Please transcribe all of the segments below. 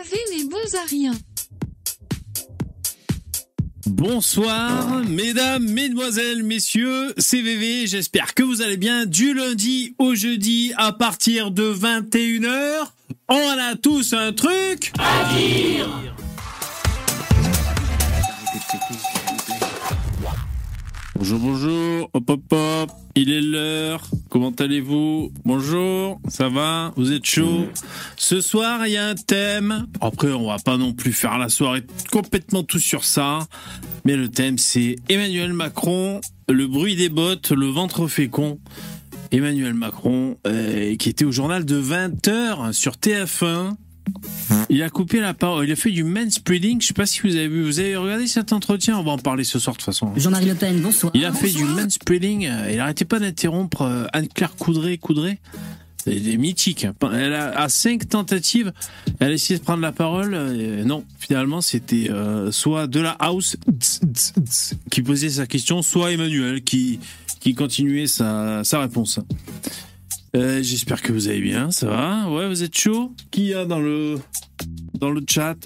Avez les bons à rien. Bonsoir, mesdames, mesdemoiselles, messieurs, c'est VV, j'espère que vous allez bien. Du lundi au jeudi, à partir de 21h, on a tous un truc à dire Bonjour, bonjour, hop hop hop, il est l'heure, comment allez-vous? Bonjour, ça va? Vous êtes chaud? Ce soir, il y a un thème. Après, on va pas non plus faire la soirée complètement tout sur ça, mais le thème c'est Emmanuel Macron, le bruit des bottes, le ventre fécond. Emmanuel Macron, euh, qui était au journal de 20h sur TF1. Il a coupé la parole, il a fait du manspreading, je sais pas si vous avez vu, vous avez regardé cet entretien, on va en parler ce soir de toute façon. Jean-Marie Le Pen, bonsoir. Il a fait du manspreading, il arrêtait pas d'interrompre euh, Anne-Claire Coudray, Coudray. C'est des mythiques. Elle a, à cinq tentatives, elle a essayé de prendre la parole. non, finalement, c'était euh, soit de la house tz, tz, tz, qui posait sa question, soit Emmanuel qui, qui continuait sa, sa réponse. Euh, J'espère que vous allez bien, ça va Ouais, vous êtes chaud Qui y a dans le, dans le chat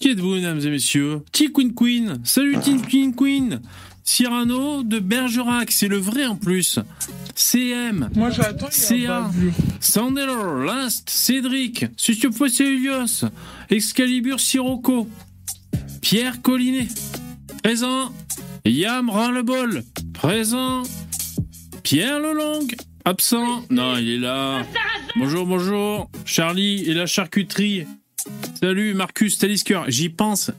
Qui êtes-vous, mesdames et messieurs T Queen Queen Salut T Queen Queen Cyrano de Bergerac, c'est le vrai en plus. CM, Moi j'attends, a CA, pas vu. Sandelor, Last, Cédric, Sustiopos Elios, Excalibur Sirocco, Pierre Collinet, présent, Yam Ras-le-Bol, présent, Pierre Lelong, absent, non, il est là. Bonjour, bonjour, Charlie et la charcuterie. Salut Marcus Talisker, j'y pense.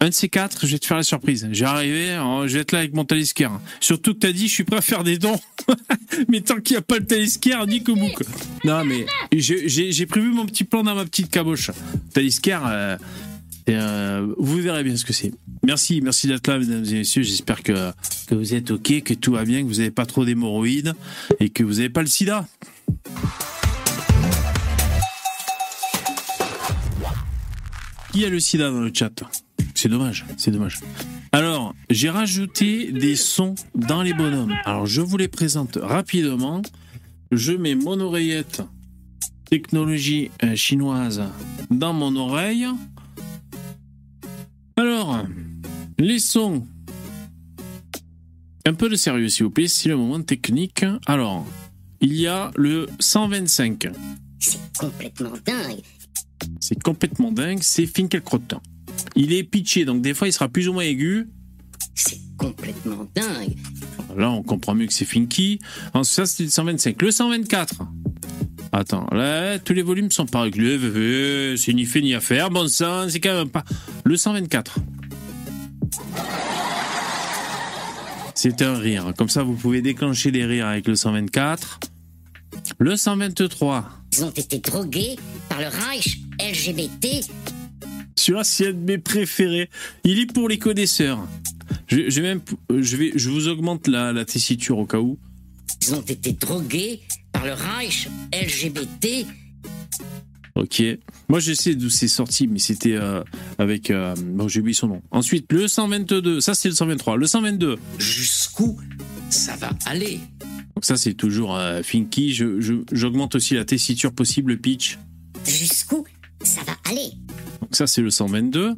Un de ces quatre, je vais te faire la surprise. J'ai arrivé, hein, je vais être là avec mon talisker. Surtout que t'as dit, je suis prêt à faire des dons. mais tant qu'il n'y a pas le talisker, ni que bouc. Non, mais j'ai prévu mon petit plan dans ma petite caboche. Talisker, euh, euh, vous verrez bien ce que c'est. Merci, merci d'être là, mesdames et messieurs. J'espère que, que vous êtes OK, que tout va bien, que vous n'avez pas trop d'hémorroïdes et que vous n'avez pas le sida. Qui a le sida dans le chat? C'est dommage, c'est dommage. Alors, j'ai rajouté des sons dans les bonhommes. Alors, je vous les présente rapidement. Je mets mon oreillette technologie euh, chinoise dans mon oreille. Alors, les sons. Un peu de sérieux, s'il vous plaît, c'est le moment technique. Alors, il y a le 125. C'est complètement dingue. C'est complètement dingue, c'est Finkielkraut. Il est pitché, donc des fois il sera plus ou moins aigu. C'est complètement dingue. Là, on comprend mieux que c'est Finky. Ensuite, ça, c'était le 125. Le 124. Attends, là, tous les volumes sont pas réglés. VV, C'est ni fait ni à faire. Bon sang, c'est quand même pas. Le 124. C'est un rire. Comme ça, vous pouvez déclencher des rires avec le 124. Le 123. Ils ont été drogués par le Reich LGBT. Celui-là, c'est un de mes préférés. Il est pour les connaisseurs. Je, je vais même, je vais, je vous augmente la, la tessiture au cas où. Ils ont été drogués par le Reich LGBT. Ok. Moi, je sais d'où c'est sorti, mais c'était euh, avec. euh, bon, j'ai oublié son nom. Ensuite, le 122. Ça, c'est le 123. Le 122. Jusqu'où ça va aller? Donc, ça, c'est toujours euh, Finky. Je, je- j'augmente aussi la tessiture possible, le pitch. Jusqu'où ça va aller? Ça, c'est le 122.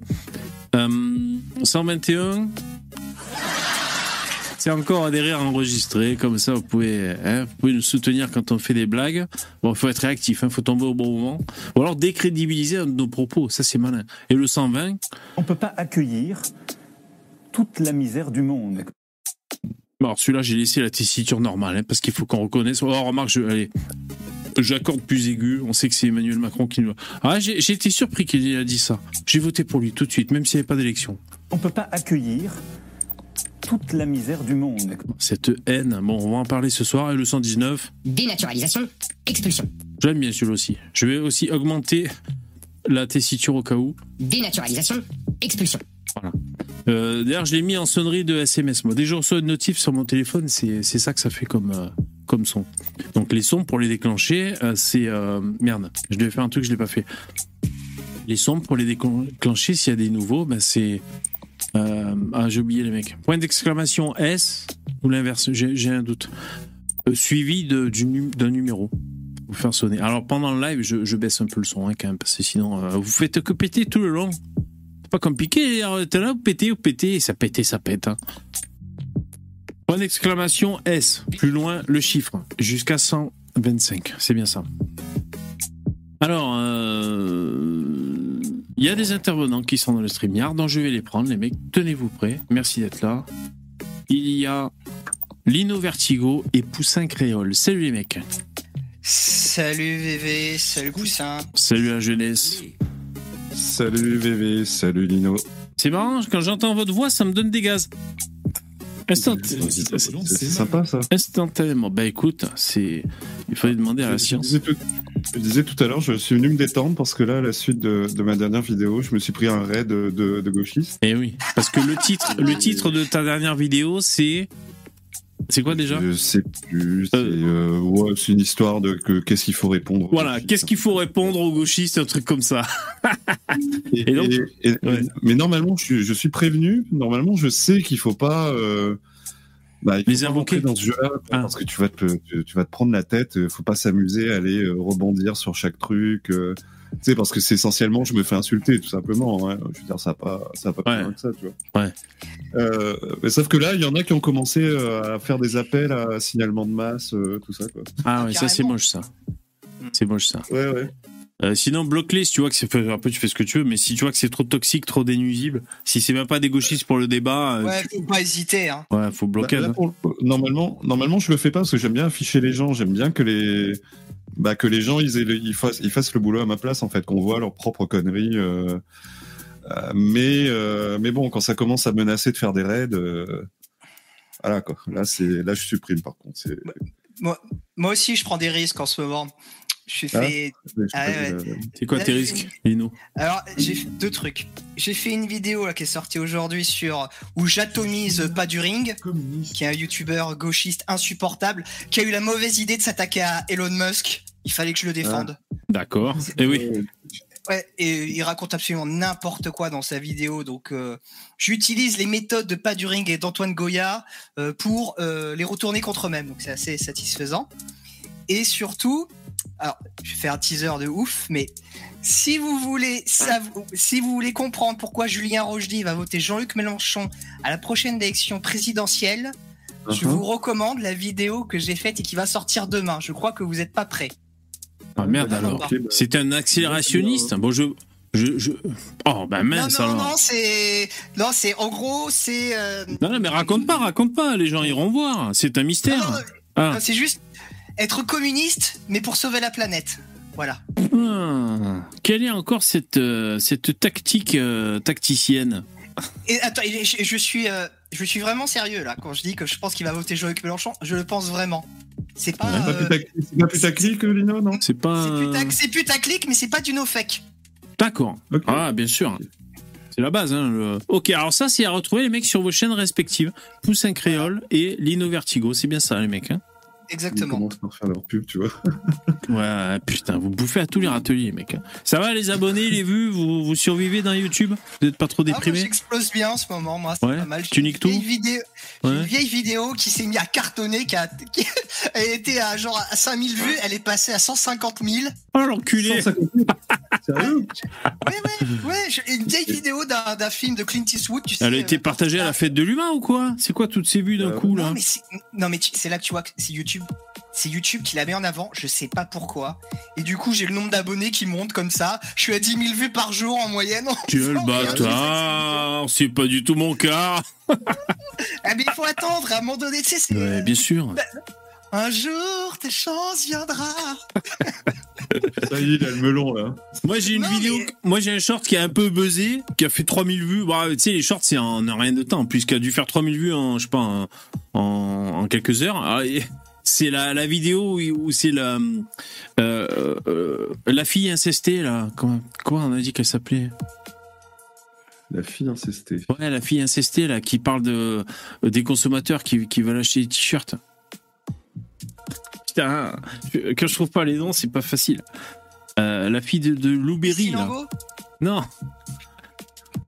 Euh, 121. C'est encore des rires enregistrés, comme ça vous pouvez, hein, vous pouvez nous soutenir quand on fait des blagues. Bon, il faut être réactif, il faut tomber au bon moment. Ou alors décrédibiliser nos propos, ça c'est malin. Et le 120, On ne peut pas accueillir toute la misère du monde. Bon, alors celui-là, j'ai laissé la tessiture normale, hein, parce qu'il faut qu'on reconnaisse. Oh, remarque, je, allez, j'accorde plus aigu. On sait que c'est Emmanuel Macron qui nous. Ah, j'ai été surpris qu'il ait dit ça. J'ai voté pour lui tout de suite, même s'il n'y avait pas d'élection. On ne peut pas accueillir toute la misère du monde. Cette haine, bon, on va en parler ce soir. Et le 119, Dénaturalisation, expulsion. j'aime bien celui-là aussi. Je vais aussi augmenter la tessiture au cas où. Dénaturalisation, expulsion. Euh, D'ailleurs, je l'ai mis en sonnerie de SMS. Moi, dès que je reçois une notif sur mon téléphone, c'est c'est ça que ça fait comme, euh, comme son. Donc, les sons, pour les déclencher, euh, c'est... euh, merde, je devais faire un truc, je l'ai pas fait. Les sons, pour les déclencher, s'il y a des nouveaux, ben c'est... euh, ah, j'ai oublié les mecs. Point d'exclamation S, ou l'inverse, j'ai un doute. Suivi d'un numéro. vous faire sonner. Alors pendant le live, je, baisse un peu le son hein, quand même, parce que sinon, vous faites que péter tout le long. C'est pas compliqué, t'es là, vous pétez, vous pétez, et ça pète, ça pète. Hein. Point d'exclamation S, plus loin le chiffre, jusqu'à 125, c'est bien ça. Alors, euh, il y a des intervenants qui sont dans le StreamYard, donc je vais les prendre, les mecs, tenez-vous prêts, merci d'être là. Il y a Lino Vertigo et Poussin Créole. Salut les mecs. Salut VV, salut Poussin. Salut la jeunesse. Salut VV, salut Lino. C'est marrant, quand j'entends votre voix, ça me donne des gaz. Instant... C'est sympa ça. Instantanément. Bah écoute, c'est. Il fallait demander à la Je science. disais tout, je disais tout à l'heure, je suis venu me détendre parce que là, à la suite de, de ma dernière vidéo, je me suis pris un raid de, de, de gauchistes. Eh oui, parce que le titre, le titre de ta dernière vidéo, c'est. C'est quoi déjà Je sais plus. C'est euh, ouais, c'est une histoire de que- qu'est-ce qu'il faut répondre. Voilà, qu'est-ce qu'il faut répondre aux gauchistes, un truc comme ça. Et- Et donc et- et- Ouais. Mais normalement, je, suis- je suis prévenu. Normalement, je sais qu'il faut pas. euh, bah, il faut Les pas invoquer. dans ce jeu-là Ah. parce que tu vas te, tu, tu vas te prendre la tête. Il faut pas s'amuser à aller euh, rebondir sur chaque truc. euh, tu sais, parce que c'est essentiellement, je me fais insulter tout simplement. hein. Je veux dire, ça n'a pas, ça a pas plus Ouais. loin que ça, tu vois. Ouais. Euh, mais sauf que là, il y en a qui ont commencé euh, à faire des appels à signalement de masse, euh, tout ça, quoi. Ah ouais, ça c'est moche ça. C'est moche ça. Ouais, ouais. Euh, sinon, bloque-les si tu vois que c'est. Un peu, tu fais ce que tu veux, mais si tu vois que c'est trop toxique, trop dénuisible, si c'est même pas des gauchistes pour le débat, euh, Ouais, faut pas hésiter. Hein. ouais, faut bloquer. Bah, là, hein. pour normalement, normalement, je le fais pas parce que j'aime bien afficher les gens. J'aime bien que les, bah, que les gens ils, aient le- ils fassent, ils fassent le boulot à ma place en fait, qu'on voit leurs propres conneries. euh, euh, mais, euh, mais bon, quand ça commence à menacer de faire des raids, euh, voilà quoi. Là, c'est, là, je supprime par contre. C'est, Moi aussi, je prends des risques en ce moment. Je suis Ah. fait. Ah ouais, C'est quoi Là, tes j'ai risques, fait Lino Alors, j'ai fait deux trucs. J'ai fait une vidéo là, qui est sortie aujourd'hui sur où j'atomise pas du ring, qui est un youtubeur gauchiste insupportable, qui a eu la mauvaise idée de s'attaquer à Elon Musk. Il fallait que je le défende. D'accord. Et oui. Ouais, et il raconte absolument n'importe quoi dans sa vidéo. Donc, euh, j'utilise les méthodes de Pas du Ring et d'Antoine Goya euh, pour euh, les retourner contre eux-mêmes. Donc, c'est assez satisfaisant. Et surtout, alors, je vais faire un teaser de ouf, mais si vous voulez si vous voulez comprendre pourquoi Julien Rochdy va voter Jean-Luc Mélenchon à la prochaine élection présidentielle, je Uh-huh. vous recommande la vidéo que j'ai faite et qui va sortir demain. Je crois que vous n'êtes pas prêts. Ah merde non, alors. bah, C'est un accélérationniste. Bon, je. je, je... Oh, bah mince non, non, alors. non, c'est, non, c'est, en gros, c'est, euh, Non, non, mais raconte pas, raconte pas. Les gens iront voir. C'est un mystère. Non, non, Ah. c'est juste être communiste, mais pour sauver la planète. Voilà. Ah. Quelle est encore cette, euh, cette tactique euh, tacticienne? Et attends, je, je suis, euh, je suis vraiment sérieux là quand je dis que je pense qu'il va voter Jean-Luc Mélenchon. Je le pense vraiment. C'est pas, c'est pas putaclic, Lino, non? C'est pas. c'est putac- c'est putaclic, mais c'est pas du no fake. D'accord. Ah, bien sûr. C'est la base. Hein, le- Ok, alors ça, c'est à retrouver les mecs sur vos chaînes respectives. Poussin Créole et Lino Vertigo. C'est bien ça, les mecs. Hein? Ils Exactement. commencent par faire leur pub, tu vois. ouais, putain, vous bouffez à tous les râteliers, mecs. hein. Ça va, les abonnés, les vues vous, vous survivez dans YouTube? Vous n'êtes pas trop Ah, moi, déprimés J'explose bien en ce moment, moi, c'est Ouais, pas mal. tu niques tout? vidéo, Ouais. une vieille vidéo qui s'est mis à cartonner, qui a, qui- elle était à genre à 5000 vues, elle est passée à 150 000. Oh, l'enculé 150 Sérieux? Ouais, ouais, ouais, une vieille vidéo d'un d'un film de Clint Eastwood, tu sais. Elle a euh, été partagée à la fête de l'humain ou quoi? C'est quoi toutes ces vues d'un Euh, coup, là? Non, mais c'est, non, mais tu- c'est là que tu vois que c'est YouTube. C'est YouTube qui la met en avant, je sais pas pourquoi. Et du coup, j'ai le nombre d'abonnés qui monte comme ça. Je suis à 10 000 vues par jour en moyenne. Quel bâtard C'est pas du tout mon cas Ah, mais il faut attendre, à un moment donné, tu sais, c'est. Ouais, bien sûr. Un jour, tes chances viendra. Ça y est, il a le melon, là. Moi j'ai une Non, vidéo, mais- moi j'ai un short qui a un peu buzzé, qui a fait 3000 vues. Bah, tu sais, les shorts c'est en, en rien de temps, puisqu'il a dû faire 3000 vues en, je sais pas, en, quelques heures. Alors, et c'est la, la vidéo où, où c'est la, euh, euh, la fille incestée, là. Comment, comment on a dit qu'elle s'appelait? La fille incestée. Ouais, la fille incestée, là, qui parle de, des consommateurs qui, qui veulent acheter des t-shirts. Putain, je- quand je trouve pas les noms, c'est pas facile. Euh, la fille de, de Lou Berry, là. Non.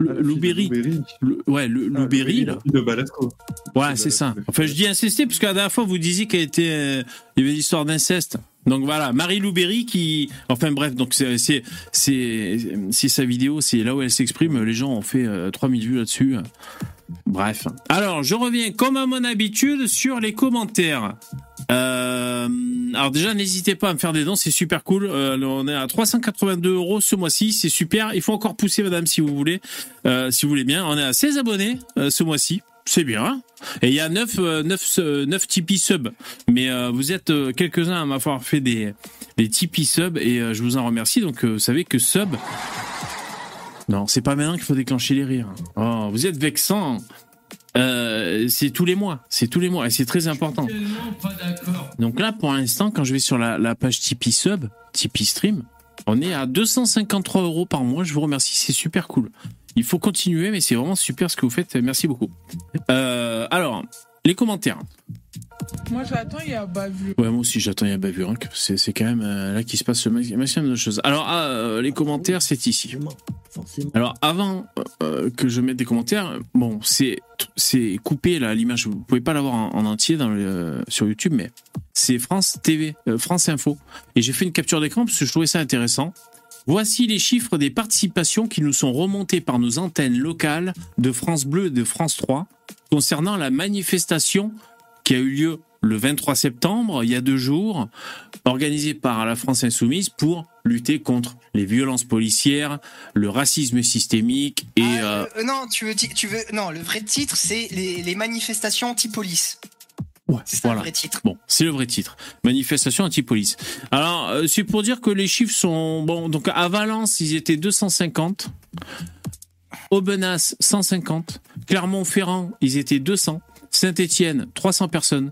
Ah, la Le- fille Lou de Berry. Lou Berry. Le- ouais, le, Ah, là. de Balasco. Ouais, c'est ça. Enfin, je dis incesté, parce que la dernière fois, vous disiez était. euh, Il y avait l'histoire d'inceste. Donc voilà, Marie Louberry qui, enfin bref, donc c'est c'est c'est c'est sa vidéo, c'est là où elle s'exprime. Les gens ont fait euh, 3000 vues là-dessus. Bref. Alors je reviens comme à mon habitude sur les commentaires. Euh, alors déjà n'hésitez pas à me faire des dons, c'est super cool. Euh, on est à 382 euros ce mois-ci, c'est super. Il faut encore pousser, madame, si vous voulez, euh, si vous voulez bien. On est à 16 abonnés ce mois-ci. C'est bien. Et il y a 9, euh, 9, euh, 9 Tipeee sub. Mais vous êtes quelques-uns à m'avoir fait des, des Tipeee et je vous en remercie. Donc vous savez que sub... Non, c'est pas maintenant qu'il faut déclencher les rires. Oh, vous êtes vexant. Euh, c'est tous les mois. C'est tous les mois et c'est très important. Donc là, pour l'instant, quand je vais sur la, la page Tipeee sub, Tipeee stream, on est à 253 euros par mois. Je vous remercie, c'est super cool. Il faut continuer, mais c'est vraiment super ce que vous faites. Merci beaucoup. Euh, alors, les commentaires. Moi j'attends, il y a bavure. Ouais, moi aussi j'attends, il y a bavure. hein, C'est c'est quand même euh, là qu'il se passe le maxi- maximum de choses. Alors, ah, euh, les commentaires, c'est ici. Alors, avant euh, que je mette des commentaires, bon, c'est c'est coupé là l'image. Vous pouvez pas l'avoir en, en entier dans le, euh, sur YouTube, mais c'est France TV, euh, France Info. Et j'ai fait une capture d'écran parce que je trouvais ça intéressant. Voici les chiffres des participations qui nous sont remontés par nos antennes locales de France Bleu et de France 3 concernant la manifestation qui a eu lieu le 23 septembre, il y a deux jours, organisée par la France Insoumise pour lutter contre les violences policières, le racisme systémique et... Ah, euh, euh, non, tu veux, tu veux, non, le vrai titre, c'est les, les manifestations anti-police. ouais, C'est voilà. le vrai titre. Bon, c'est le vrai titre. Manifestation anti-police. Alors, euh, c'est pour dire que les chiffres sont... Bon, donc à Valence, ils étaient 250. Aubenas, 150. Clermont-Ferrand, ils étaient 200. Saint-Étienne, 300 personnes.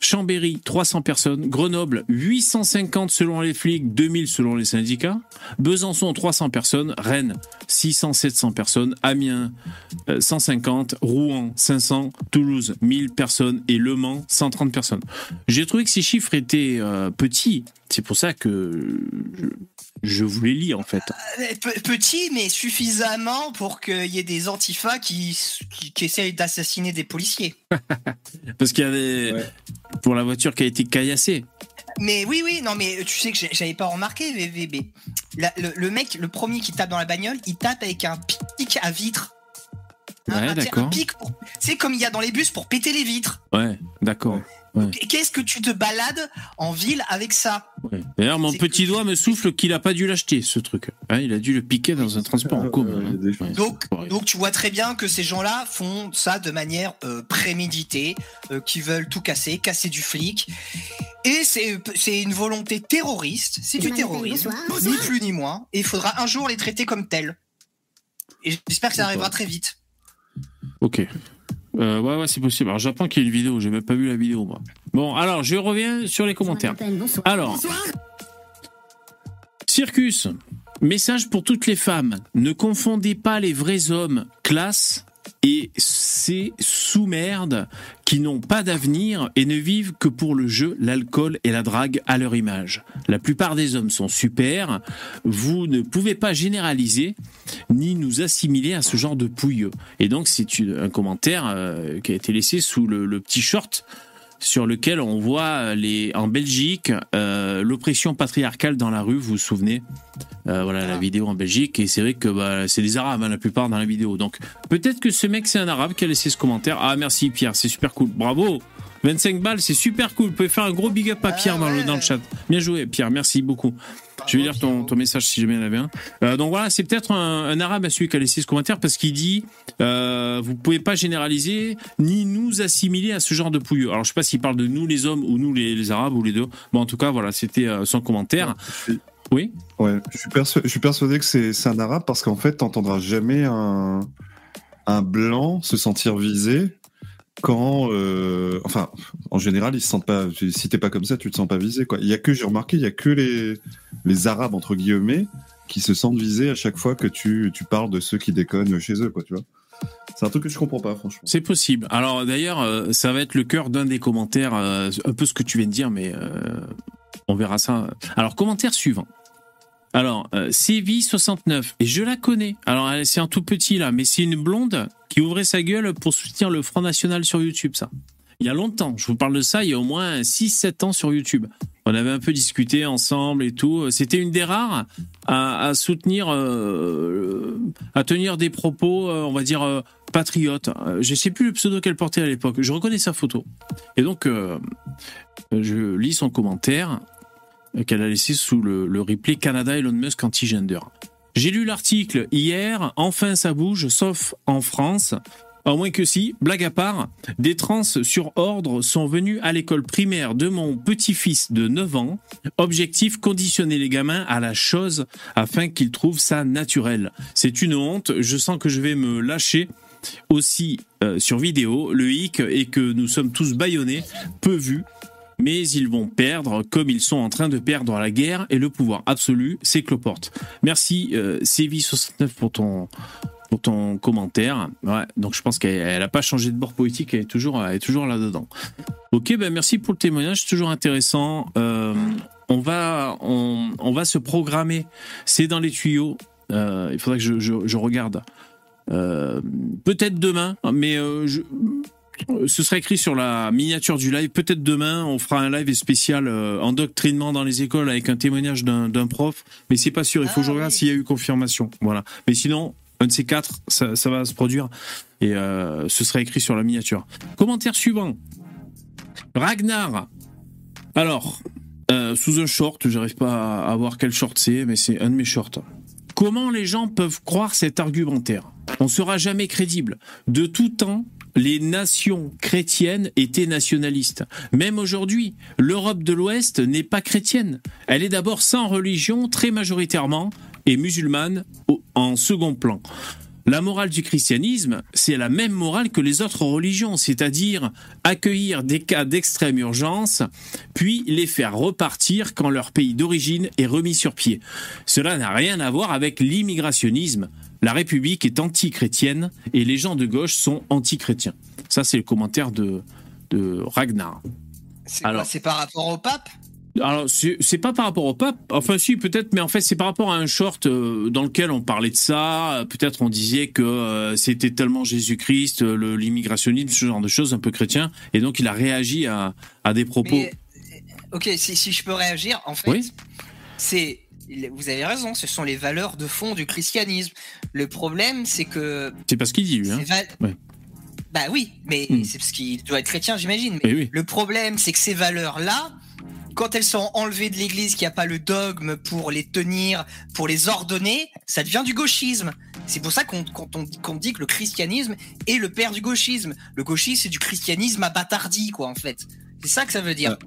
Chambéry, 300 personnes. Grenoble, 850 selon les flics, 2000 selon les syndicats. Besançon, 300 personnes. Rennes, 600-700 personnes. Amiens, euh, 150. Rouen, 500. Toulouse, 1000 personnes. Et Le Mans, 130 personnes. J'ai trouvé que ces chiffres étaient euh, petits. C'est pour ça que je, vous les lis en fait. Euh, pe- Petit, mais suffisamment pour qu'il y ait des antifas qui, qui, qui essayent d'assassiner des policiers. Parce qu'il y avait Ouais. pour la voiture qui a été caillassée. Mais oui, oui, non, mais tu sais que j'avais pas remarqué, VVB. La- le, le mec, le premier qui tape dans la bagnole, il tape avec un pic à vitre. Ouais, un- pic pour- C'est comme il y a dans les bus pour péter les vitres. Ouais, d'accord. Ouais. Qu'est-ce que tu te balades en ville avec ça Ouais. D'ailleurs, mon petit que- doigt me souffle qu'il a pas dû l'acheter, ce truc. Hein, il a dû le piquer dans un transport en commun. Hein. Donc, donc tu vois très bien que ces gens-là font ça de manière euh, préméditée, euh, qui veulent tout casser, casser du flic. Et c'est c'est une volonté terroriste, c'est du terrorisme, ni plus ni moins. Et il faudra un jour les traiter comme tels. Et j'espère que ça arrivera très vite. Ok. Euh, ouais, ouais, c'est possible. Alors, j'apprends qu'il y a une vidéo. J'ai même pas vu la vidéo, moi. Bon, alors, je reviens sur les commentaires. Alors, Circus, message pour toutes les femmes. Ne confondez pas les vrais hommes, classe et ces sous-merdes qui n'ont pas d'avenir et ne vivent que pour le jeu, l'alcool et la drague à leur image. La plupart des hommes sont super. Vous ne pouvez pas généraliser ni nous assimiler à ce genre de pouilleux. Et donc, c'est un commentaire euh, qui a été laissé sous le, le petit short sur lequel on voit les, en Belgique euh, l'oppression patriarcale dans la rue, vous vous souvenez Euh, Voilà la Ah. vidéo en Belgique, et c'est vrai que bah, c'est des Arabes hein, la plupart dans la vidéo. Donc peut-être que ce mec c'est un Arabe qui a laissé ce commentaire. Ah merci Pierre, c'est super cool, bravo 25 balles, c'est super cool. Vous pouvez faire un gros big up à Ah Pierre dans, le, dans le chat. Bien joué, Pierre. Merci beaucoup. Je vais lire ton, ton message si jamais il y en avait un. Euh, donc voilà, c'est peut-être un, un arabe à celui qui a laissé ce commentaire parce qu'il dit euh, vous pouvez pas généraliser ni nous assimiler à ce genre de pouilleux. Alors je sais pas s'il parle de nous les hommes ou nous les, les arabes ou les deux. Bon en tout cas voilà, c'était euh, son commentaire. Oui? Ouais, je suis, perso- je suis persuadé que c'est c'est un arabe parce qu'en fait, t'entendras jamais un, un blanc se sentir visé quand, euh, enfin, en général, ils se sentent pas. Si t'es pas comme ça, tu te sens pas visé, quoi. Il y a que j'ai remarqué, il y a que les les arabes entre guillemets qui se sentent visés à chaque fois que tu tu parles de ceux qui déconnent chez eux, quoi. Tu vois. C'est un truc que je comprends pas, franchement. C'est possible. Alors d'ailleurs, euh, ça va être le cœur d'un des commentaires, euh, un peu ce que tu viens de dire, mais on verra ça. Alors commentaire suivant. Alors euh, Sévi69 et je la connais. Alors c'est un tout petit là, mais c'est une blonde qui ouvrait sa gueule pour soutenir le Front National sur YouTube, ça. Il y a longtemps. Je vous parle de ça. Il y a au moins 6-7 ans sur YouTube. On avait un peu discuté ensemble et tout. C'était une des rares à, soutenir, euh, à tenir des propos, euh, on va dire, euh, patriotes. Euh, Je sais plus le pseudo qu'elle portait à l'époque. Je reconnais sa photo. Et donc, je lis son commentaire qu'elle a laissé sous le, replay Canada Elon Musk anti-gender. J'ai lu l'article hier, enfin ça bouge, sauf en France. À moins que si, blague à part, des trans sur ordre sont venus à l'école primaire de mon petit-fils de 9 ans. Objectif, conditionner les gamins à la chose afin qu'ils trouvent ça naturel. C'est une honte, je sens que je vais me lâcher aussi euh, sur vidéo. Le hic est que nous sommes tous bâillonnés, peu vus, mais ils vont perdre comme ils sont en train de perdre la guerre et le pouvoir absolu, c'est cloporte. Merci euh, Sévi69 pour ton pour ton commentaire. Ouais, donc je pense qu'elle elle a pas changé de bord politique, elle est toujours elle est toujours là dedans. Ok, ben merci pour le témoignage, toujours intéressant. Euh, on va on, va se programmer. C'est dans les tuyaux. Euh, il faudrait que je, regarde. Peut-être demain, mais je, ce sera écrit sur la miniature du live. Peut-être demain, on fera un live spécial euh, endoctrinement dans les écoles avec un témoignage d'un prof. Mais c'est pas sûr. Il faut que je Ah, regarde oui. s'il y a eu confirmation. Voilà. Mais sinon, un de ces quatre, ça, ça va se produire et euh, ce sera écrit sur la miniature. Commentaire suivant. Ragnar. Alors, euh, sous un short, j'arrive pas à voir quel short c'est, mais c'est un de mes shorts. Comment les gens peuvent croire cet argumentaire? On sera jamais crédible. De tout temps, les nations chrétiennes étaient nationalistes. Même aujourd'hui, l'Europe de l'Ouest n'est pas chrétienne. Elle est d'abord sans religion, très majoritairement, et musulmane en second plan. La morale du christianisme, c'est la même morale que les autres religions, c'est-à-dire accueillir des cas d'extrême urgence, puis les faire repartir quand leur pays d'origine est remis sur pied. Cela n'a rien à voir avec l'immigrationnisme. La République est anti-chrétienne et les gens de gauche sont anti-chrétiens. Ça, c'est le commentaire de, de Ragnar. C'est quoi, Alors- c'est par rapport au pape? Alors, c'est pas par rapport au pape, enfin si, peut-être, mais en fait, c'est par rapport à un short euh, dans lequel on parlait de ça. Peut-être on disait que euh, c'était tellement Jésus-Christ, euh, l'immigrationnisme, ce genre de choses, un peu chrétien, et donc il a réagi à, à des propos. Mais, ok, si, si je peux réagir, en fait, Oui. c'est. Vous avez raison, ce sont les valeurs de fond du christianisme. Le problème, c'est que. C'est pas ce qu'il dit, lui. Hein. Ouais. Bah oui, mais Hmm. c'est parce qu'il doit être chrétien, j'imagine. Mais oui. le problème, c'est que ces valeurs-là, quand elles sont enlevées de l'Église, qu'il n'y a pas le dogme pour les tenir, pour les ordonner, ça devient du gauchisme. C'est pour ça qu'on dit que le christianisme est le père du gauchisme. Le gauchisme, c'est du christianisme à quoi, en fait. C'est ça que ça veut dire.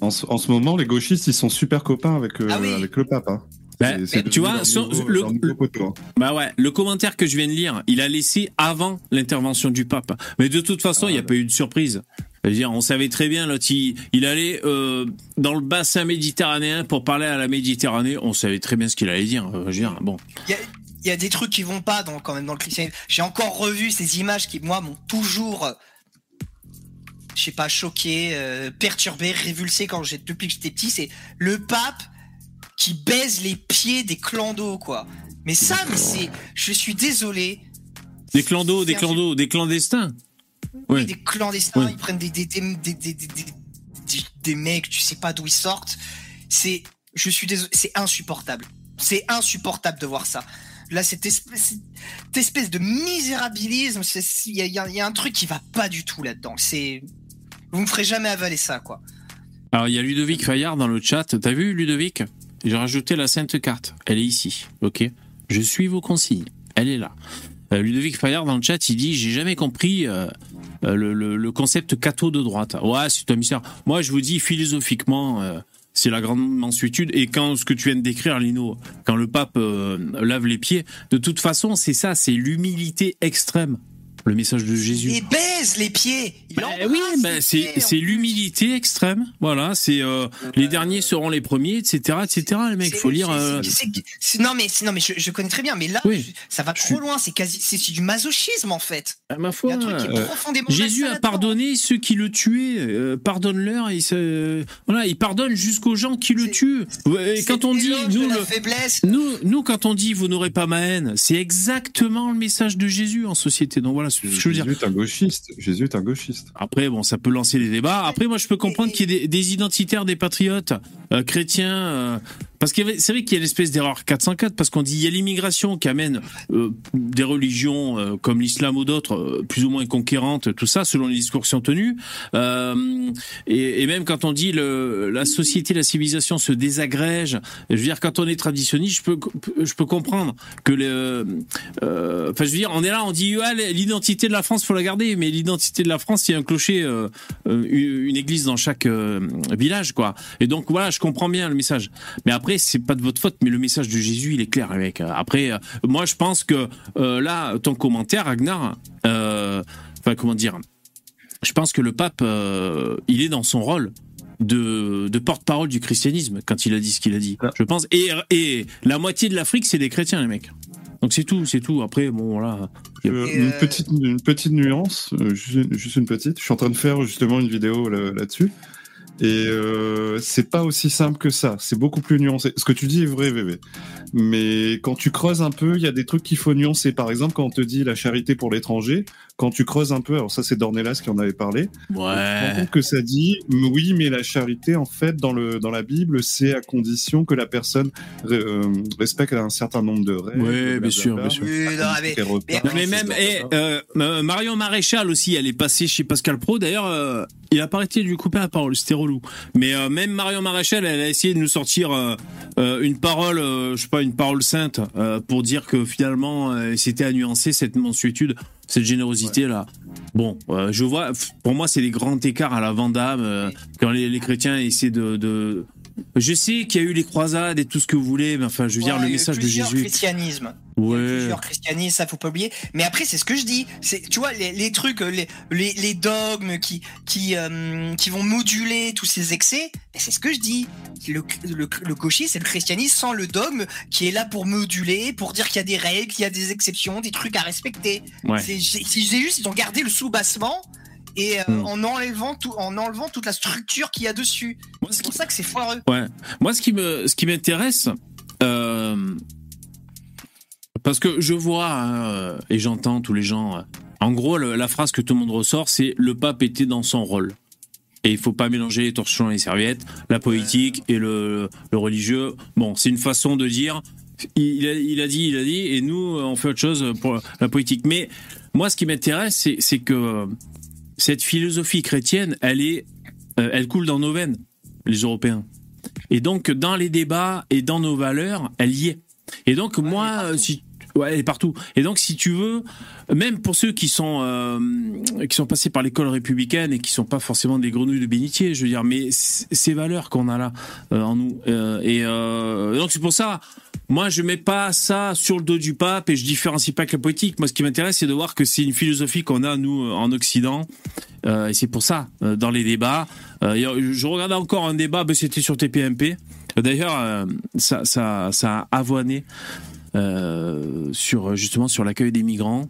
En, ce- en ce moment, les gauchistes, ils sont super copains avec, euh, Ah oui. avec le pape. Hein. Bah, C'est- c'est mais tu vois, leur son- nouveau- le- hein. Bah ouais, le commentaire que je viens de lire, il a laissé avant l'intervention du pape. Mais de toute façon, il n'y a pas eu de surprise. C'est-à-dire, on savait très bien, l'autre, il, il allait euh, dans le bassin méditerranéen pour parler à la Méditerranée. On savait très bien ce qu'il allait dire. Euh, je veux dire, bon. Il y a, il y a des trucs qui vont pas dans, quand même dans le christianisme. J'ai encore revu ces images qui, moi, m'ont toujours, euh, je sais pas, choqué, euh, perturbé, révulsé quand j'ai, depuis que j'étais petit. C'est le pape qui baise les pieds des clandos, quoi. Mais ça, mais c'est, je suis désolé. Des clandos, des clandos, des clandestins. Oui, des clandestins, Oui. ils prennent des, des, des, des, des, des, des- des- des mecs, tu sais pas d'où ils sortent. C'est, je suis désolé, c'est insupportable. C'est insupportable de voir ça. Là, cette espèce, cette espèce de misérabilisme, il y y y a un truc qui va pas du tout là-dedans. C'est, vous me ferez jamais avaler ça, quoi. Alors, il y a Ludovic Fayard dans le chat. T'as vu, Ludovic? J'ai rajouté la sainte carte. Elle est ici, ok Je suis vos consignes. Elle est là. Euh, Ludovic Fayard dans le chat, il dit J'ai jamais compris euh, euh, le, le- concept catho de droite. Ouais, c'est un mystère. Moi, je vous dis, philosophiquement, c'est la grande mansuétude. Et quand ce que tu viens de décrire, Lino, quand le pape lave les pieds, de toute façon, c'est ça, c'est l'humilité extrême. Le message de Jésus. Et baise les pieds. Il Bah oui, bah c'est l'humilité extrême. Voilà, c'est euh, les derniers seront les premiers, etc., etc. Mecs, C'est- faut lire. euh, non mais non mais je, je connais très bien, mais là Oui. je- ça va trop loin. C'est quasi, c'est du masochisme en fait. à ma Il y foi. a un truc qui est euh, profondément Jésus a pardonné ceux qui le tuaient. euh, Pardonne-leur. Et se- voilà, il pardonne jusqu'aux gens qui le tuent. Et quand on dit nous, le- faiblesse. nous, nous, quand on dit vous n'aurez pas ma haine, c'est exactement le message de Jésus en société. Donc voilà, je veux dire. Jésus est un gauchiste. Jésus est un gauchiste. Après, bon, ça peut lancer les débats. Après, moi, je peux comprendre qu'il y ait des, des identitaires, des patriotes euh, chrétiens. Parce que c'est vrai qu'il y a l'espèce d'erreur 404, parce qu'on dit il y a l'immigration qui amène euh, des religions euh, comme l'islam ou d'autres, euh, plus ou moins conquérantes, tout ça, selon les discours qui sont tenus. Et, même quand on dit le, la société, la civilisation se désagrège, je veux dire, quand on est traditionniste, je peux, je peux comprendre que le, enfin, je veux dire, on est là, on dit ah, l'identité de la France, faut la garder, mais l'identité de la France, il y a un clocher, une église dans chaque village, quoi. Et donc voilà, je comprends bien le message. Mais après, c'est pas de votre faute, mais le message de Jésus, il est clair, les mecs. Après, euh, moi, je pense que euh, là, ton commentaire, Ragnar, euh, enfin, comment dire, je pense que le pape, euh, il est dans son rôle de, de porte-parole du christianisme quand il a dit ce qu'il a dit. Ah. Je pense. Et, et la moitié de l'Afrique, c'est des chrétiens, les mecs. Donc c'est tout, c'est tout. Après, bon, voilà. Euh, une, petite, une petite nuance, juste, une petite. Je suis en train de faire justement une vidéo là- là-dessus. Et euh, c'est pas aussi simple que ça. C'est beaucoup plus nuancé. Ce que tu dis est vrai, VV. Mais quand tu creuses un peu, il y a des trucs qu'il faut nuancer. Par exemple, quand on te dit la charité pour l'étranger, quand tu creuses un peu, alors ça c'est Dornelas qui en avait parlé, tu te rends Ouais. compte que ça dit oui, mais la charité, en fait, dans, le, dans la Bible, c'est à condition que la personne euh, respecte un certain nombre de règles. Ouais, bien sûr, bien sûr. Oui, non, mais- même blablabla. eh, euh, euh, Marion Maréchal aussi, elle est passée chez Pascal Pro. D'ailleurs, euh, il a pas arrêté de lui couper la parole, c'était relou. Mais euh, même Marion Maréchal, elle a essayé de nous sortir euh, euh, une parole, euh, je sais pas, une parole sainte pour dire que finalement, c'était à nuancer cette mansuétude, cette générosité là. Bon, je vois, pour moi, c'est des grands écarts à la Vandame quand les, les chrétiens essaient de, de... Je sais qu'il y a eu les croisades et tout ce que vous voulez, mais enfin, je veux dire, le message de Jésus. a Ouais. plusieurs christianismes, ça faut pas oublier. Mais après, c'est ce que je dis. C'est, tu vois, les, les trucs, euh, les, les, les dogmes qui, qui, euh, qui vont moduler tous ces excès, ben, c'est ce que je dis. Le, le, le gauchisme, c'est le christianisme sans le dogme qui est là pour moduler, pour dire qu'il y a des règles, qu'il y a des exceptions, des trucs à respecter. Ouais. C'est, c'est juste, ils ont gardé le sous-bassement et euh, Hmm. en enlevant tout, en enlevant toute la structure qu'il y a dessus. C'est qui pour ça que c'est foireux. Ouais. Moi, ce qui me, ce qui m'intéresse, euh, parce que je vois hein, et j'entends tous les gens. euh, En gros, le- la phrase que tout le monde ressort, c'est le pape était dans son rôle. Et il faut pas mélanger les torchons et les serviettes, la politique et le, le religieux. Bon, c'est une façon de dire. Il a, il a dit, il a dit, et nous, on fait autre chose pour la politique. Mais moi, ce qui m'intéresse, c'est que cette philosophie chrétienne, elle est, euh, elle coule dans nos veines, les Européens. Et donc, dans les débats et dans nos valeurs, elle y est. Et donc, moi, euh, si, ouais, elle est partout. Et donc, si tu veux, même pour ceux qui sont, euh, qui sont passés par l'école républicaine et qui sont pas forcément des grenouilles de bénitier, je veux dire, mais ces valeurs qu'on a là, euh, en nous. et donc, c'est pour ça, moi, je mets pas ça sur le dos du pape et je différencie pas que la politique. Moi, ce qui m'intéresse, c'est de voir que c'est une philosophie qu'on a, nous, en Occident. Euh, et c'est pour ça, euh, dans les débats, euh, je regardais encore un débat, c'était sur TPMP. D'ailleurs, ça, ça, a avoiné sur justement sur l'accueil des migrants.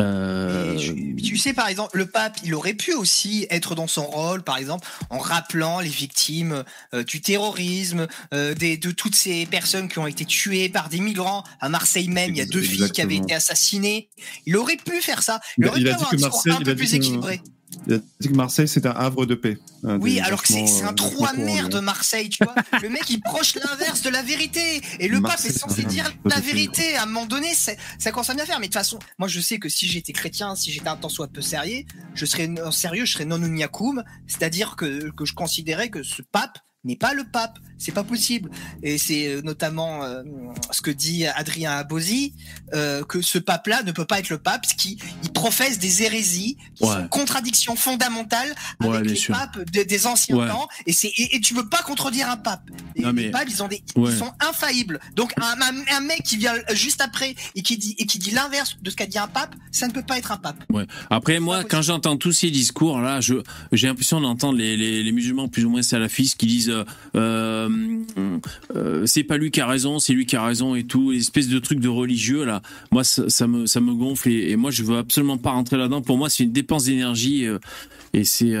Euh, je- tu sais, par exemple, le pape, il aurait pu aussi être dans son rôle, par exemple, en rappelant les victimes euh, du terrorisme, euh, des, de toutes ces personnes qui ont été tuées par des migrants. À Marseille même, il y a deux filles qui avaient été assassinées. Il aurait pu faire ça. Il aurait il pu avoir un discours un peu plus que- équilibré. Il a dit que Marseille, c'est un havre de paix. Un Oui, alors que c'est un euh, trou à vachement mer courant, de Marseille, tu vois. le mec, il proche l'inverse de la vérité. Et le Marseille, pape est censé dire la vérité. À un moment donné, ça commence à bien faire. Mais de toute façon, moi, je sais que si j'étais chrétien, si j'étais un tant soit peu sérieux, je serais non- sérieux, je serais non uniacum. C'est-à-dire que, que je considérais que ce pape n'est pas le pape. C'est pas possible. Et c'est euh, notamment euh, ce que dit Adrien Abosi, euh, que ce pape-là ne peut pas être le pape, parce qu'il il professe des hérésies qui Ouais. sont contradictions fondamentales Ouais, avec bien les sûr. papes de- des anciens Ouais. temps. Et, c'est, et, et tu veux pas contredire un pape. Et Non, mais- Les papes, ils, ont des, Ouais. ils sont infaillibles. Donc un, mec qui vient juste après et qui dit, et qui dit l'inverse de ce qu'a dit un pape, ça ne peut pas être un pape. Ouais. Après, moi, quand j'entends tous ces discours, là, je, j'ai l'impression d'entendre les, les, les musulmans plus ou moins salafistes qui disent, euh, euh, euh, c'est pas lui qui a raison, c'est lui qui a raison et tout, espèce de truc de religieux là. Moi, ça, me, ça me gonfle et, moi, je veux absolument pas rentrer là-dedans. Pour moi, c'est une dépense d'énergie euh, et c'est,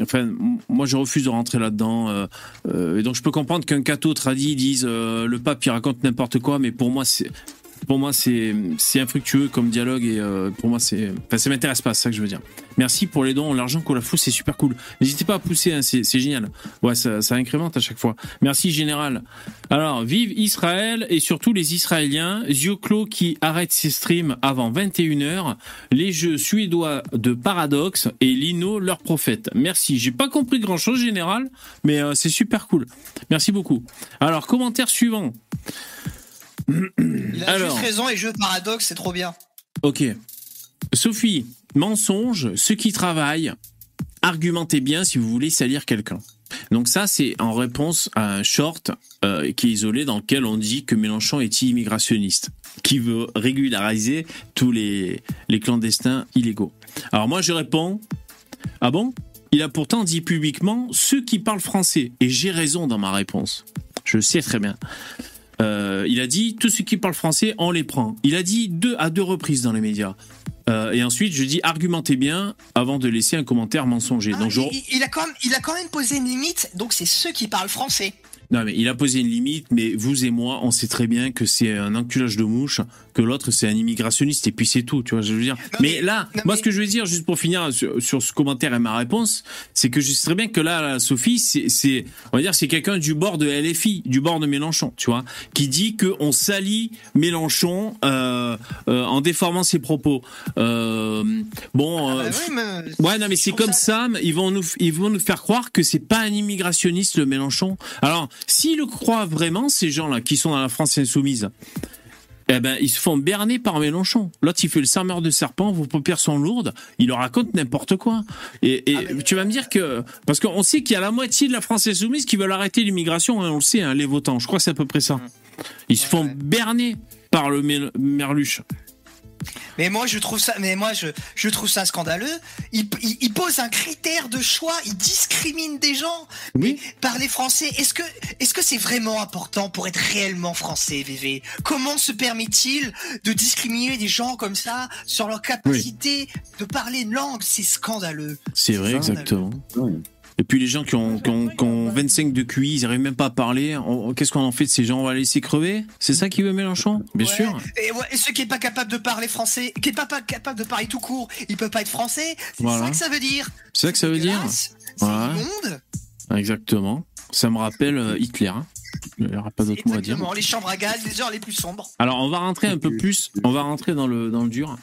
enfin, moi, je refuse de rentrer là-dedans. et donc, je peux comprendre qu'un catho tradit dise, le pape il raconte n'importe quoi, mais pour moi, c'est pour moi, c'est infructueux comme dialogue et euh, pour moi, c'est. Enfin, ça m'intéresse pas, c'est ça que je veux dire. Merci pour les dons, l'argent qu'on la fout, c'est super cool. N'hésitez pas à pousser, hein, c'est génial. Ouais, ça, ça incrémente à chaque fois. Merci, général. Alors, vive Israël et surtout les Israéliens. Zioclo qui arrête ses streams avant 21h. Les jeux suédois de Paradox et Lino, leur prophète. Merci. J'ai pas compris grand chose, général, mais euh, c'est super cool. Merci beaucoup. Alors, commentaire suivant. Il a Alors. juste raison et jeu paradoxe, c'est trop bien. Ok. Sophie, mensonge, ceux qui travaillent, argumentez bien si vous voulez salir quelqu'un. Donc ça, c'est en réponse à un short euh, qui est isolé dans lequel on dit que Mélenchon est immigrationniste, qui veut régulariser tous les, les clandestins illégaux. Alors moi, je réponds, ah bon? Il a pourtant dit publiquement ceux qui parlent français, et j'ai raison dans ma réponse. Je sais très bien. Euh, il a dit tous ceux qui parlent français, on les prend. Il a dit deux à deux reprises dans les médias. Euh, et ensuite, je dis argumentez bien avant de laisser un commentaire mensonger. Ah, Donc, je- il, il a quand même, il a quand même posé une limite, donc c'est ceux qui parlent français. Non, mais il a posé une limite, mais vous et moi, on sait très bien que c'est un enculage de mouche, que l'autre c'est un immigrationniste, et puis c'est tout, tu vois, je veux dire. Non, mais, mais- là, non, moi, mais- ce que je veux dire, juste pour finir sur, sur ce commentaire et ma réponse, c'est que je sais très bien que là, là, Sophie, c'est, on va dire, c'est quelqu'un du bord de LFI, du bord de Mélenchon, tu vois, qui dit que on salit Mélenchon euh, euh, en déformant ses propos. Euh, bon, Ah bah oui, mais- Ouais, non, mais c'est comme ça, ils vont nous, ils vont nous faire croire que c'est pas un immigrationniste, le Mélenchon. Alors, s'ils le croient vraiment, ces gens-là, qui sont dans la France insoumise, eh ben, ils se font berner par Mélenchon. L'autre, il fait le sermeur de serpent, vos paupières sont lourdes, il leur raconte n'importe quoi. Et, et Ah, mais- tu vas me dire que, parce qu'on sait qu'il y a la moitié de la France insoumise qui veulent arrêter l'immigration, hein, on le sait, hein, les votants. Je crois que c'est à peu près ça. Ils se font berner par le Merluche. Mais moi, je trouve ça, mais moi, je, je trouve ça scandaleux. Il, il, il pose un critère de choix, il discrimine des gens. Oui. Mais parler français, est-ce que, est-ce que c'est vraiment important pour être réellement français, VV Comment se permet-il de discriminer des gens comme ça sur leur capacité de parler une langue? C'est scandaleux. C'est vrai, exactement. Et puis les gens qui ont, qui ont, qui ont 25 de QI, ils arrivent même pas à parler. Qu'est-ce qu'on en fait de ces gens? On va les laisser crever? C'est ça qui veut Mélenchon? Bien Ouais. sûr. Et, ouais, et ceux qui est pas capable de parler français, qui est pas, pas capable de parler tout court, il peut pas être français. C'est Voilà. ça que ça veut dire. C'est ça que ça veut dire Ouais. immonde. Exactement. Ça me rappelle euh, Hitler. hein. Il n'y aura pas d'autre mot à dire. Les chambres à gaz, les heures les plus sombres. Alors on va rentrer un peu plus, on va rentrer dans le, dans le dur.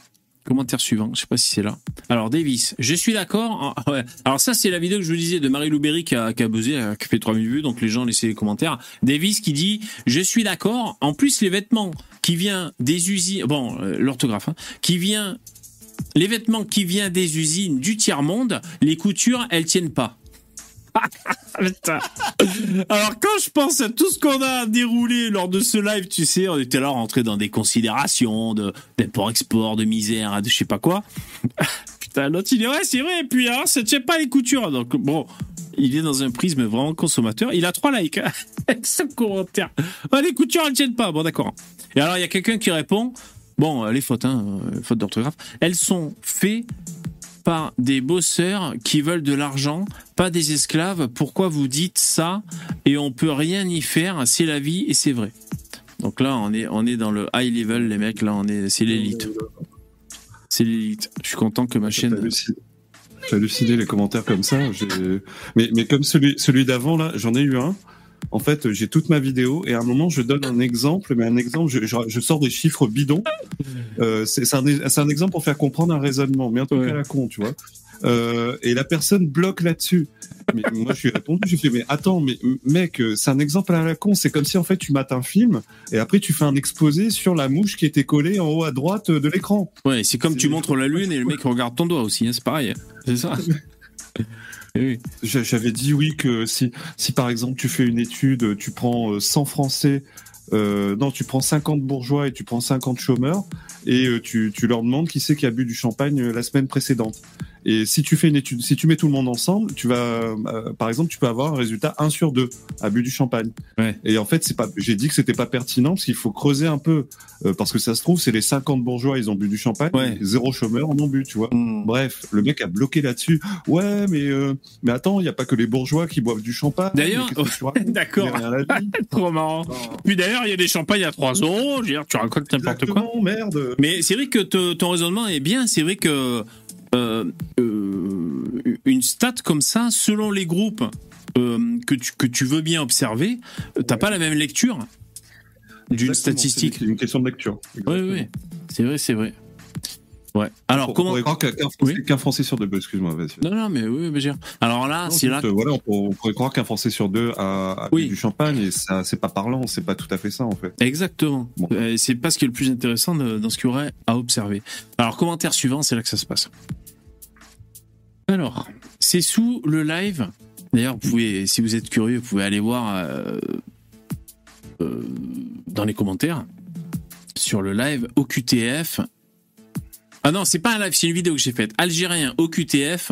Commentaire suivant, je sais pas si c'est là. Alors Davis, je suis d'accord. Ouais. Alors ça c'est la vidéo que je vous disais de Marie Louberry qui a, qui a buzzé, euh, qui a fait 3000 vues, donc les gens laissaient les commentaires. Davis qui dit je suis d'accord. En plus les vêtements qui viennent des usines, bon euh, l'orthographe, hein, qui vient les vêtements qui viennent des usines du tiers monde, les coutures elles tiennent pas. Alors quand je pense à tout ce qu'on a déroulé lors de ce live, tu sais, on était là rentré dans des considérations de d'import-export, de misère, de je sais pas quoi. Putain, l'autre il dit ouais c'est vrai, et puis alors ça tient pas les coutures. Donc bon, il est dans un prisme vraiment consommateur. Il a trois likes hein, avec ce commentaire. Ah, les coutures elles tiennent pas. Bon d'accord. Et alors il y a quelqu'un qui répond bon euh, les fautes, hein, euh, fautes d'orthographe, elles sont faites par des bosseurs qui veulent de l'argent, pas des esclaves. Pourquoi vous dites ça? Et on peut rien y faire C'est la vie et c'est vrai. Donc là, on est, on est dans le high level, les mecs. Là, on est, c'est l'élite. C'est l'élite. Je suis content que ma chaîne. J'ai halluciné les commentaires comme ça. Mais, mais comme celui, celui d'avant, là, j'en ai eu un. En fait, j'ai toute ma vidéo et à un moment, je donne un exemple, mais un exemple, je, je, je sors des chiffres bidons. Euh, c'est c'est un, c'est un exemple pour faire comprendre un raisonnement, mais un truc Ouais. à la con, tu vois. Euh, et la personne bloque là-dessus. Mais moi, je lui ai répondu, j'ai fait, mais attends, mais mec, c'est un exemple à la con. C'est comme si en fait tu mates un film et après tu fais un exposé sur la mouche qui était collée en haut à droite de l'écran. Ouais, c'est comme tu montres la lune et le mec regarde ton doigt aussi. hein, c'est pareil. C'est ça. Oui. J'avais dit oui que si, si par exemple tu fais une étude, tu prends euh, 100 Français, euh, non, tu prends 50 bourgeois et tu prends 50 chômeurs, et euh, tu, tu leur demandes qui c'est qui a bu du champagne euh, la semaine précédente. Et si tu fais une étude, si tu mets tout le monde ensemble, tu vas, euh, par exemple, tu peux avoir un résultat 1 sur 2 à but du champagne. Ouais. Et en fait, c'est pas, j'ai dit que c'était pas pertinent parce qu'il faut creuser un peu, euh, parce que ça se trouve, c'est les 50 bourgeois, ils ont bu du champagne, Ouais. zéro chômeur en ont bu, tu vois. Hmm. Bref, le mec a bloqué là-dessus. Ouais, mais euh, mais attends, il y a pas que les bourgeois qui boivent du champagne. D'ailleurs- D'accord. Trop marrant. Puis d'ailleurs, il y a des champagnes à 3 euros. Je veux dire, tu racontes n'importe quoi. Merde. Mais c'est vrai que te- ton raisonnement est bien. C'est vrai que une stat comme ça, selon les groupes euh, que, tu, que tu veux bien observer, euh, t'as pas la même lecture d'une statistique. C'est une question de lecture. Oui, oui, c'est vrai, c'est vrai. Ouais. Alors On comment pourrait croire qu'un qu'un Oui. Français, qu'un Français sur deux, excuse-moi. Non, non, mais oui, mais. Alors là, Non, c'est là. voilà, on, pourrait- on pourrait croire qu'un Français sur deux a, a Oui. bu du champagne et ça, c'est pas parlant, c'est pas tout à fait ça en fait. Exactement. Bon. Euh, C'est pas ce qui est le plus intéressant de- dans ce qu'il y aurait à observer. Alors, commentaire suivant, c'est là que ça se passe. Alors, c'est sous le live. D'ailleurs, vous pouvez, si vous êtes curieux, vous pouvez aller voir euh, euh, dans les commentaires sur le live OQTF. Ah non, c'est pas un live, c'est une vidéo que j'ai faite. Algérien OQTF,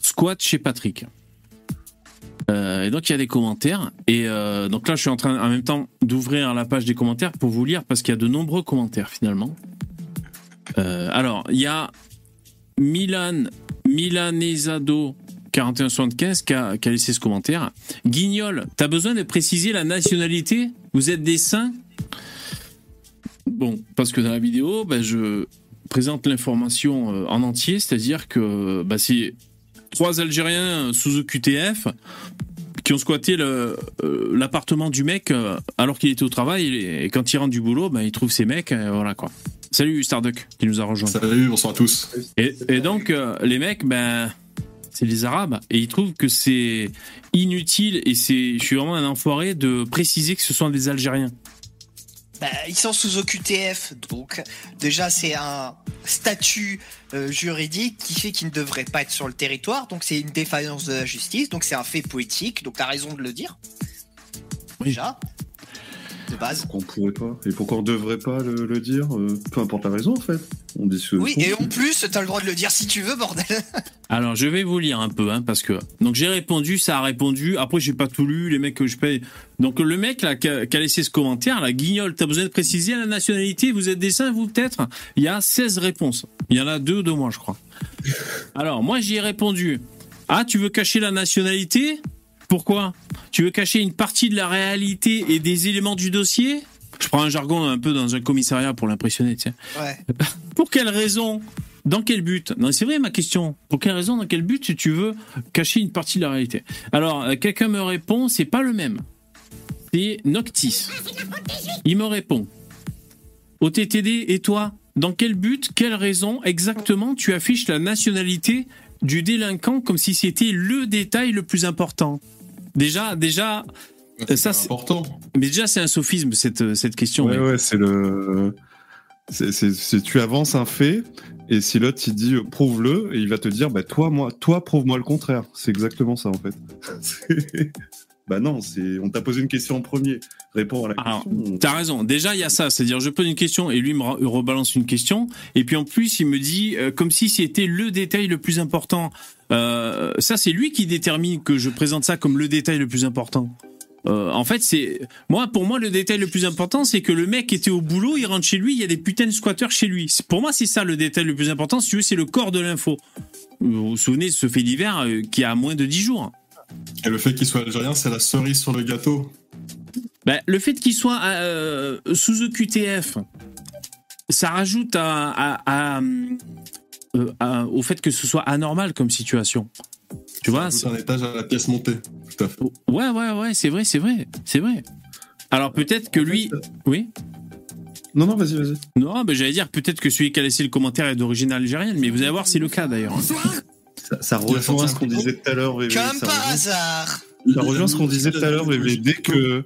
squat chez Patrick. Euh, et donc il y a des commentaires et euh, donc là je suis en train en même temps d'ouvrir la page des commentaires pour vous lire parce qu'il y a de nombreux commentaires finalement. Euh, alors il y a Milan Milanesado 4175 qui a, qui a laissé ce commentaire. Guignol, t'as besoin de préciser la nationalité? Vous êtes des saints? Bon, parce que dans la vidéo, ben, je présente l'information euh, en entier, c'est-à-dire que bah, c'est trois Algériens sous OQTF qui ont squatté euh, l'appartement du mec euh, alors qu'il était au travail et, quand il rentre du boulot, ben, il trouve ces mecs, euh, voilà quoi. Salut Starduck qui nous a rejoint. Salut, bonsoir à tous. Et, et donc euh, les mecs, ben c'est les Arabes et ils trouvent que c'est inutile et c'est, je suis vraiment un enfoiré de préciser que ce sont des Algériens. Bah, ils sont sous OQTF, donc déjà c'est un statut euh, juridique qui fait qu'ils ne devraient pas être sur le territoire, donc c'est une défaillance de la justice, donc c'est un fait poétique, donc t'as raison de le dire. Oui. Déjà, de base. Qu'on pourrait pas. Et pourquoi on devrait pas le, le dire euh, Peu importe la raison en fait. On dit ce Oui, et en plus, t'as le droit de le dire si tu veux, bordel. Alors, je vais vous lire un peu, hein, parce que donc j'ai répondu, ça a répondu. Après, j'ai pas tout lu, les mecs que je paye. Donc le mec là qui a, qui a laissé ce commentaire, la guignol, t'as besoin de préciser la nationalité. Vous êtes des saints, vous peut-être? Il y a 16 réponses. Il y en a deux de moi, je crois. Alors moi, j'y ai répondu. Ah, tu veux cacher la nationalité? Pourquoi Tu veux cacher une partie de la réalité et des éléments du dossier Je prends un jargon un peu dans un commissariat pour l'impressionner, tiens. Ouais. Pour quelle raison Dans quel but Non, c'est vrai ma question. Pour quelle raison Dans quel but tu veux cacher une partie de la réalité Alors, euh, quelqu'un me répond, c'est pas le même. C'est Noctis. Il me répond. OTTD, et toi Dans quel but, quelle raison exactement tu affiches la nationalité du délinquant comme si c'était le détail le plus important Déjà, déjà, C'est ça, c'est- important. mais déjà c'est un sophisme cette, cette question. Ouais, mais- ouais, c'est le. C'est- tu avances un fait et si l'autre il dit euh, prouve-le et il va te dire bah toi moi toi prouve-moi le contraire. C'est exactement ça en fait. Bah non, c'est on t'a posé une question en premier. Réponds à la Alors, question. T'as raison. Déjà, il y a ça. C'est-à-dire, je pose une question et lui me re- rebalance une question. Et puis en plus, il me dit euh, comme si c'était le détail le plus important. Euh, ça, c'est lui qui détermine que je présente ça comme le détail le plus important. Euh, en fait, c'est moi pour moi le détail le plus important, c'est que le mec était au boulot, il rentre chez lui, il y a des putains de squatteurs chez lui. Pour moi, c'est ça le détail le plus important. Si tu veux, c'est le corps de l'info. Vous vous souvenez de ce fait divers qui a moins de 10 jours. Et le fait qu'il soit algérien, c'est la cerise sur le gâteau. Ben, le fait qu'il soit euh, sous EQTF, ça rajoute à, à- à, euh, à- au fait que ce soit anormal comme situation. Tu vois C'est un étage à la pièce montée. Tout à fait. c'est- Ouais, ouais, ouais, c'est vrai, c'est vrai, c'est vrai. Alors peut-être que lui. Oui Non non vas-y vas-y. Non, ben, j'allais dire peut-être que celui qui a laissé le commentaire est d'origine algérienne, mais vous allez voir, c'est le cas d'ailleurs. Ça, ça rejoint ce qu'on disait tout à l'heure. Comme ça par rejoint- hasard. Ça rejoint ce qu'on disait tout à l'heure. Dès que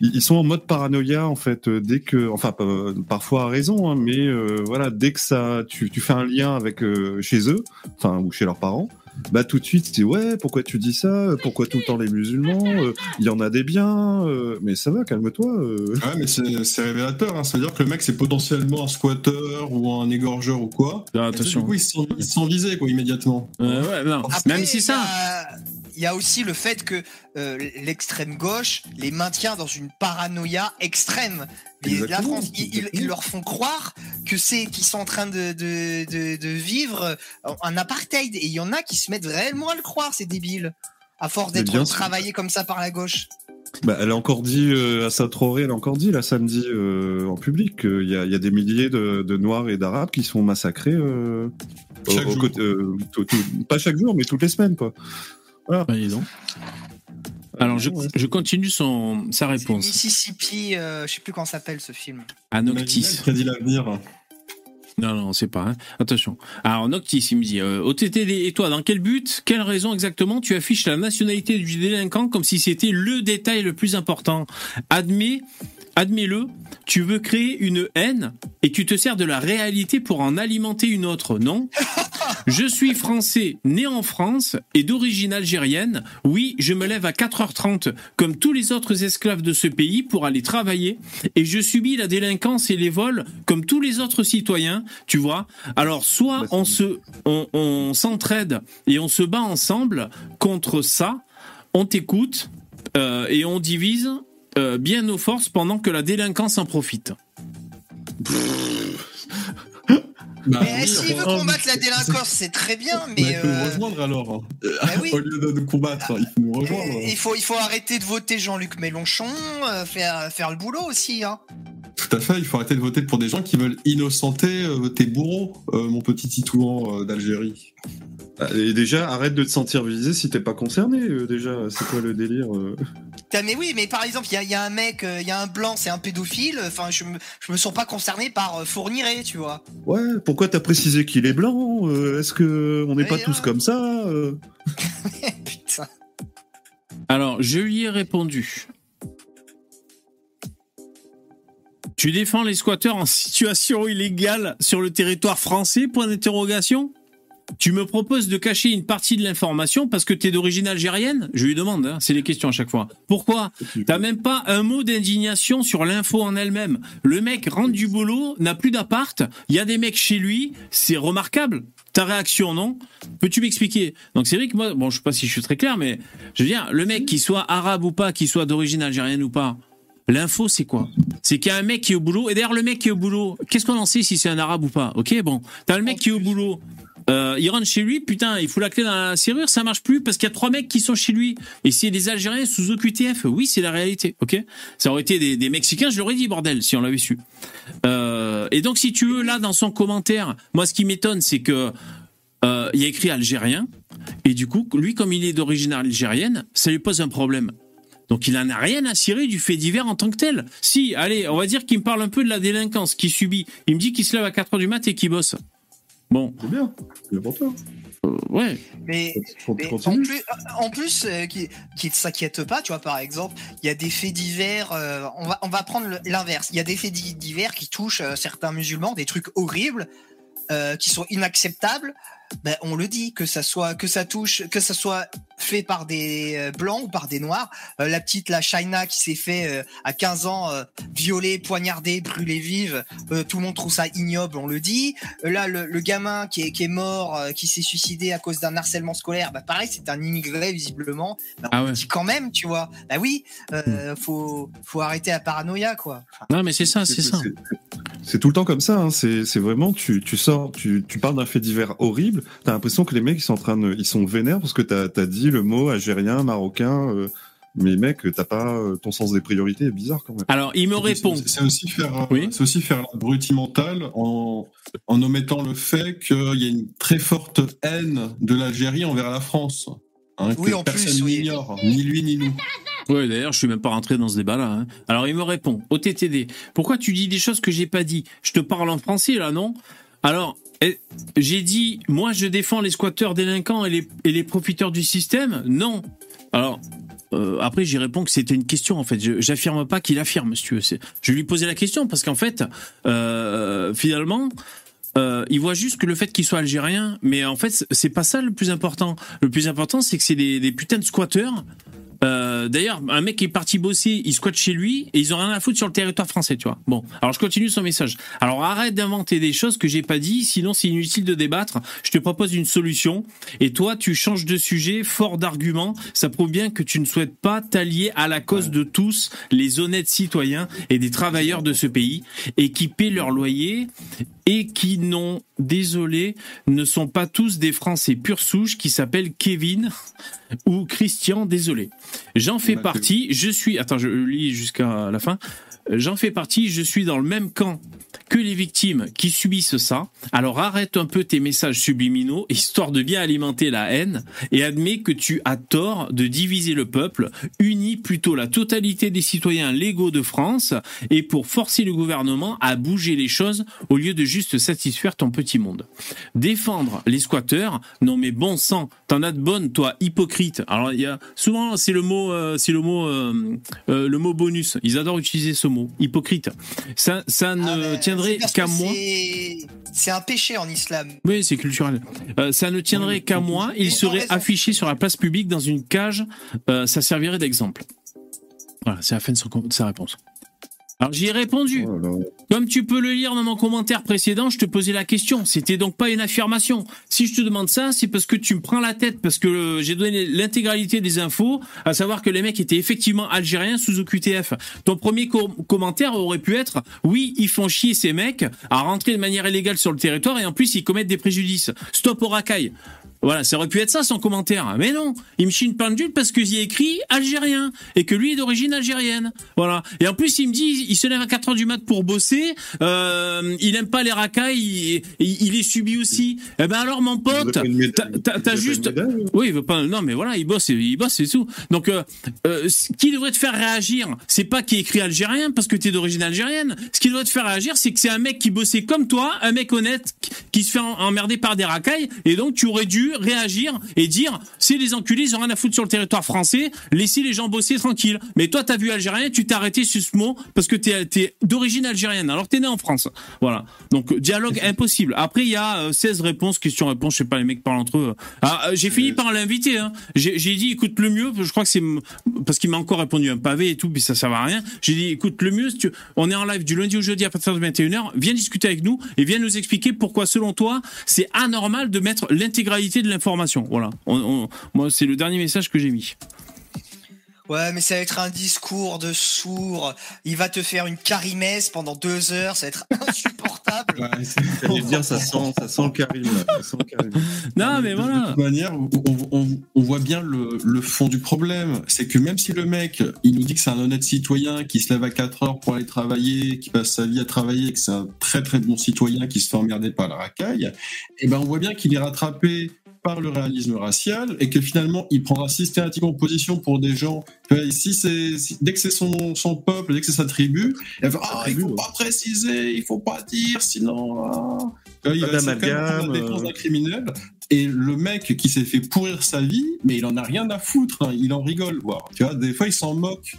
ils sont en mode paranoïa en fait, euh, dès que, enfin pas- parfois à raison, hein, mais euh, voilà, dès que ça, tu, tu fais un lien avec euh, chez eux, enfin ou chez leurs parents, bah tout de suite, tu dis ouais, pourquoi tu dis ça? Pourquoi tout le temps les musulmans? Euh, Il y en a des biens, euh, mais ça va, calme-toi. euh. Ouais, mais c'est c'est révélateur. Hein. C'est-à-dire que le mec, c'est potentiellement un squatteur ou un égorgeur ou quoi. Ah, Et du attention. coup, ils sont, ils sont visés, quoi, immédiatement. Euh, ouais, non. Après, Même si ça. Il y a aussi le fait que euh, l'extrême gauche les maintient dans une paranoïa extrême. La France, ils, ils- ils leur font croire que c'est qu'ils sont en train de, de, de, de vivre un apartheid. Et il y en a qui se mettent réellement à le croire, c'est débile. À force d'être travaillés comme ça par la gauche. Bah, elle a encore dit euh, à Saint-Traoré, elle a encore dit là samedi euh, en public qu'il y a, il y a des milliers de, de Noirs et d'Arabes qui sont massacrés. euh, au- Chaque au jour. côté- euh, tout- tout- pas chaque jour, mais toutes les semaines, quoi. Bah, dis donc. Alors, je, Ouais. je continue son, sa réponse. Mississippi, euh, je sais plus comment s'appelle ce film. Anoctis. Imaginez, qui a dit l'avenir. Non, non, c'est pas. hein. Attention. Alors, Noctis, il me dit euh, OTTD, et toi, dans quel but, quelle raison exactement tu affiches la nationalité du délinquant comme si c'était le détail le plus important? Admets, admets-le, tu veux créer une haine et tu te sers de la réalité pour en alimenter une autre, non? Je suis français, né en France et d'origine algérienne. Oui, je me lève à 4h30 comme tous les autres esclaves de ce pays pour aller travailler et je subis la délinquance et les vols comme tous les autres citoyens, tu vois. Alors soit c'est- on se on, on s'entraide et on se bat ensemble contre ça, on t'écoute euh, et on divise euh, bien nos forces pendant que la délinquance en profite. Bah, mais oui, s'il veut enfin, combattre la délinquance, c'est très bien, Bah, mais il faut nous euh, rejoindre alors. bah oui. Au lieu de nous combattre, il faut nous rejoindre. il faut, il faut arrêter de voter Jean-Luc Mélenchon, euh, faire, faire le boulot aussi. Hein. Tout à fait, il faut arrêter de voter pour des gens qui veulent innocenter euh, tes bourreaux, euh, mon petit titouan euh, d'Algérie. Ah, Et déjà, arrête de te sentir visé si t'es pas concerné. euh, déjà, c'est quoi le délire euh? Mais oui, mais par exemple, il y a, il y a un mec, euh, il y a un blanc, c'est un pédophile. Enfin, je me, je me sens pas concerné par euh, Fourniret, tu vois. Ouais, pourquoi t'as précisé qu'il est blanc Euh, Est-ce que on n'est pas tous ouais. comme ça euh Putain. Alors, je lui ai répondu. Tu défends les squatteurs en situation illégale sur le territoire français? Point d'interrogation. Tu me proposes de cacher une partie de l'information parce que t'es d'origine algérienne? Je lui demande, hein, c'est les questions à chaque fois. Pourquoi? T'as même pas un mot d'indignation sur l'info en elle-même. Le mec rentre du boulot, n'a plus d'appart, il y a des mecs chez lui, c'est remarquable. Ta réaction, non? Peux-tu m'expliquer? Donc c'est vrai que moi, bon, je sais pas si je suis très clair, mais je veux dire, le mec qui soit arabe ou pas, qui soit d'origine algérienne ou pas, l'info c'est quoi? C'est qu'il y a un mec qui est au boulot, et d'ailleurs le mec qui est au boulot, qu'est-ce qu'on en sait si c'est un arabe ou pas? Ok, bon, t'as le mec qui est au boulot. Euh, il rentre chez lui, putain, il fout la clé dans la serrure, ça marche plus parce qu'il y a trois mecs qui sont chez lui. Et c'est des Algériens sous OQTF, oui, c'est la réalité, ok? Ça aurait été des, Mexicains, je l'aurais dit, bordel, si on l'avait su. Euh, et donc, si tu veux, là, dans son commentaire, moi, ce qui m'étonne, c'est que euh, a écrit algérien, et du coup, lui, comme il est d'origine algérienne, ça lui pose un problème. Donc il en a rien à cirer du fait divers en tant que tel. Si, allez, on va dire qu'il me parle un peu de la délinquance qu'il subit. Il me dit qu'il se lève à 4h du mat et qu'il bosse. Bon, C'est bien, c'est bien pour toi. euh, ouais. Mais, mais faut en plus, en plus euh, qui, qui ne s'inquiète pas, tu vois, par exemple, il y a des faits divers. euh, on, va, on va prendre l'inverse. Il y a des faits di- divers qui touchent euh, certains musulmans, des trucs horribles, euh, qui sont inacceptables. Ben, on le dit que ça soit que ça touche, que ça soit fait par des euh, blancs ou par des noirs. Euh, la petite la China qui s'est fait euh, à 15 ans euh, violer, poignarder, brûler vive. euh, tout le monde trouve ça ignoble, on le dit. Euh, là, le, le gamin qui est, qui est mort, euh, qui s'est suicidé à cause d'un harcèlement scolaire, bah pareil, c'est un immigré visiblement. Bah, on Ah ouais. Hmm. dit quand même, tu vois. Bah oui, euh, faut faut arrêter la paranoïa, quoi. Enfin, Non, mais c'est ça, c'est ça. C'est- tout le temps comme ça. Hein. C'est vraiment, tu, tu sors, tu, tu parles d'un fait divers horrible. T'as l'impression que les mecs ils sont en train de, ils sont vénères parce que t'as as dit le mot algérien, marocain. euh, mais mec, t'as pas euh, ton sens des priorités est bizarre quand même. Alors, il me répond. C'est aussi faire, euh, Oui. c'est aussi faire l'abruti mental en, en omettant le fait qu'il y a une très forte haine de l'Algérie envers la France. Hein, que Oui, en plus, personne oui. n'ignore, ni lui ni nous. Ouais, d'ailleurs, je suis même pas rentré dans ce débat-là. hein. Alors, il me répond, au TTD, pourquoi tu dis des choses que j'ai pas dit? Je te parle en français, là, non? Alors, eh, j'ai dit, moi, je défends les squatteurs délinquants et les, et les profiteurs du système? Non. Alors, euh, après, j'y réponds que c'était une question, en fait. J'affirme pas qu'il affirme, si tu veux. Je lui posais la question parce qu'en fait, euh, finalement, euh, ils voient juste que le fait qu'ils soient algériens, mais en fait, c'est pas ça le plus important. Le plus important, c'est que c'est des, des putains de squatteurs. Euh, D'ailleurs, un mec qui est parti bosser, il squatte chez lui et ils ont rien à foutre sur le territoire français, tu vois. Bon, alors je continue son message. Alors arrête d'inventer des choses que j'ai pas dit, sinon c'est inutile de débattre. Je te propose une solution et toi tu changes de sujet, fort d'arguments. Ça prouve bien que tu ne souhaites pas t'allier à la cause de tous les honnêtes citoyens et des travailleurs de ce pays et qui paient leur loyer et qui n'ont, désolé, ne sont pas tous des Français pure souche qui s'appellent Kevin ou Christian, désolé. J'en fais partie, je suis, attends, je lis jusqu'à la fin. J'en fais partie, je suis dans le même camp que les victimes qui subissent ça. Alors arrête un peu tes messages subliminaux, histoire de bien alimenter la haine, et admets que tu as tort de diviser le peuple, unis plutôt la totalité des citoyens légaux de France, et pour forcer le gouvernement à bouger les choses au lieu de juste satisfaire ton petit monde. Défendre les squatteurs, non mais bon sang, t'en as de bonnes, toi, hypocrite. Alors il y a souvent c'est le euh, le euh, euh, le mot bonus. Ils adorent utiliser ce mot, hypocrite. Ça, ça ne Ah, mais tiendrait qu'à moi. c'est- un péché en islam. Oui, c'est culturel. Euh, ça ne tiendrait qu'à moi. Il serait affiché sur la place publique dans une cage. Euh, ça servirait d'exemple. Voilà, c'est la fin de, son- de sa réponse. Alors j'y ai répondu. Oh. Comme tu peux le lire dans mon commentaire précédent, je te posais la question. C'était donc pas une affirmation. Si je te demande ça, c'est parce que tu me prends la tête, parce que j'ai donné l'intégralité des infos, à savoir que les mecs étaient effectivement algériens sous OQTF. Ton premier co- commentaire aurait pu être oui, ils font chier ces mecs à rentrer de manière illégale sur le territoire et en plus ils commettent des préjudices. Stop au racaille. Voilà, ça aurait pu être ça son commentaire. Mais non, il me chie une pendule parce que j'y ai écrit algérien et que lui est d'origine algérienne. Voilà. Et en plus, il me dit, il se lève à 4 heures du mat pour bosser. Euh, il aime pas les racailles. Il, il, il les subit aussi. Eh ben alors, mon pote, t'as- juste. médaille Oui, il veut pas. Non, mais voilà, il bosse, il bosse, c'est tout. Donc, euh, euh, ce qui devrait te faire réagir, c'est pas qui écrit algérien parce que t'es d'origine algérienne. Ce qui devrait te faire réagir, c'est que c'est un mec qui bossait comme toi, un mec honnête qui- se fait emmerder par des racailles, et donc tu aurais dû réagir et dire c'est les enculés, ils ont rien à foutre sur le territoire français, laissez les gens bosser tranquille. Mais toi, t'as vu algérien, tu t'es arrêté sur ce mot parce que t'es es, d'origine algérienne, alors t'es né en France. Voilà. Donc dialogue impossible. Après, il y a euh, 16 réponses, questions-réponses, je sais pas, les mecs parlent entre eux. Ah, euh, j'ai fini par l'inviter. Hein. J'ai dit, écoute, le mieux, je crois que c'est parce qu'il m'a encore répondu un pavé et tout, puis ça sert à rien. J'ai dit, écoute, le mieux, si tu- on est en live du lundi au jeudi à partir de 21h, viens discuter avec nous et viens nous expliquer pourquoi, selon toi, c'est anormal de mettre l'intégralité de l'information. Voilà. On- on- moi, c'est le dernier message que j'ai mis. Ouais, mais ça va être un discours de sourd. Il va te faire une carimesse pendant deux heures. Ça va être insupportable. Ouais, c'est- J'allais dire, ça sent, ça sent le Karim. là, ça sent le Karim. Non, mais de, voilà. De toute manière, on, on- on voit bien le, le fond du problème. C'est que même si le mec, il nous dit que c'est un honnête citoyen qui se lève à 4 heures pour aller travailler, qui passe sa vie à travailler, que c'est un très très bon citoyen qui se fait emmerder par la racaille, et ben on voit bien qu'il est rattrapé par le réalisme racial et que finalement il prendra systématiquement position pour des gens. Si c'est si- dès que c'est son, son peuple, dès que c'est sa tribu, il va ah, il faut pas préciser, il faut pas dire, sinon. ah. Il va la défense euh. d'un criminel. Et le mec qui s'est fait pourrir sa vie, mais il en a rien à foutre, hein, il en rigole, voire. Tu vois, des fois il s'en moque.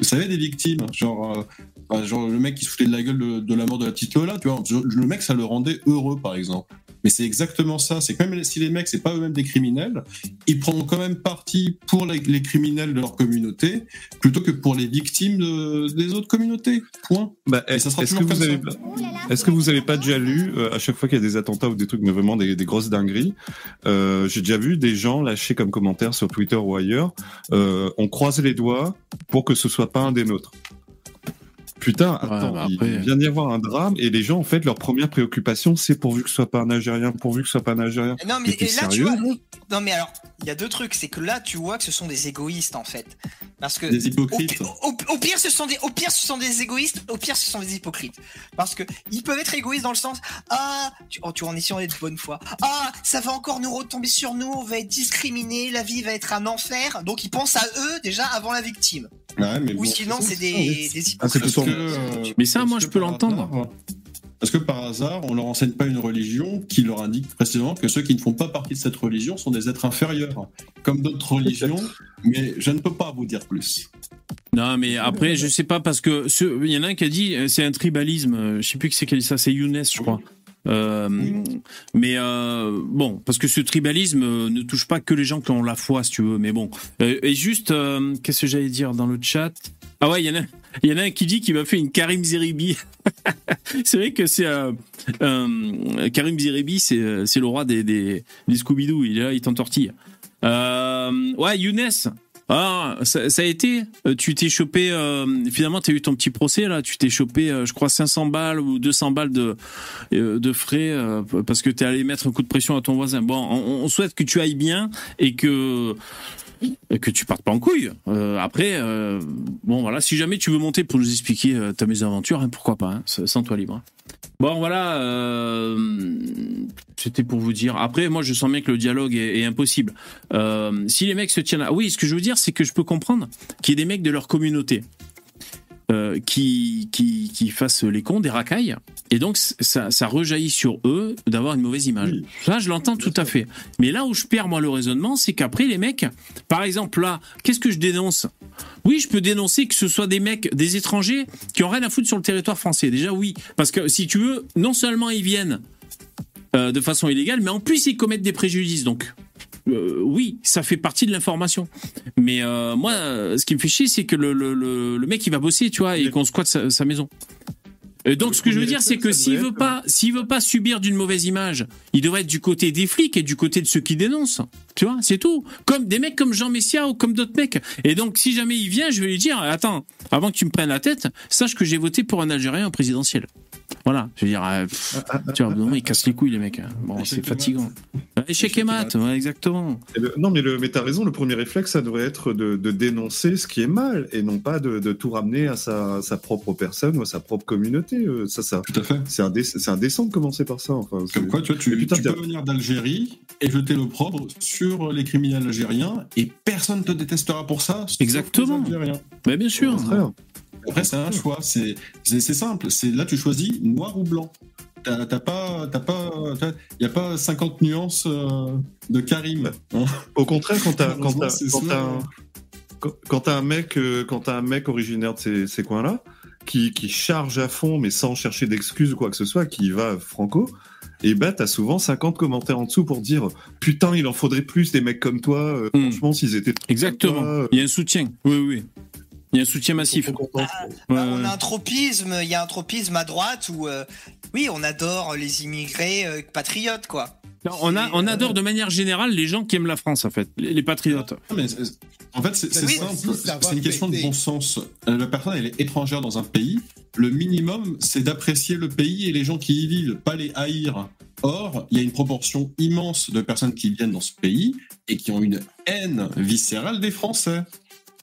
Vous savez, des victimes, genre, euh, bah, genre le mec qui se foutait de la gueule de, de la mort de la petite Lola, tu vois, le mec ça le rendait heureux, par exemple. Mais c'est exactement ça, c'est quand même si les mecs c'est pas eux-mêmes des criminels, ils prennent quand même parti pour les, les criminels de leur communauté plutôt que pour les victimes de- des autres communautés. Point. Bah, sera est-ce que vous avez que vous pas déjà lu euh, à chaque fois qu'il y a des attentats ou des trucs, mais vraiment des, des grosses dingueries euh, J'ai déjà vu des gens lâcher comme commentaire sur Twitter ou ailleurs euh, on croise les doigts pour que ce soit pas un des nôtres. Putain, attends, bah il après- vient d'y avoir un drame et les gens en fait leur première préoccupation c'est pourvu que ce soit pas un Algérien, pourvu que ce soit pas un Algérien. Non, mais Mais t'es et là, tu vois. Non, mais alors, il y a deux trucs. C'est que là, tu vois que ce sont des égoïstes, en fait. Parce que. Des Au, hypocrites. au- au pire, ce sont des, au pire, ce sont des égoïstes. Au pire, ce sont des hypocrites. Parce que ils peuvent être égoïstes dans le sens, ah, tu, oh, tu vois, on est sûr de bonne foi. Ah, ça va encore nous retomber sur nous. On va être discriminés. La vie va être un enfer. Donc, ils pensent à eux déjà avant la victime. Ouais, mais Ou bon, sinon, c'est des, ouais. des Ah, hypocrites. Que, euh, Mais ça, moi, que je peux l'entendre. Parce que par hasard, on leur enseigne pas une religion qui leur indique précisément que ceux qui ne font pas partie de cette religion sont des êtres inférieurs, comme d'autres religions, mais je ne peux pas vous dire plus. Non, mais après, je sais pas parce que ce- il y en a un qui a dit euh, c'est un tribalisme. euh, Je sais plus qui c'est qui a dit ça, c'est Younes, je crois. Euh, Mais euh, bon, parce que ce tribalisme euh, ne touche pas que les gens qui ont la foi, si tu veux. Mais bon, et juste, euh, qu'est-ce que j'allais dire dans le chat? Ah ouais, il y en a, y en a un qui dit qu'il m'a fait une Karim Zeribi. c'est vrai que c'est euh, euh, Karim Zeribi, c'est euh, c'est le roi des des, des Scooby-Doo. Il est là, il t'entortille. Euh, ouais, Younes. Ah, ça, a été. Tu t'es chopé. finalement, t'as eu ton petit procès là. Tu t'es chopé, je crois, 500 balles ou 200 balles de de frais parce que t'es allé mettre un coup de pression à ton voisin. Bon, on, souhaite que tu ailles bien et que que tu partes pas en couille. Euh, après, euh, bon voilà, si jamais tu veux monter pour nous expliquer euh, ta mésaventure, hein, pourquoi pas, hein, sans toi libre. Bon voilà, c'était pour vous dire. Après, moi, je sens bien que le dialogue est, est impossible. Si les mecs se tiennent, à... oui, ce que je veux dire, c'est que je peux comprendre qu'il y ait des mecs de leur communauté euh, qui, qui qui fassent les cons, des racailles, et donc ça, ça rejaillit sur eux d'avoir une mauvaise image. Oui. Ça, je l'entends tout à fait. Mais là où je perds moi le raisonnement, c'est qu'après les mecs, par exemple là, qu'est-ce que je dénonce? Oui, je peux dénoncer que ce soit des mecs, des étrangers qui ont rien à foutre sur le territoire français. Déjà oui, parce que si tu veux, non seulement ils viennent euh, de façon illégale, mais en plus ils commettent des préjudices. Donc euh, oui, ça fait partie de l'information. Mais euh, moi, ce qui me fait chier, c'est que le, le, le, le mec il va bosser, tu vois, et qu'on squatte sa, sa maison. Et donc, ce que je veux dire, c'est que s'il veut pas, s'il veut pas subir d'une mauvaise image, il devrait être du côté des flics et du côté de ceux qui dénoncent. Tu vois, c'est tout. Comme des mecs comme Jean Messia ou comme d'autres mecs. Et donc, si jamais il vient, je vais lui dire, attends, avant que tu me prennes la tête, sache que j'ai voté pour un Algérien présidentiel. Voilà, je veux dire, euh, pff, tu vois, ils cassent les couilles, les mecs. Bon, c'est fatigant. Euh, Échec et mat, ouais, exactement. Et le- non, mais, le, mais t'as raison, le premier réflexe, ça devrait être de, de dénoncer ce qui est mal et non pas de, de tout ramener à sa, sa propre personne ou à sa propre communauté. Euh, Ça, ça, Tout à fait. c'est indé- c'est indécent de commencer par ça. Enfin, c'est- Comme quoi, tu vois, tu, putain, peux venir d'Algérie et jeter l'opprobre sur les criminels algériens et personne te détestera pour ça. Exactement. Mais bien Au sûr. Après, c'est un choix. C'est simple. C'est là, tu choisis noir ou blanc. T'as t'as pas, t'as pas, il y a pas 50 nuances euh, de Karim. hein. Au contraire, quand t'as quand quand t'as un- quand- quand t'as un mec euh, quand t'as un mec originaire de ces, ces coins-là qui, qui charge à fond mais sans chercher d'excuses ou quoi que ce soit, qui va franco, et bah t'as souvent 50 commentaires en dessous pour dire putain il en faudrait plus des mecs comme toi. euh, Hmm. Franchement s'ils étaient Exactement. toi, euh, Il y a un soutien. Oui, oui. Il y a un soutien massif. contents. Ouais, Bah, on a un tropisme, il y a un tropisme à droite où, euh, oui, on adore les immigrés euh, patriotes, quoi. Non, on, a, on adore de manière générale les gens qui aiment la France, en fait, les, les patriotes. Non, mais en fait, c'est Oui, simple. C'est une question de bon sens. Euh, La personne, elle est étrangère dans un pays. Le minimum, c'est d'apprécier le pays et les gens qui y vivent, pas les haïr. Or, il y a une proportion immense de personnes qui viennent dans ce pays et qui ont une haine viscérale des Français.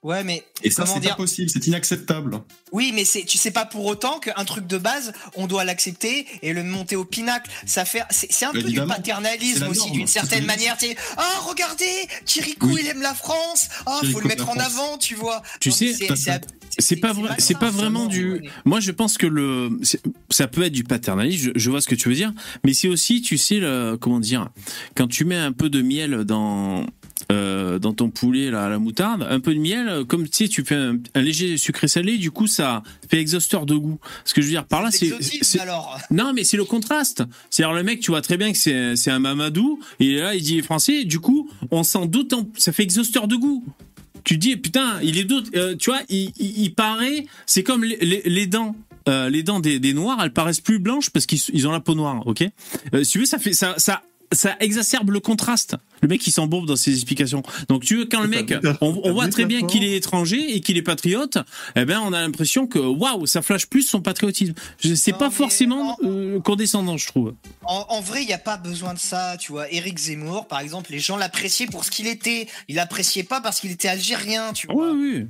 Ouais, mais Et ça, comment c'est dire pas possible, c'est inacceptable. Oui, mais c'est, tu sais pas pour autant qu'un truc de base, on doit l'accepter et le monter au pinacle. Ça fait, c'est, un peu du paternalisme aussi, d'une certaine manière. Tu sais, ah, regardez, Kirikou, Oui. il aime la France. Ah, faut Kirikou le mettre en France. avant, tu vois. Tu Non, sais, c'est, pas vrai, c'est pas vraiment du. Moi, je pense que le, ça peut être du paternalisme. Je, je vois ce que tu veux dire, mais c'est aussi, tu sais, le, comment dire, quand tu mets un peu de miel dans euh, dans ton poulet là, à la moutarde, un peu de miel, comme tu sais, tu fais un, un léger sucré salé, du coup, ça fait exhausteur de goût. Ce que je veux dire par là, c'est, non, mais c'est le contraste. C'est-à-dire le mec, tu vois très bien que c'est un Mamadou, et là il dit français, du coup, on s'en doute, en- ça fait exhausteur de goût. Tu dis putain, il est d'autres, euh, tu vois, il, il, il paraît, c'est comme les, les, les dents. euh, les dents des, des noirs, elles paraissent plus blanches parce qu'ils ils ont la peau noire, ok? Euh, Si tu veux, ça fait ça, ça, ça exacerbe le contraste. Le mec, il s'embourbe dans ses explications. Donc, tu veux, quand le mec, on, voit très bien qu'il est étranger et qu'il est patriote, eh ben, on a l'impression que waouh, ça flash plus son patriotisme. Je- C'est pas forcément euh, condescendant, je trouve. En, en vrai, il n'y a pas besoin de ça, tu vois. Éric Zemmour, par exemple, les gens l'appréciaient pour ce qu'il était. Il l'appréciait pas parce qu'il était algérien, tu vois. Oui, oui.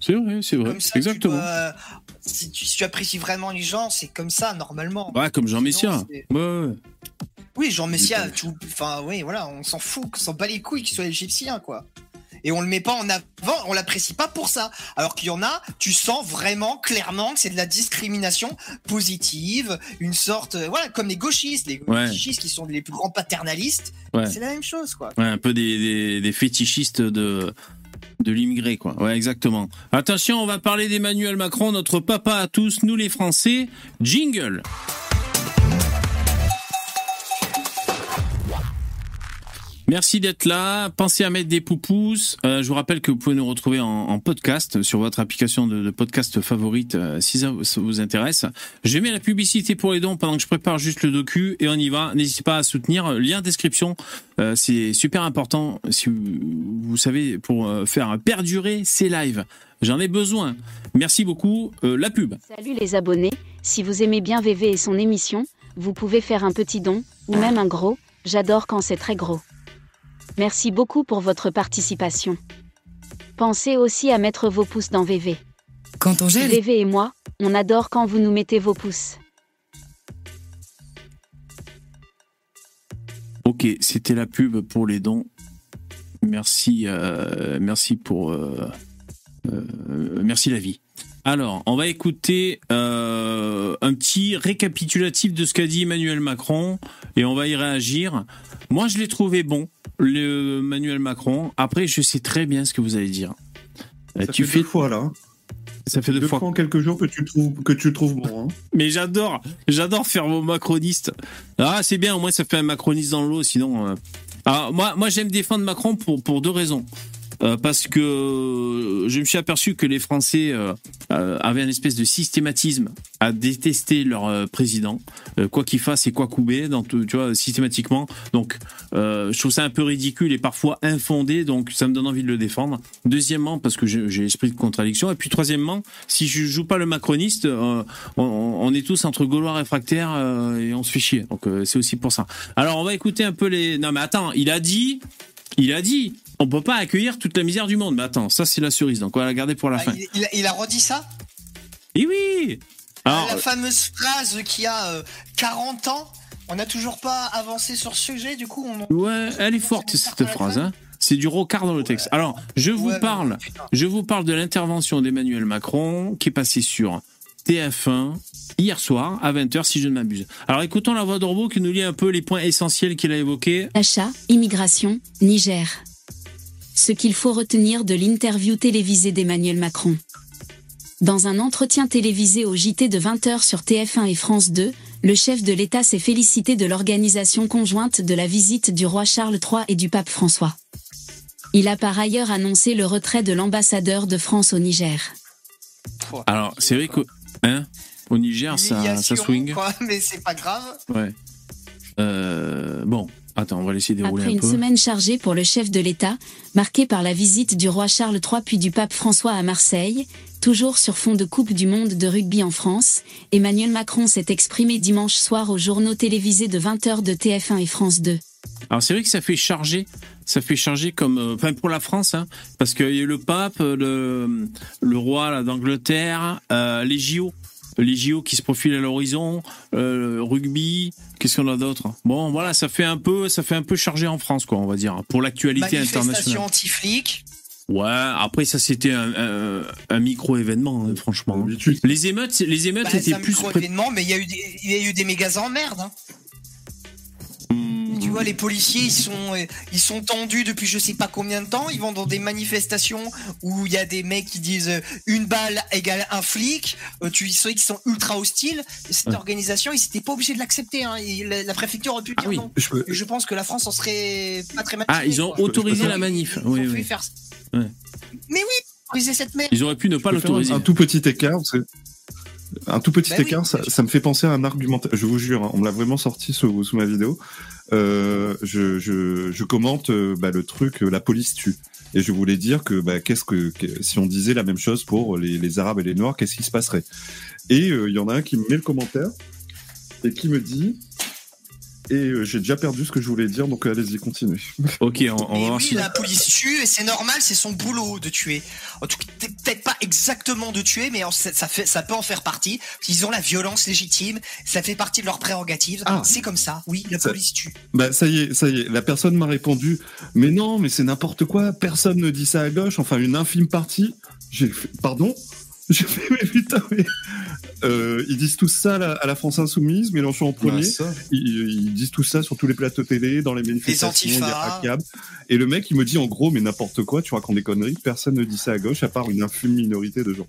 C'est vrai, c'est vrai. Comme ça, tu Exactement. dois- si, tu, si tu apprécies vraiment les gens, c'est comme ça, normalement. Ouais, comme Jean Messia. Ouais, ouais. Oui, Jean Messia, tu, enfin, oui, voilà, on s'en fout, on s'en bat les couilles qu'il soit égyptien, quoi. Et on le met pas en avant, on l'apprécie pas pour ça. Alors qu'il y en a, tu sens vraiment clairement que c'est de la discrimination positive, une sorte, euh, voilà, comme les gauchistes, les Ouais. gauchistes qui sont les plus grands paternalistes. Ouais. C'est la même chose, quoi. Ouais, un peu des, des, des fétichistes de, de l'immigré, quoi. Ouais, exactement. Attention, on va parler d'Emmanuel Macron, notre papa à tous, nous les Français. Jingle Merci d'être là. Pensez à mettre des poupous. Euh, je vous rappelle que vous pouvez nous retrouver en, podcast sur votre application de, podcast favorite euh, si ça, vous intéresse. Je mets la publicité pour les dons pendant que je prépare juste le docu et on y va. N'hésitez pas à soutenir. Lien description. Euh, c'est super important si vous, vous savez pour faire perdurer ces lives. J'en ai besoin. Merci beaucoup. La pub. Salut les abonnés, si vous aimez bien VV et son émission, vous pouvez faire un petit don, ou même un gros, j'adore quand c'est très gros. Merci beaucoup pour votre participation. Pensez aussi à mettre vos pouces dans VV. Quand on gèle, VV et moi, on adore quand vous nous mettez vos pouces. Ok, c'était la pub pour les dons. Merci, euh, merci pour, euh, euh, merci la vie. Alors, on va écouter euh, un petit récapitulatif de ce qu'a dit Emmanuel Macron et on va y réagir. Moi, je l'ai trouvé bon, le Emmanuel Macron. Après, je sais très bien ce que vous allez dire. Ça tu fait fais deux fois là. hein. ça fait deux, Deux fois. fois en quelques jours que tu le trouves que tu le trouves bon. hein. Mais j'adore, j'adore faire vos macronistes. Ah, c'est bien, au moins ça fait un macroniste dans l'eau, sinon. euh. Alors, moi, moi j'aime défendre Macron pour, pour deux raisons. Euh, parce que euh, je me suis aperçu que les Français euh, avaient une espèce de systématisme à détester leur président, quoi qu'il fasse et quoi couper, donc tu vois systématiquement. Donc, je trouve ça un peu ridicule et parfois infondé, donc ça me donne envie de le défendre. Deuxièmement, parce que j'ai l'esprit de contradiction, et puis troisièmement, si je joue pas le macroniste, on, on est tous entre Gaulois réfractaires et on se fait chier. Donc c'est aussi pour ça. Alors on va écouter un peu les. Non mais attends, il a dit, il a dit, on peut pas accueillir toute la misère du monde. Mais attends, ça c'est la cerise, donc on va la garder pour la Ah, fin. il, il a- il a redit ça? Et oui. Alors, La fameuse phrase qui a euh, 40 ans, on n'a toujours pas avancé sur ce sujet, du coup on... Ouais, elle est forte cette phrase. Hein. C'est du rocard dans le texte. Alors, je vous Ouais, parle, je vous parle de l'intervention d'Emmanuel Macron qui est passée sur TF1 hier soir à 20h si je ne m'abuse. Alors écoutons la voix de robot qui nous lit un peu les points essentiels qu'il a évoqués. Achat, immigration, Niger. Ce qu'il faut retenir de l'interview télévisée d'Emmanuel Macron. Dans un entretien télévisé au JT de 20h sur TF1 et France 2, le chef de l'État s'est félicité de l'organisation conjointe de la visite du roi Charles III et du pape François. Il a par ailleurs annoncé le retrait de l'ambassadeur de France au Niger. Alors, c'est vrai que hein, au Niger ça, swing. quoi, mais c'est pas grave. Ouais. Euh, bon, attends, on va laisser dérouler Après un une peu. semaine chargée pour le chef de l'État, marquée par la visite du roi Charles III puis du pape François à Marseille, toujours sur fond de Coupe du Monde de rugby en France, Emmanuel Macron s'est exprimé dimanche soir aux journaux télévisés de 20h de TF1 et France 2. Alors c'est vrai que ça fait charger, ça fait charger comme, euh, enfin pour la France, hein, parce qu'il y a eu le pape, le, le roi d'Angleterre, euh, les JO, les JO qui se profilent à l'horizon, euh, le rugby, qu'est-ce qu'on a d'autre? Bon voilà, ça fait un peu, ça fait un peu chargé en France quoi, on va dire, pour l'actualité Manifestation internationale. anti-flic. Ouais, après ça c'était un, un, un micro événement, hein, franchement. D'habitude, Les émeutes, les émeutes Bah, c'est étaient un plus. pré- micro-événement, mais il y a eu des, il y a eu des méga emmerdes. Hein. Vois, les policiers, ils sont, euh, ils sont tendus depuis je sais pas combien de temps. Ils vont dans des manifestations où il y a des mecs qui disent euh, une balle égale un flic. Euh, tu sais qu'ils sont ultra hostiles. Et cette organisation, ils n'étaient pas obligés de l'accepter. Hein. La, la préfecture aurait pu Ah dire oui. non. je peux- Et je pense que la France en serait pas très mal. Ah, ils ont quoi. autorisé la manif. Ils ont Oui, fait oui. faire ça. Ouais. Mais oui, autoriser cette merde. Ils auraient pu ne pas l'autoriser. Un tout petit écart. parce que- Un tout petit Bah oui. écart, ça, ça me fait penser à un argumentaire. Je vous jure, hein, on me l'a vraiment sorti sous, sous ma vidéo. Euh, je, commente euh, bah, le truc, euh, la police tue. Et je voulais dire que, bah, que, si on disait la même chose pour les, les Arabes et les Noirs, qu'est-ce qui se passerait? Et il y en a un qui me met le commentaire et qui me dit. Et euh, j'ai déjà perdu ce que je voulais dire, donc euh, allez-y, continuez. Ok, on, on va Mais voir oui, si. la police tue et c'est normal, c'est son boulot de tuer. En tout cas, peut-être pas exactement de tuer, mais en- ça, fait, peut en faire partie. Ils ont la violence légitime, ça fait partie de leurs prérogatives. Ah. c'est comme ça. Oui, la Ça- police tue. Bah ça y est, ça y est. La personne m'a répondu, mais non, mais c'est n'importe quoi. Personne ne dit ça à gauche. Enfin, une infime partie. J'ai fait, pardon? Je fais, mais putain, mais. Euh, ils disent tout ça à la, à la France Insoumise, Mélenchon en premier. Ils, ils disent tout ça sur tous les plateaux télé, dans les manifestations, antifas. Hackab. Et le mec, il me dit en gros, mais n'importe quoi, tu racontes des conneries, personne ne dit ça à gauche, à part une infime minorité de gens.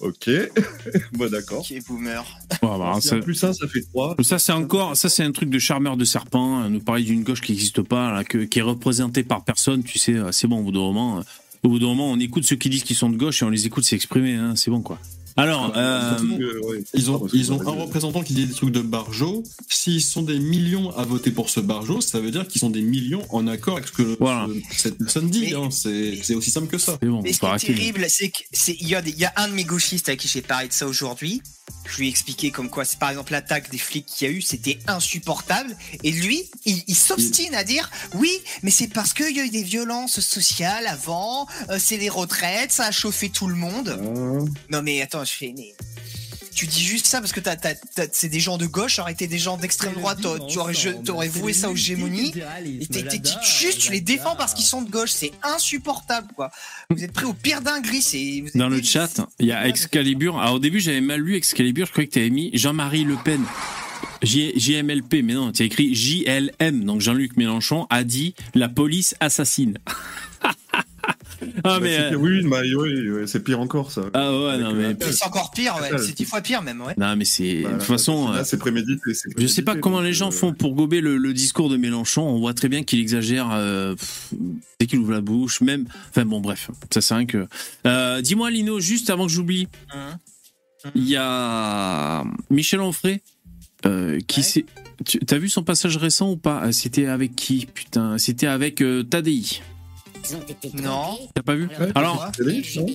Ok, bon d'accord. Qui est boomer. Ouais, bah, ça- plus ça, ça fait trois. Ça c'est encore, ça c'est un truc de charmeur de serpent. euh, Nous parler d'une gauche qui n'existe pas, là, que- qui est représentée par personne. Tu sais, euh, c'est bon. Au bout d'un moment, euh, au bout d'un moment, on écoute ceux qui disent qu'ils sont de gauche et on les écoute s'exprimer. Hein, c'est bon quoi. Alors, euh, ouais, Ils ont, ils ont un représentant qui dit des trucs de Barjo. S'ils sont des millions à voter pour ce Barjo, ça veut dire qu'ils sont des millions en accord avec ce que Voilà. ce- cette personne dit. Hein. C'est aussi simple que ça. bon. Mais ce qui est terrible, c'est que c'est il y a des- il y a un de mes gauchistes avec qui j'ai parlé de ça aujourd'hui. Je lui ai expliqué comme quoi, c'est par exemple l'attaque des flics qu'il y a eu, c'était insupportable. Et lui, il, il s'obstine à dire oui, mais c'est parce qu'il y a eu des violences sociales avant, euh, c'est les retraites, ça a chauffé tout le monde. Ah. Non mais attends, je fais. mais Tu dis juste ça parce que t'as, t'as- t'as- c'est des gens de gauche, aurait été des gens d'extrême droite, t'aurais- tu aurais, je- t'aurais voué ça aux gémonies. Et t'es, juste, tu les défends parce qu'ils sont de gauche, c'est insupportable quoi. Vous êtes prêts au pire dinguerie, c'est. vous êtes Dans le chat, il y a Excalibur. Alors au début, j'avais mal lu Excalibur. Je croyais que tu avais mis Jean-Marie Le Pen. J- JMLP, mais non, tu as écrit JLM. Donc Jean-Luc Mélenchon a dit la police assassine. ah Bah, mais c'est euh, pire, oui, bah, oui, oui, c'est pire encore ça. ah ouais Avec non mais C'est encore pire, ouais. C'est dix fois pire même, ouais. non mais c'est Bah, de toute façon. là, euh, c'est prémédité. c'est Je sais pas comment les gens euh, font pour gober le, le discours de Mélenchon. On voit très bien qu'il exagère euh, pff, dès qu'il ouvre la bouche, même. Enfin bon, bref, ça c'est rien que. Euh, Dis-moi, Lino, juste avant que j'oublie, Hein il y a Michel Onfray euh, qui Ouais. s'est. Tu as vu son passage récent ou pas? Euh, C'était avec qui? Putain, c'était avec euh, Tadei. Ils ont été Non. T'as pas vu Alors,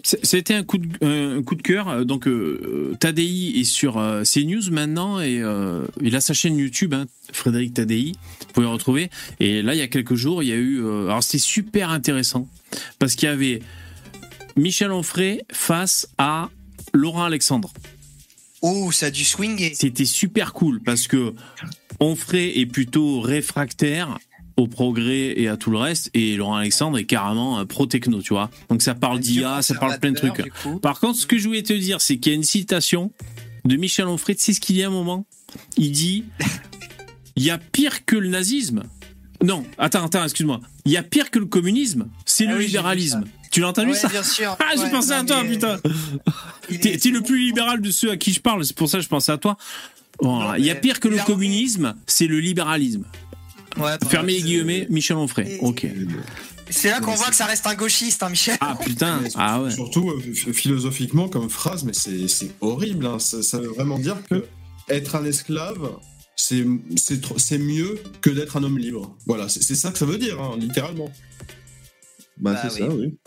C'était un coup de, euh, un coup de cœur. Donc, euh, Tadei est sur euh, CNews maintenant et euh, il a sa chaîne YouTube, hein, Frédéric Tadei. Vous pouvez le retrouver. Et là, il y a quelques jours, il y a eu. euh, alors, c'était super intéressant parce qu'il y avait Michel Onfray face à Laurent Alexandre. Oh, ça a dû swinger. C'était super cool parce que Onfray est plutôt réfractaire au progrès et à tout le reste et Laurent Alexandre est carrément euh, pro-techno, tu vois. Donc ça parle d'IA, ça parle plein de trucs. Par contre, ce que je voulais te dire, c'est qu'il y a une citation de Michel Onfray, tu sais ce qu'il dit à un moment? Il dit Il y a pire que le nazisme. Non, attends, attends, excuse-moi. Il y a pire que le communisme, c'est Ah le oui, libéralisme. Tu l'as entendu Ouais, ça? bien sûr. Ah, j'ai Ouais, pensé à toi, mais- putain. T'es est- le plus libéral de ceux à qui je parle, c'est pour ça que je pensais à toi. Voilà. Non, Il y a pire que le communisme, c'est le libéralisme. Ouais, Fermez les c'est- guillemets, Michel Onfray. Et- Ok. C'est là qu'on voit que ça reste un gauchiste, hein, Michel. Ah putain, ah ouais. Surtout euh, ph- philosophiquement comme phrase, mais c'est c'est horrible. hein. Ça, ça veut vraiment dire que être un esclave, c'est c'est tr- c'est mieux que d'être un homme libre. Voilà, c'est c'est ça que ça veut dire, hein, littéralement. Bah, Bah c'est oui. ça, oui.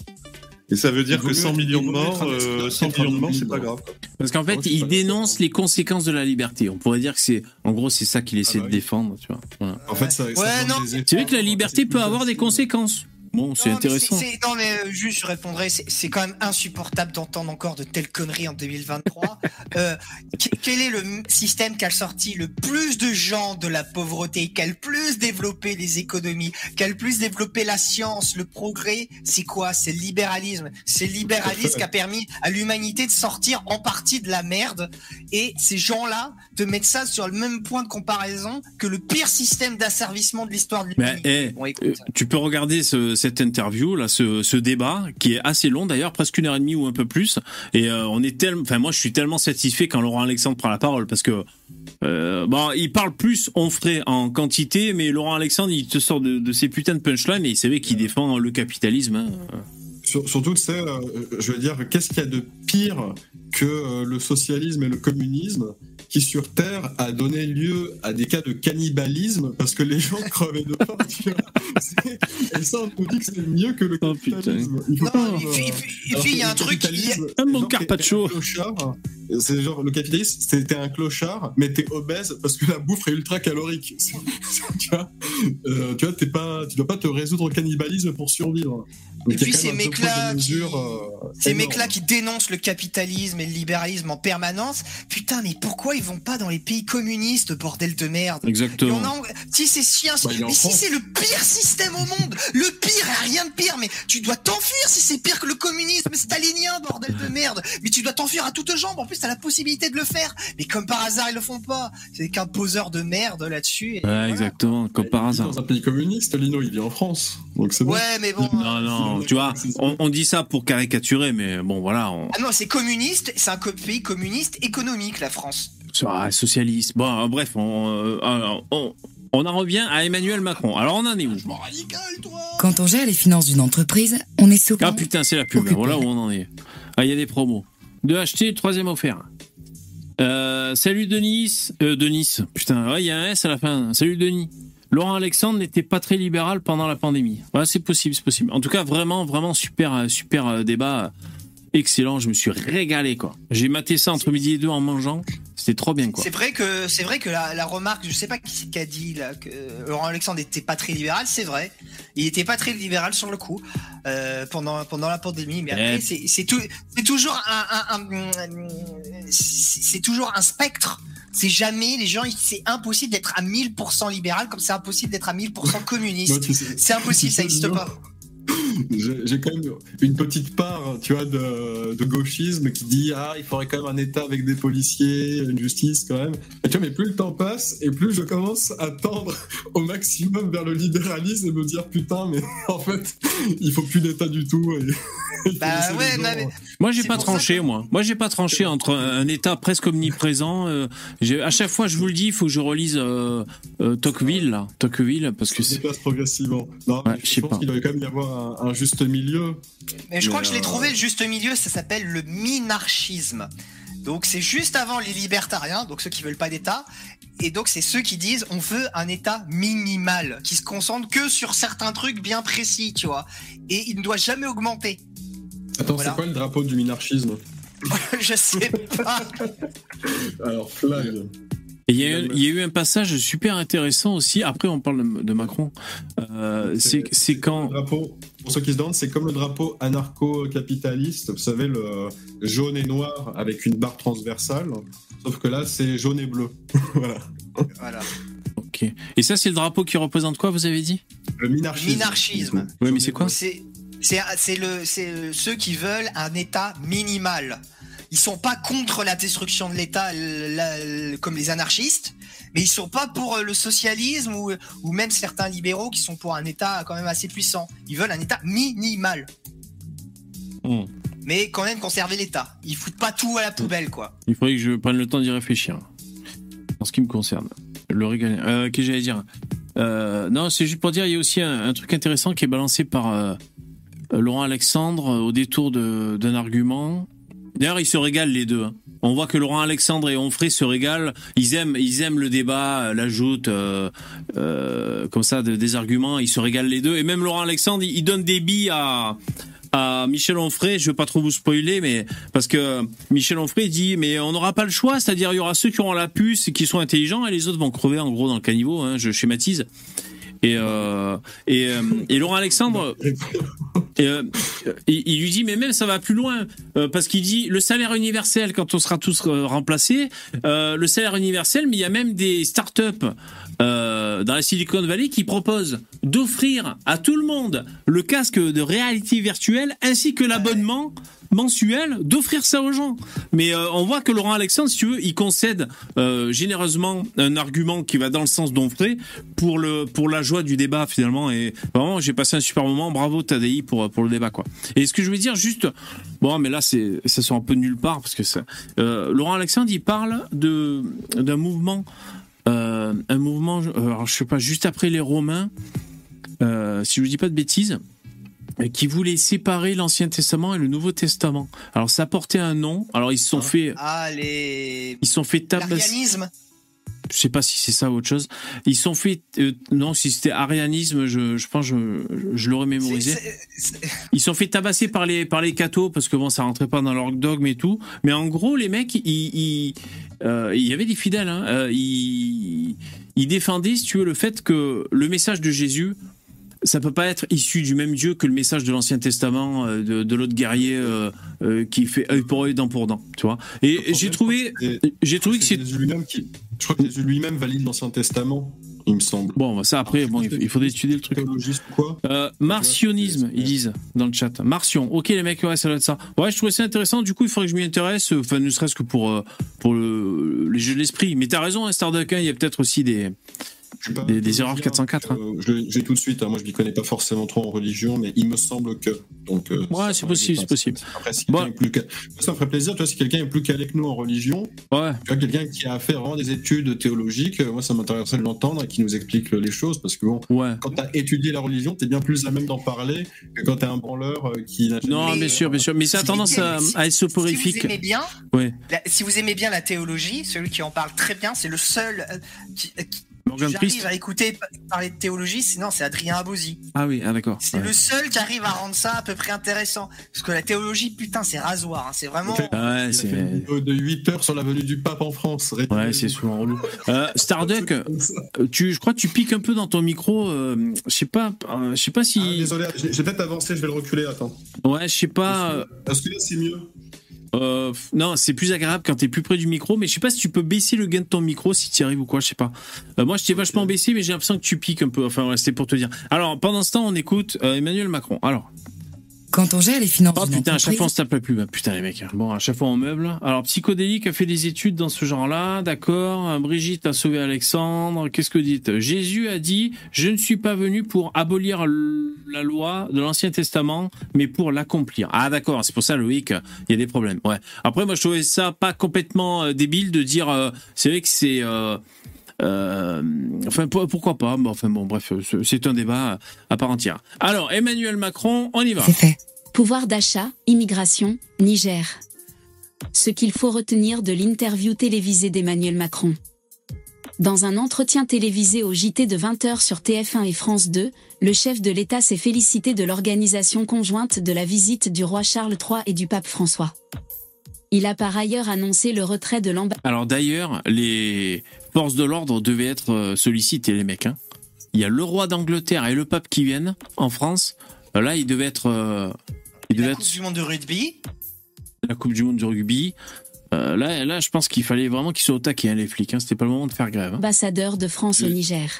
Et ça veut dire que mieux 100 être- millions il de morts, euh, esclave 100 qu'être un millions de morts, c'est pas grave. quoi. Parce qu'en fait, il dénonce les conséquences de la liberté. On pourrait dire que c'est, en gros, c'est ça qu'il essaie Ah bah de défendre, tu vois. Voilà. En fait, ça, ça Ouais, non. des C'est vrai que la liberté c'est peut avoir des conséquences. Bon, c'est mais intéressant. Non, mais euh, juste, je répondrai, c'est quand même insupportable d'entendre encore de telles conneries en 2023. euh, que- quel est le système qui a sorti le plus de gens de la pauvreté, qui a le plus développé les économies, qui a le plus développé la science, le progrès? C'est quoi? C'est le libéralisme. C'est le libéralisme qui a permis à l'humanité de sortir en partie de la merde. Et ces gens-là te mettent ça sur le même point de comparaison que le pire système d'asservissement de l'histoire de l'humanité. eh, Bon, euh, tu peux regarder ce- cette interview là, ce, débat qui est assez long d'ailleurs, presque une heure et demie ou un peu plus. Et euh, on est tellement, enfin moi je suis tellement satisfait quand Laurent Alexandre prend la parole parce que euh, bon, il parle plus on ferait en quantité, mais Laurent Alexandre il te sort de, ses putains de punchlines et c'est vrai qu'il défend le capitalisme. hein. Sur- surtout, tu sais, euh, je veux dire, qu'est-ce qu'il y a de pire que euh, le socialisme et le communisme qui, sur Terre, a donné lieu à des cas de cannibalisme parce que les gens crevaient de faim. Et ça, on nous dit que c'est mieux que le Oh, capitalisme. Il faut Non, pas, et puis- euh, il y a un truc, il y a- capitalisme, Un bon carpaccio. clochards, c'est genre le capitaliste, c'était un clochard, mais t'es obèse parce que la bouffe est ultra calorique. Tu vois, euh, tu vois, t'es pas, tu dois pas te résoudre au cannibalisme pour survivre. Donc, Et puis ces mecs-là qui- euh, Ces mecs-là qui dénoncent le capitalisme et le libéralisme en permanence, putain, mais pourquoi ils vont pas dans les pays communistes, bordel de merde Exactement. on en- Si c'est chien, Bah, mais si c'est le pire système au monde, le pire, rien de pire, mais tu dois t'enfuir si c'est pire que le communisme stalinien, bordel de merde. Mais tu dois t'enfuir à toutes jambes, en plus t'as la possibilité de le faire. Mais comme par hasard, ils le font pas. C'est qu'un poseur de merde là-dessus. et Ouais, voilà. exactement, comme par hasard. Dans un pays communiste, Lino, il vit en France. Donc c'est bon. Ouais, mais bon. Non, non, tu vois, on, on dit ça pour caricaturer, mais bon, voilà, on, Ah non, c'est communiste, c'est un pays communiste économique, la France. ah, socialiste. Bon, euh, bref, on, euh, on, on en revient à Emmanuel Macron. Alors, on en est où Quand on gère les finances d'une entreprise, on est souvent Ah putain, c'est la pub. Occupé. Voilà où on en est. Ah, il y a des promos. De acheter, troisième offert. Euh, salut Denis. Euh, Denis. Putain, ouais, il y a un S à la fin. Salut Denis. Laurent Alexandre n'était pas très libéral pendant la pandémie. Ouais, c'est possible, c'est possible. En tout cas, vraiment, vraiment super, euh, super euh, débat. Excellent. Je me suis régalé, quoi. J'ai maté ça entre midi et deux en mangeant. C'était trop bien, quoi. C'est vrai que c'est vrai que la, la remarque, je sais pas qui a dit là que Laurent Alexandre n'était pas très libéral, c'est vrai. Il était pas très libéral sur le coup euh, pendant pendant la pandémie, mais après Eh. c'est toujours un, un- un- c'est c'est toujours un spectre. C'est jamais les gens, c'est impossible d'être à 1000% libéral comme c'est impossible d'être à 1000% Moi, communiste. C'est impossible, ça n'existe pas. J'ai quand même une petite part, tu vois, de, de gauchisme qui dit ah il faudrait quand même un État avec des policiers, une justice quand même. Et tu vois, mais plus le temps passe et plus je commence à tendre au maximum vers le libéralisme et me dire putain mais en fait il faut plus d'État du tout. et- Bah ouais, mais- Moi, j'ai pas tranché, que- moi. Moi, j'ai pas tranché entre un un État presque omniprésent. euh, à chaque fois, je vous le dis, il faut que je relise euh, euh, Tocqueville, là. Tocqueville, parce que se c'est. progressivement. Non, Ouais, je sais pense pas. qu'il doit quand même y avoir un, un juste milieu. Mais je crois Mais, que je l'ai euh, trouvé le juste milieu, ça s'appelle le minarchisme. Donc c'est juste avant les libertariens, donc ceux qui veulent pas d'État, et donc c'est ceux qui disent on veut un État minimal, qui se concentre que sur certains trucs bien précis, tu vois, et il ne doit jamais augmenter. Attends, Voilà. c'est quoi le drapeau du minarchisme? Je sais pas. Alors flag. Il y, a eu- il y a eu un passage super intéressant aussi. Après, on parle de, de Macron. Euh, c'est Le quand. drapeau, pour ceux qui se demandent, c'est comme le drapeau anarcho-capitaliste, vous savez, le jaune et noir avec une barre transversale. Sauf que là, c'est jaune et bleu. voilà. Voilà. Ok. Et ça, c'est le drapeau qui représente quoi, vous avez dit? Le minarchisme. Minarchisme. Oui, mais c'est quoi? C'est c'est c'est le c'est ceux qui veulent un État minimal. Ils sont pas contre la destruction de l'État comme les anarchistes, mais ils sont pas pour euh, le socialisme ou ou même certains libéraux qui sont pour un État quand même assez puissant. Ils veulent un État minimal. Hmm. Mais quand même conserver l'État. Ils foutent pas tout à la poubelle quoi. Il faudrait que je prenne le temps d'y réfléchir. En ce qui me concerne. Le régalien. Euh, Qu'est-ce que j'allais dire? Euh, Non, c'est juste pour dire, il y a aussi un, un truc intéressant qui est balancé par euh, Laurent Alexandre au détour d'un argument. D'ailleurs, ils se régalent les deux. hein. On voit que Laurent Alexandre et Onfray se régalent. Ils aiment, ils aiment le débat, euh, l'ajoute, euh, euh, comme ça, de- des arguments. Ils se régalent les deux. Et même Laurent Alexandre, il, donne des billes à, à Michel Onfray. Je veux pas trop vous spoiler, mais parce que Michel Onfray dit, mais on n'aura pas le choix. C'est-à-dire, il y aura ceux qui auront la puce qui sont intelligents, et les autres vont crever en gros dans le caniveau. Hein, je schématise. Et, euh, et, euh, et Laurent Alexandre, euh, il, lui dit mais même ça va plus loin parce qu'il dit le salaire universel quand on sera tous remplacés, le salaire universel, mais il y a même des startups euh, dans la Silicon Valley qui proposent d'offrir à tout le monde le casque de réalité virtuelle ainsi que l'abonnement mensuel d'offrir ça aux gens. Mais euh, on voit que Laurent Alexandre, si tu veux, il concède euh, généreusement un argument qui va dans le sens d'Onfray pour le pour la joie du débat finalement. Et vraiment, j'ai passé un super moment. Bravo Tadei pour pour le débat quoi. Et ce que je veux dire juste, bon, mais là c'est ça sort un peu nulle part parce que ça. Laurent Alexandre, il parle de d'un mouvement, euh, un mouvement. euh, Alors je sais pas, juste après les Romains, euh, si je dis pas de bêtises qui voulait séparer l'Ancien Testament et le Nouveau Testament. Alors ça portait un nom. Alors ils se sont fait, Ah les ils se sont fait tabasser. je sais pas si c'est ça ou autre chose. Ils sont fait, euh, non, si c'était arianisme, je, je pense, je, je l'aurais mémorisé. C'est- Ils sont fait tabasser par les par les cathos parce que bon, ça rentrait pas dans leur dogme et tout. Mais en gros, les mecs, ils, ils- il y avait des fidèles. Hein, euh, ils, ils défendaient, si tu veux, le fait que le message de Jésus, ça peut pas être issu du même Dieu que le message de l'Ancien Testament, euh, de, de l'autre guerrier euh, euh, qui fait œil pour œil, dent pour dent, tu vois. Et j'ai trouvé, j'ai trouvé que c'est lui-même qui. Je crois que Jésus lui-même valide l'Ancien Testament, il me semble. bon. Ça après, bon, il faudrait étudier le truc. Quoi Euh, martionnisme, ils disent dans le chat. Martion. Ok, les mecs, ouais, ça doit être ça. Ouais, je trouvais ça intéressant. Du coup, il faudrait que je m'y intéresse. euh, Enfin, ne serait-ce que pour euh, pour le, les jeux de l'esprit. Mais t'as raison, hein, Starduck. hein, Il y a peut-être aussi des des, erreurs 404. hein. euh, je tout de suite, hein, moi je m'y connais pas forcément trop en religion, mais il me semble que. Donc, euh, Ouais, c'est possible, c'est possible. Après, si quelqu'un Bon. est plus Ça me ferait plaisir, tu vois, si quelqu'un est plus calé que nous en religion, Ouais. tu vois, quelqu'un qui a fait vraiment des études théologiques, euh, moi ça m'intéresserait de l'entendre et qui nous explique les choses, parce que bon, Ouais. quand tu as étudié la religion, tu es bien plus à même d'en parler que quand tu es un branleur euh, qui n'a jamais- Non, Mais- bien sûr, bien sûr. Mais ça a Si- tendance à, si- à être Si vous soporifique. aimez bien, Ouais. la- si vous aimez bien la théologie, celui qui en parle très bien, c'est le seul euh, qui, euh, qui- Morgan j'arrive à écouter parler de théologie. Sinon, c'est Adrien Abosi. Ah oui, ah d'accord. C'est Ouais. le seul qui arrive à rendre ça à peu près intéressant. Parce que la théologie, putain, c'est rasoir. hein, C'est vraiment. Ah ouais, c'est fait une vidéo de 8 heures sur la venue du pape en France. ouais, c'est souvent relou. Euh, Starduck, euh, tu, je crois que tu piques un peu dans ton micro. euh, je sais pas, euh, je sais pas si. Ah, désolé, j'ai peut-être avancé, je vais le reculer, attends. Ouais, je sais pas. Est-ce que là c'est mieux Euh, non, c'est plus agréable quand t'es plus près du micro, mais je sais pas si tu peux baisser le gain de ton micro si tu arrives ou quoi, je sais pas. Euh, moi, je t'ai vachement baissé, mais j'ai l'impression que tu piques un peu. Enfin, ouais, c'était pour te dire. Alors, pendant ce temps, on écoute euh, Emmanuel Macron. Alors, Quand on gère les finances oh putain, à chaque fois on se tape la pub. Putain, les mecs. Bon, à chaque fois on meuble. Alors, Psychodélique a fait des études dans ce genre-là, d'accord. Euh, Brigitte a sauvé Alexandre. Qu'est-ce que dites? Jésus a dit Je ne suis pas venu pour abolir la loi de l'Ancien Testament, mais pour l'accomplir. Ah, d'accord, c'est pour ça, Loïc, il y a des problèmes. Ouais. Après, moi, je trouvais ça pas complètement euh, débile de dire. euh, c'est vrai que c'est. euh, euh, enfin, pour- pourquoi pas Bon, Enfin, bon, bref, c'est- c'est un débat à part entière. Alors, Emmanuel Macron, on y va. c'est fait. Pouvoir d'achat, immigration, Niger. Ce qu'il faut retenir de l'interview télévisée d'Emmanuel Macron. Dans un entretien télévisé au JT de 20h sur TF1 et France 2, le chef de l'État s'est félicité de l'organisation conjointe de la visite du roi Charles III et du pape François. Il a par ailleurs annoncé le retrait de l'ambassade. Alors d'ailleurs, les forces de l'ordre devaient être euh, sollicitées, les mecs. hein. Il y a le roi d'Angleterre et le pape qui viennent en France. Euh, Là, ils devaient être, euh, ils devaient La être Coupe du Monde de rugby? la Coupe du Monde du rugby. Euh, là, là, je pense qu'il fallait vraiment qu'ils soient au taquet, hein, les flics. Hein. C'était pas le moment de faire grève. hein. ambassadeur de France au. Niger.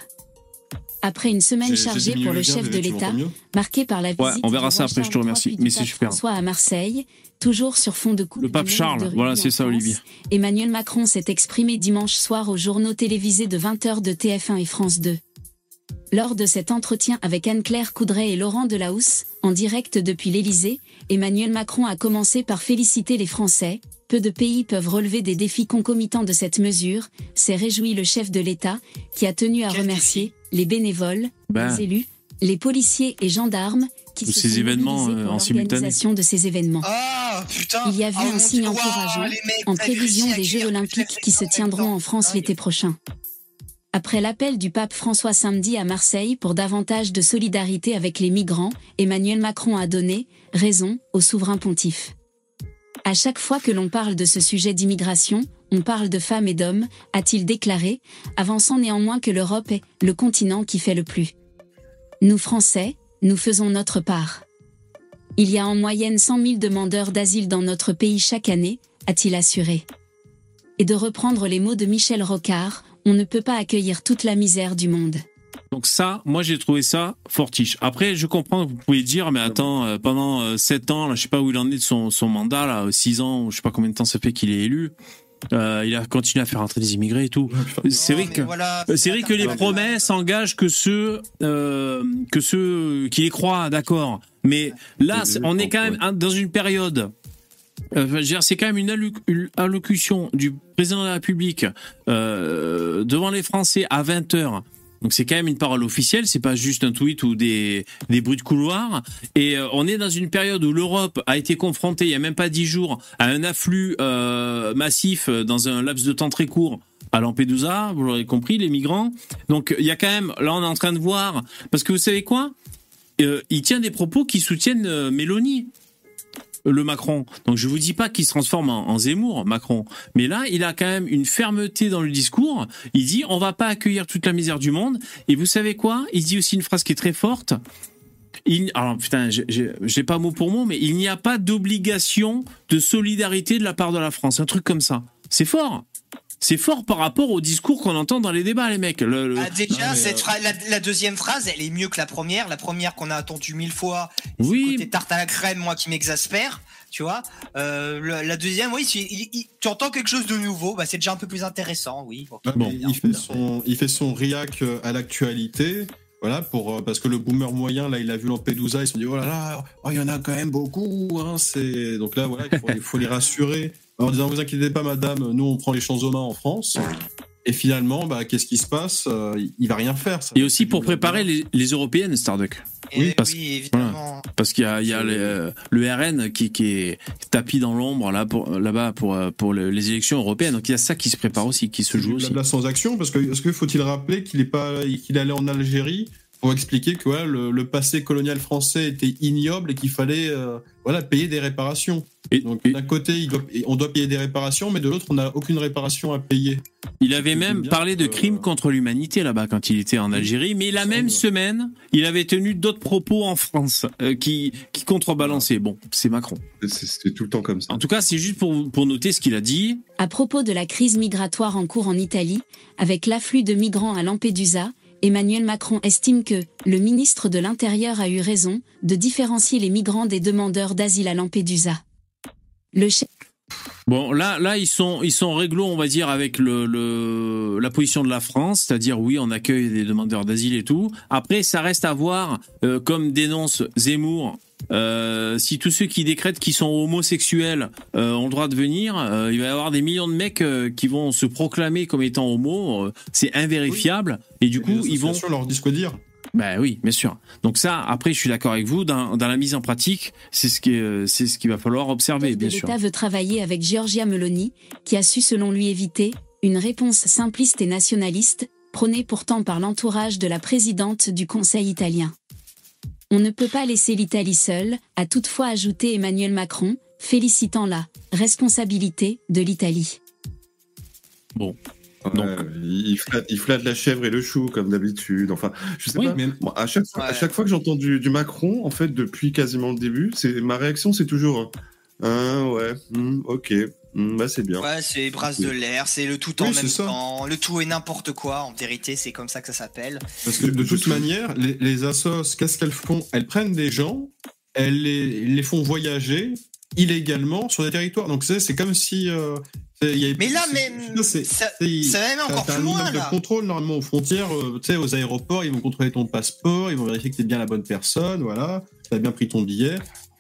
Après une semaine chargée pour le chef de l'État, marquée par la visite Ouais, on verra du ça roi après, je te Charles remercie. III puis Mais du c'est pape super. François à Marseille, toujours sur fond de coupe Le pape Charles, voilà, c'est ça. Olivier. Emmanuel Macron s'est exprimé dimanche soir au journaux télévisés de 20h de TF1 et France 2. Lors de cet entretien avec Anne-Claire Coudray et Laurent Delahousse, en direct depuis l'Élysée, Emmanuel Macron a commencé par féliciter les Français. Peu de pays peuvent relever des défis concomitants de cette mesure, s'est réjoui le chef de l'État, qui a tenu à Quel remercier les bénévoles, Ben. les élus, les policiers et gendarmes qui Tous se ces sont événements, mobilisés euh, pour en simultané. de ces événements. Ah, putain. Il y a vu Ah, un signe encourageant mecs, en prévision des Jeux olympiques qui se tiendront en. France l'été prochain. Après l'appel du pape François samedi à Marseille pour davantage de solidarité avec les migrants, Emmanuel Macron a donné raison au souverain pontife. À chaque fois que l'on parle de ce sujet d'immigration, on parle de femmes et d'hommes, a-t-il déclaré, avançant néanmoins que l'Europe est le continent qui fait le plus. Nous Français, nous faisons notre part. Il y a en moyenne 100 000 demandeurs d'asile dans notre pays chaque année, a-t-il assuré. Et de reprendre les mots de Michel Rocard, on ne peut pas accueillir toute la misère du monde. Donc ça, moi j'ai trouvé ça fortiche. Après, je comprends que vous pouvez dire, mais attends, euh, pendant euh, 7 ans, là, je sais pas où il en est de son, son mandat, là, 6 ans, ou je sais pas combien de temps ça fait qu'il est élu. Euh, il a continué à faire entrer des immigrés et tout. C'est vrai que voilà, c'est vrai que les promesses engagent que ceux euh, que ceux qui les croient, d'accord. Mais là, on est quand même dans une période. euh, c'est quand même une, allocution du président de la République euh, devant les Français à 20 heures. Donc c'est quand même une parole officielle, c'est pas juste un tweet ou des, des bruits de couloir. Et euh, on est dans une période où l'Europe a été confrontée, il y a même pas dix jours, à un afflux euh, massif euh, dans un laps de temps très court à Lampedusa, vous l'aurez compris, les migrants. Donc il y a quand même, là on est en train de voir, parce que vous savez quoi? Il tient des propos qui soutiennent Mélanie le Macron. Donc je vous dis pas qu'il se transforme en, en Zemmour, Macron, mais là il a quand même une fermeté dans le discours. Il dit on va pas accueillir toute la misère du monde. Et vous savez quoi? Il dit aussi une phrase qui est très forte. Il, alors putain, j'ai- pas mot pour mot, mais il n'y a pas d'obligation de solidarité de la part de la France. Un truc comme ça. C'est fort. C'est fort par rapport au discours qu'on entend dans les débats, les mecs. Le- le- Ah, déjà, Non, cette euh, la, la deuxième phrase, elle est mieux que la première. La première qu'on a attendue mille fois, oui, côté tarte à la crème, moi qui m'exaspère, tu vois. Euh, le- la deuxième, oui, il- il- tu entends quelque chose de nouveau, bah, c'est déjà un peu plus intéressant, oui. Bon. mais il, fait son, il fait son réac euh, à l'actualité. Voilà, pour, euh, parce que le boomer moyen, là, il a vu Lampedusa, il se dit, oh là là, oh, il y en a quand même beaucoup. Hein, c'est... Donc là, voilà, il faut, il faut les rassurer en disant, vous inquiétez pas, madame, nous, on prend les champs aux mains en France. Et finalement, bah, qu'est-ce qui se passe Euh, Il va rien faire. ça. Et aussi pour préparer les, les européennes, Starduck. Oui, parce- oui, évidemment. Parce qu'il y a, il y a le RN qui, qui est tapis dans l'ombre là pour là-bas pour euh, pour le- les élections européennes. Donc il y a ça qui se prépare aussi, qui se joue aussi. sans action, parce que, que faut-il rappeler qu'il est pas, qu'il allait en Algérie pour expliquer que voilà, le, le passé colonial français était ignoble et qu'il fallait euh, voilà, payer des réparations. Et, Donc et d'un côté, il doit- on doit payer des réparations, mais de l'autre, on n'a aucune réparation à payer. il avait même parlé de crimes contre l'humanité là-bas quand il était en Algérie. Mais la même semaine, il avait tenu d'autres propos en France euh, qui qui contrebalançaient. Bon, c'est Macron. C'est c'est tout le temps comme ça. En tout cas, c'est juste pour pour noter ce qu'il a dit. À propos de la crise migratoire en cours en Italie, avec l'afflux de migrants à Lampedusa, Emmanuel Macron estime que le ministre de l'Intérieur a eu raison de différencier les migrants des demandeurs d'asile à Lampedusa. Le chef Bon, là, là, ils sont, ils sont on va dire, avec le, le, la position de la France, c'est-à-dire oui, on accueille des demandeurs d'asile et tout. Après, ça reste à voir, euh, comme dénonce Zemmour, euh, si tous ceux qui décrètent qu'ils sont homosexuels euh, ont le droit de venir, euh, il va y avoir des millions de mecs euh, qui vont se proclamer comme étant homo. euh, c'est invérifiable. Et du coup, Les ils vont leur disent quoi dire. ben oui, bien sûr. Donc ça, après, je suis d'accord avec vous. Dans, dans la mise en pratique, c'est ce qui, est- c'est ce qu'il va falloir observer, bien sûr. l'État veut travailler avec Giorgia Meloni, qui a su selon lui éviter une réponse simpliste et nationaliste, prônée pourtant par l'entourage de la présidente du Conseil italien. On ne peut pas laisser l'Italie seule, a toutefois ajouté Emmanuel Macron, félicitant la responsabilité de l'Italie. Bon, Donc- il, il flatte, il flatte la chèvre et le chou comme d'habitude. Enfin, je sais Oui, pas. mais- Bon, à chaque fois, à Ouais. chaque fois que j'entends du, du Macron, en fait, depuis quasiment le début, c'est ma réaction, c'est toujours ah ouais, hmm, ok, hmm, bah c'est bien. Ouais, c'est brasse de l'air, c'est le tout en Oui, même temps, le tout et n'importe quoi. En vérité, c'est comme ça que ça s'appelle. Parce que de toute manière, les, les assos, qu'est-ce qu'elles font? Elles prennent des gens, elles les, les font voyager illégalement sur des territoires. Donc c'est c'est comme si. euh, y avait- Mais là, même, ça, ça va même encore plus un loin là. de contrôle normalement aux frontières, euh, tu sais, aux aéroports, ils vont contrôler ton passeport, ils vont vérifier que t'es bien la bonne personne, voilà, t'as bien pris ton billet.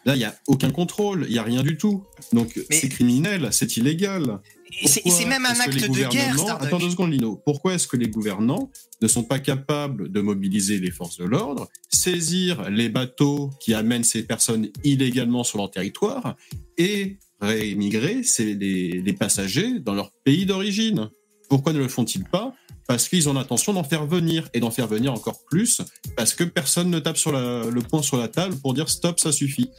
Là, il y a aucun contrôle, il y a rien du tout. Donc Mais- c'est criminel, c'est illégal. Et c'est même un acte de guerre, Starduck. Attends deux secondes, Lino. Pourquoi est-ce que les gouvernants ne sont pas capables de mobiliser les forces de l'ordre, saisir les bateaux qui amènent ces personnes illégalement sur leur territoire et réémigrer ces- les, les passagers dans leur pays d'origine? Pourquoi ne le font-ils pas Parce qu'ils ont l'intention d'en faire venir et d'en faire venir encore plus parce que personne ne tape sur la- le poing sur la table pour dire stop, ça suffit.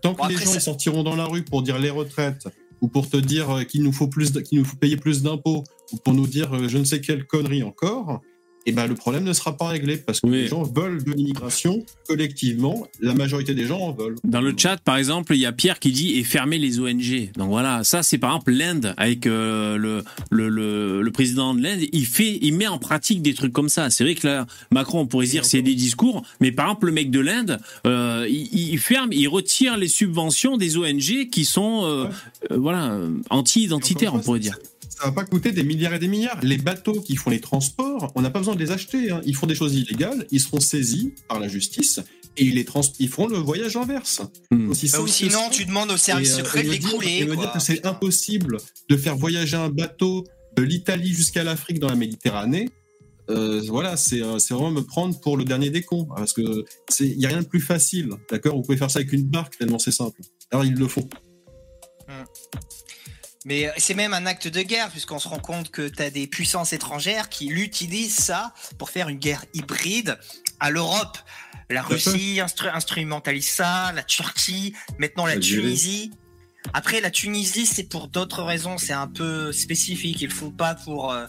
Tant que les gens ils sortiront dans la rue pour dire les retraites ou pour te dire euh, qu'il nous faut plus, qu'il nous faut payer plus d'impôts ou pour nous dire euh, je ne sais quelle connerie encore, et ben le problème ne sera pas réglé parce que Oui. les gens veulent de l'immigration collectivement. La majorité des gens en veulent. Dans le chat, par exemple, il y a Pierre qui dit et fermer les ONG. Donc voilà, ça c'est par exemple l'Inde avec euh, le, le, le le président de l'Inde, il fait, il met en pratique des trucs comme ça. C'est vrai que là, Macron, on pourrait dire c'est des discours, mais par exemple le mec de l'Inde, euh, il, il ferme, il retire les subventions des ONG qui sont euh, voilà anti-identitaires, on pourrait dire. Ça va pas coûter des milliards et des milliards. Les bateaux qui font les transports, on n'a pas besoin de les acheter. hein. Ils font des choses illégales, ils seront saisis par la justice et ils, les trans ils feront le voyage inverse. Hmm. Aussi Bah, ou sinon, ça. tu demandes au service Et, euh, secret et de les dire- couler. Et me dire que c'est impossible de faire voyager un bateau de l'Italie jusqu'à l'Afrique dans la Méditerranée. euh, voilà, c'est euh, c'est vraiment me prendre pour le dernier des cons. Parce que il y a rien de plus facile, d'accord? Vous pouvez faire ça avec une barque tellement c'est simple. Alors ils le font. Mais c'est même un acte de guerre, puisqu'on se rend compte que tu as des puissances étrangères qui l'utilisent ça pour faire une guerre hybride à l'Europe. La. Russie instru- instrumentalise ça, la Turquie, maintenant la. Tunisie. Après, la Tunisie, c'est pour d'autres raisons, c'est un peu spécifique. Ils le font pas pour euh,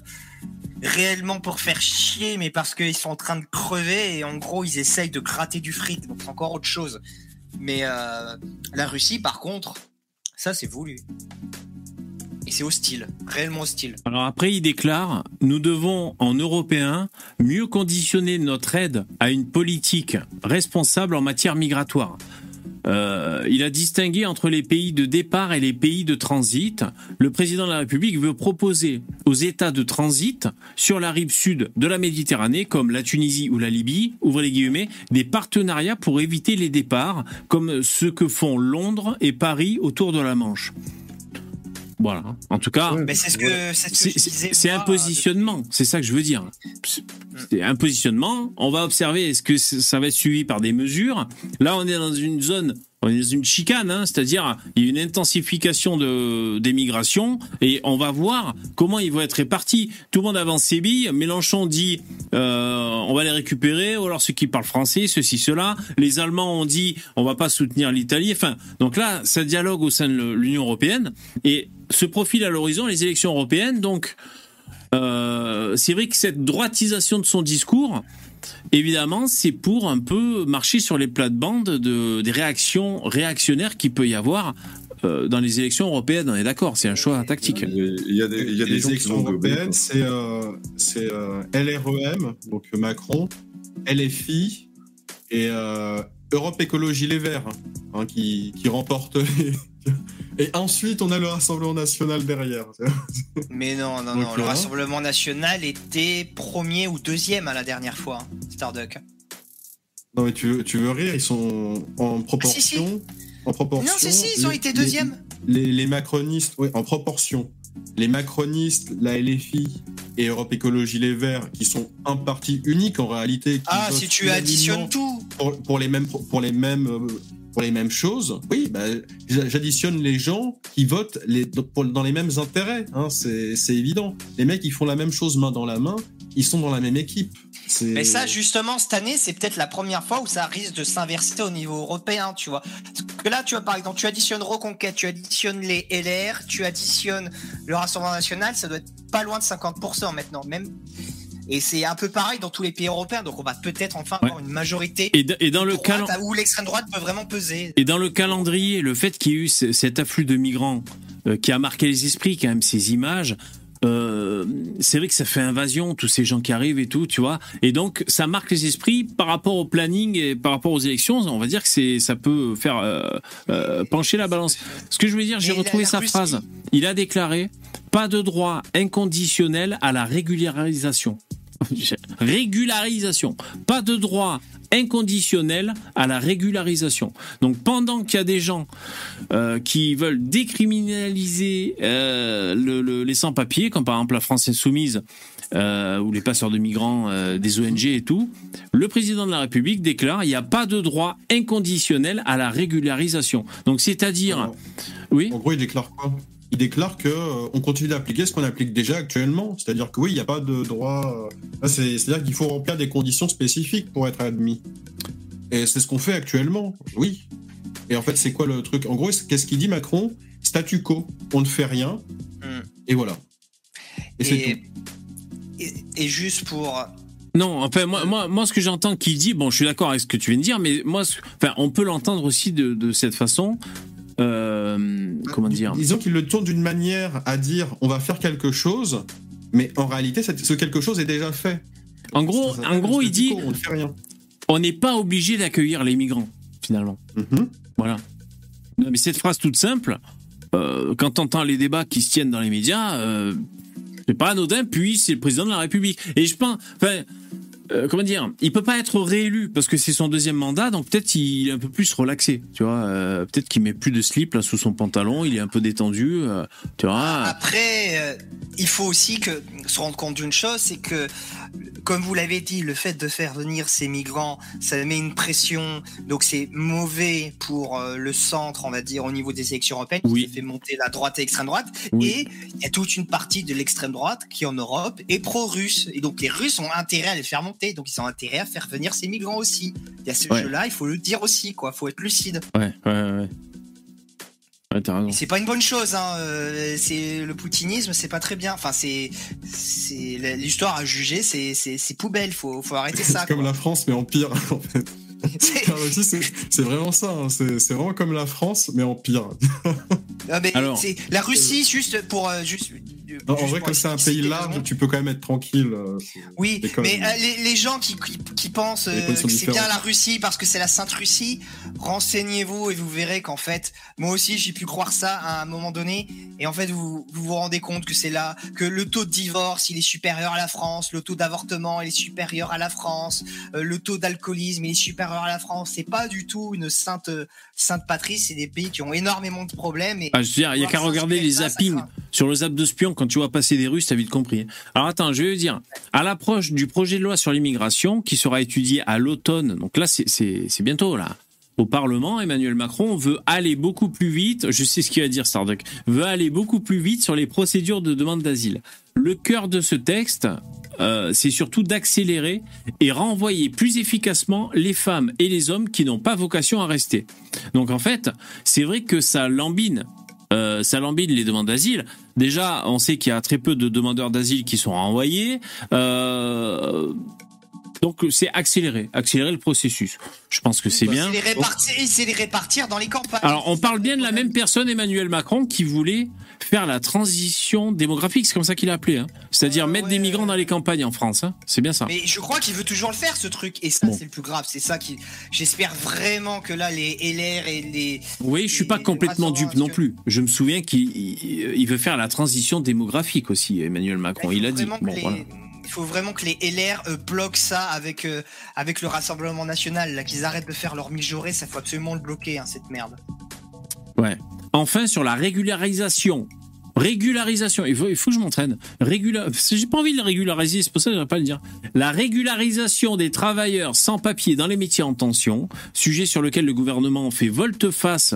réellement pour faire chier, mais parce qu'ils sont en train de crever et en gros, ils essayent de gratter du fric. Donc c'est encore autre chose. Mais euh, la Russie, par contre, ça c'est voulu. C'est hostile, réellement hostile. Alors après, il déclare Nous devons, en Européens, mieux conditionner notre aide à une politique responsable en matière migratoire. Euh, il a distingué entre les pays de départ et les pays de transit. Le président de la République veut proposer aux États de transit sur la rive sud de la Méditerranée, comme la Tunisie ou la Libye, ouvrez les guillemets, des partenariats pour éviter les départs, comme ce que font Londres et Paris autour de la Manche. Voilà. En tout cas, c'est ce ce un positionnement, c'est ça que je veux dire. C'est- un positionnement. On va observer est-ce que ça va être suivi par des mesures. Là, on est dans une zone, on est dans une chicane, hein, c'est-à-dire il y a une intensification de des migrations et on va voir comment ils vont être répartis. Tout le monde avance ses billes. Mélenchon dit euh, on va les récupérer, ou alors ceux qui parlent français, ceci, cela. Les Allemands ont dit on va pas soutenir l'Italie. Enfin, donc là, ça dialogue au sein de l'Union européenne et se profile à l'horizon les élections européennes. Donc euh, c'est vrai que cette droitisation de son discours, évidemment, c'est pour un peu marcher sur les plates-bandes de, des réactions réactionnaires qu'il peut y avoir euh, dans les élections européennes. On est d'accord, c'est un choix tactique. Il y a des, il y a des les gens qui élections européennes, c'est euh, euh, LREM, donc Macron, LFI et euh, Europe Écologie Les Verts hein, hein, qui, qui remportent les... Et ensuite, on a le Rassemblement National derrière. Mais non, non, Donc, non. Le voilà. Rassemblement national était premier ou deuxième à la dernière fois, hein, Starduck. Non, mais tu veux, tu veux rire, ils sont en proportion. si. En proportion. Non, si, si, ils ont les- été deuxième. Les, les macronistes, oui, en proportion. Les macronistes, la LFI et Europe Écologie Les Verts, qui sont un parti unique en réalité. qui Ah, si tu additionnes tout. Pour, pour les mêmes, pour les mêmes, euh, pour les mêmes choses, oui, bah, j'a- j'additionne les gens qui votent dans les mêmes intérêts. Hein, c'est évident. Les mecs, ils font la même chose main dans la main. Ils sont dans la même équipe. Mais ça, justement, cette année, c'est peut-être la première fois où ça risque de s'inverser au niveau européen, tu vois. Parce que là, tu vois, par exemple, tu additionnes Reconquête, tu additionnes les LR, tu additionnes le Rassemblement National, ça doit être pas loin de 50% maintenant, même. Et c'est un peu pareil dans tous les pays européens, donc on va peut-être enfin avoir une majorité Et, dans le droite, calendrier. où l'extrême droite peut vraiment peser. Et dans le calendrier, le fait qu'il y ait eu ce- cet afflux de migrants euh, qui a marqué les esprits, quand même, ces images, euh, c'est vrai que ça fait invasion, tous ces gens qui arrivent et tout, tu vois. Et donc, ça marque les esprits par rapport au planning et par rapport aux élections. On va dire que c'est, ça peut faire euh, euh, pencher la balance. Ce que je veux dire, j'ai retrouvé sa phrase. Il a déclaré pas de droit inconditionnel à la régularisation. régularisation. Pas de droit inconditionnel à la régularisation. Donc pendant qu'il y a des gens euh, qui veulent décriminaliser euh, le- le- les sans-papiers, comme par exemple la France Insoumise euh, ou les passeurs de migrants des ONG et tout, le président de la République déclare il n'y a pas de droit inconditionnel à la régularisation. Donc c'est-à-dire, oui. En gros, il déclare quoi? Il déclare que euh, on continue d'appliquer ce qu'on applique déjà actuellement. C'est-à-dire que oui, il n'y a pas de droit. euh, C'est-à-dire qu'il faut remplir des conditions spécifiques pour être admis. Et c'est ce qu'on fait actuellement. Oui. Et en fait, c'est quoi le truc? En gros, qu'est-ce qu'il dit Macron? Statu quo. On ne fait rien. Hmm. Et voilà. Et, c'est Et, tout. et, et juste pour Non, enfin moi, moi, moi ce que j'entends qu'il dit, bon, je suis d'accord avec ce que tu viens de dire, mais moi, ce- enfin, on peut l'entendre aussi de, de cette façon. Euh, comment dire Disons qu'il le tourne d'une manière à dire on va faire quelque chose, mais en réalité, ce quelque chose est déjà fait. En gros, en gros, il dit, on n'est pas obligé d'accueillir les migrants, finalement. Mhm. Voilà. Non, mais cette phrase toute simple, euh, quand on entend les débats qui se tiennent dans les médias, euh, c'est pas anodin, puis c'est le président de la République. Et je pense, enfin, euh, comment dire, il peut pas être réélu parce que c'est son deuxième mandat, donc peut-être il est un peu plus relaxé, tu vois. euh, peut-être qu'il met plus de slip là sous son pantalon, il est un peu détendu, euh, tu vois. Après, il faut aussi que se rendre compte d'une chose, c'est que, comme vous l'avez dit, le fait de faire venir ces migrants, ça met une pression. Donc c'est mauvais pour le centre, on va dire, au niveau des élections européennes, Oui. qui fait monter la droite et l'extrême droite. Oui. Et il y a toute une partie de l'extrême droite qui en Europe est pro-russe. Et donc les Russes ont intérêt à les faire monter. Donc ils ont intérêt à faire venir ces migrants aussi. Il y a ce Ouais. jeu-là, il faut le dire aussi, quoi. Faut être lucide. Ouais, ouais, ouais. C'est pas une bonne chose, hein. euh, c'est le poutinisme, c'est pas très bien. Enfin, c'est, c'est l'histoire à juger, c'est, c'est, c'est poubelle. Faut, faut arrêter ça. C'est comme quoi. la France, mais en pire, en fait. C'est- La Russie, c'est c'est vraiment ça. hein. C'est vraiment comme la France, mais en pire. Mais Alors- la Russie, juste pour, euh, juste. euh, Non, en vrai, comme c'est un pays large, tu peux quand même être tranquille. euh, Oui, mais euh, les, les gens qui, qui, qui pensent euh, que c'est bien la Russie parce que c'est la Sainte Russie, renseignez-vous et vous verrez qu'en fait, moi aussi j'ai pu croire ça à un moment donné, et en fait vous vous, vous rendez compte que c'est là que le taux de divorce il est supérieur à la France, le taux d'avortement il est supérieur à la France, euh, le taux d'alcoolisme il est supérieur à la France. C'est pas du tout une sainte sainte patrie, c'est des pays qui ont énormément de problèmes. Et Ah, je veux dire, il y a qu'à regarder les zappings sur le zap de spion quand tu vois passer des Russes, t'as vite compris. Alors attends, je vais vous dire, à l'approche du projet de loi sur l'immigration qui sera étudié à l'automne, donc là c'est bientôt là. Au Parlement, Emmanuel Macron veut aller beaucoup plus vite, je sais ce qu'il va dire Starduck, veut aller beaucoup plus vite sur les procédures de demande d'asile. Le cœur de ce texte, euh, c'est surtout d'accélérer et renvoyer plus efficacement les femmes et les hommes qui n'ont pas vocation à rester. Donc en fait, c'est vrai que ça lambine euh, ça lambine les demandes d'asile. Déjà, on sait qu'il y a très peu de demandeurs d'asile qui sont renvoyés. Euh, donc c'est accélérer, accélérer le processus. Je pense que c'est bien. C'est les répartir, c'est les répartir dans les campagnes. Alors on parle bien de la même personne, Emmanuel Macron, qui voulait faire la transition démographique, c'est comme ça qu'il a appelé. Hein. C'est-à-dire mettre ouais. des migrants dans les campagnes en France. hein. C'est bien ça. Mais je crois qu'il veut toujours le faire, ce truc. Et ça, Bon. c'est le plus grave. C'est ça qui. J'espère vraiment que là, les LR et les. Oui, je suis pas complètement dupe non plus. Je me souviens qu'il il- il veut faire la transition démographique aussi, Emmanuel Macron. il a dit. vraiment que Bon, les- voilà. Faut vraiment que les LR euh, bloquent ça avec, euh, avec le Rassemblement National, là, qu'ils arrêtent de faire leur mijaurée, ça faut absolument le bloquer, hein, cette merde. Ouais. Enfin, sur la régularisation. Régularisation. Il faut, il faut que je m'entraîne. Régula... J'ai pas envie de régulariser, c'est pour ça que je pas le dire. La régularisation des travailleurs sans papier dans les métiers en tension, sujet sur lequel le gouvernement fait volte-face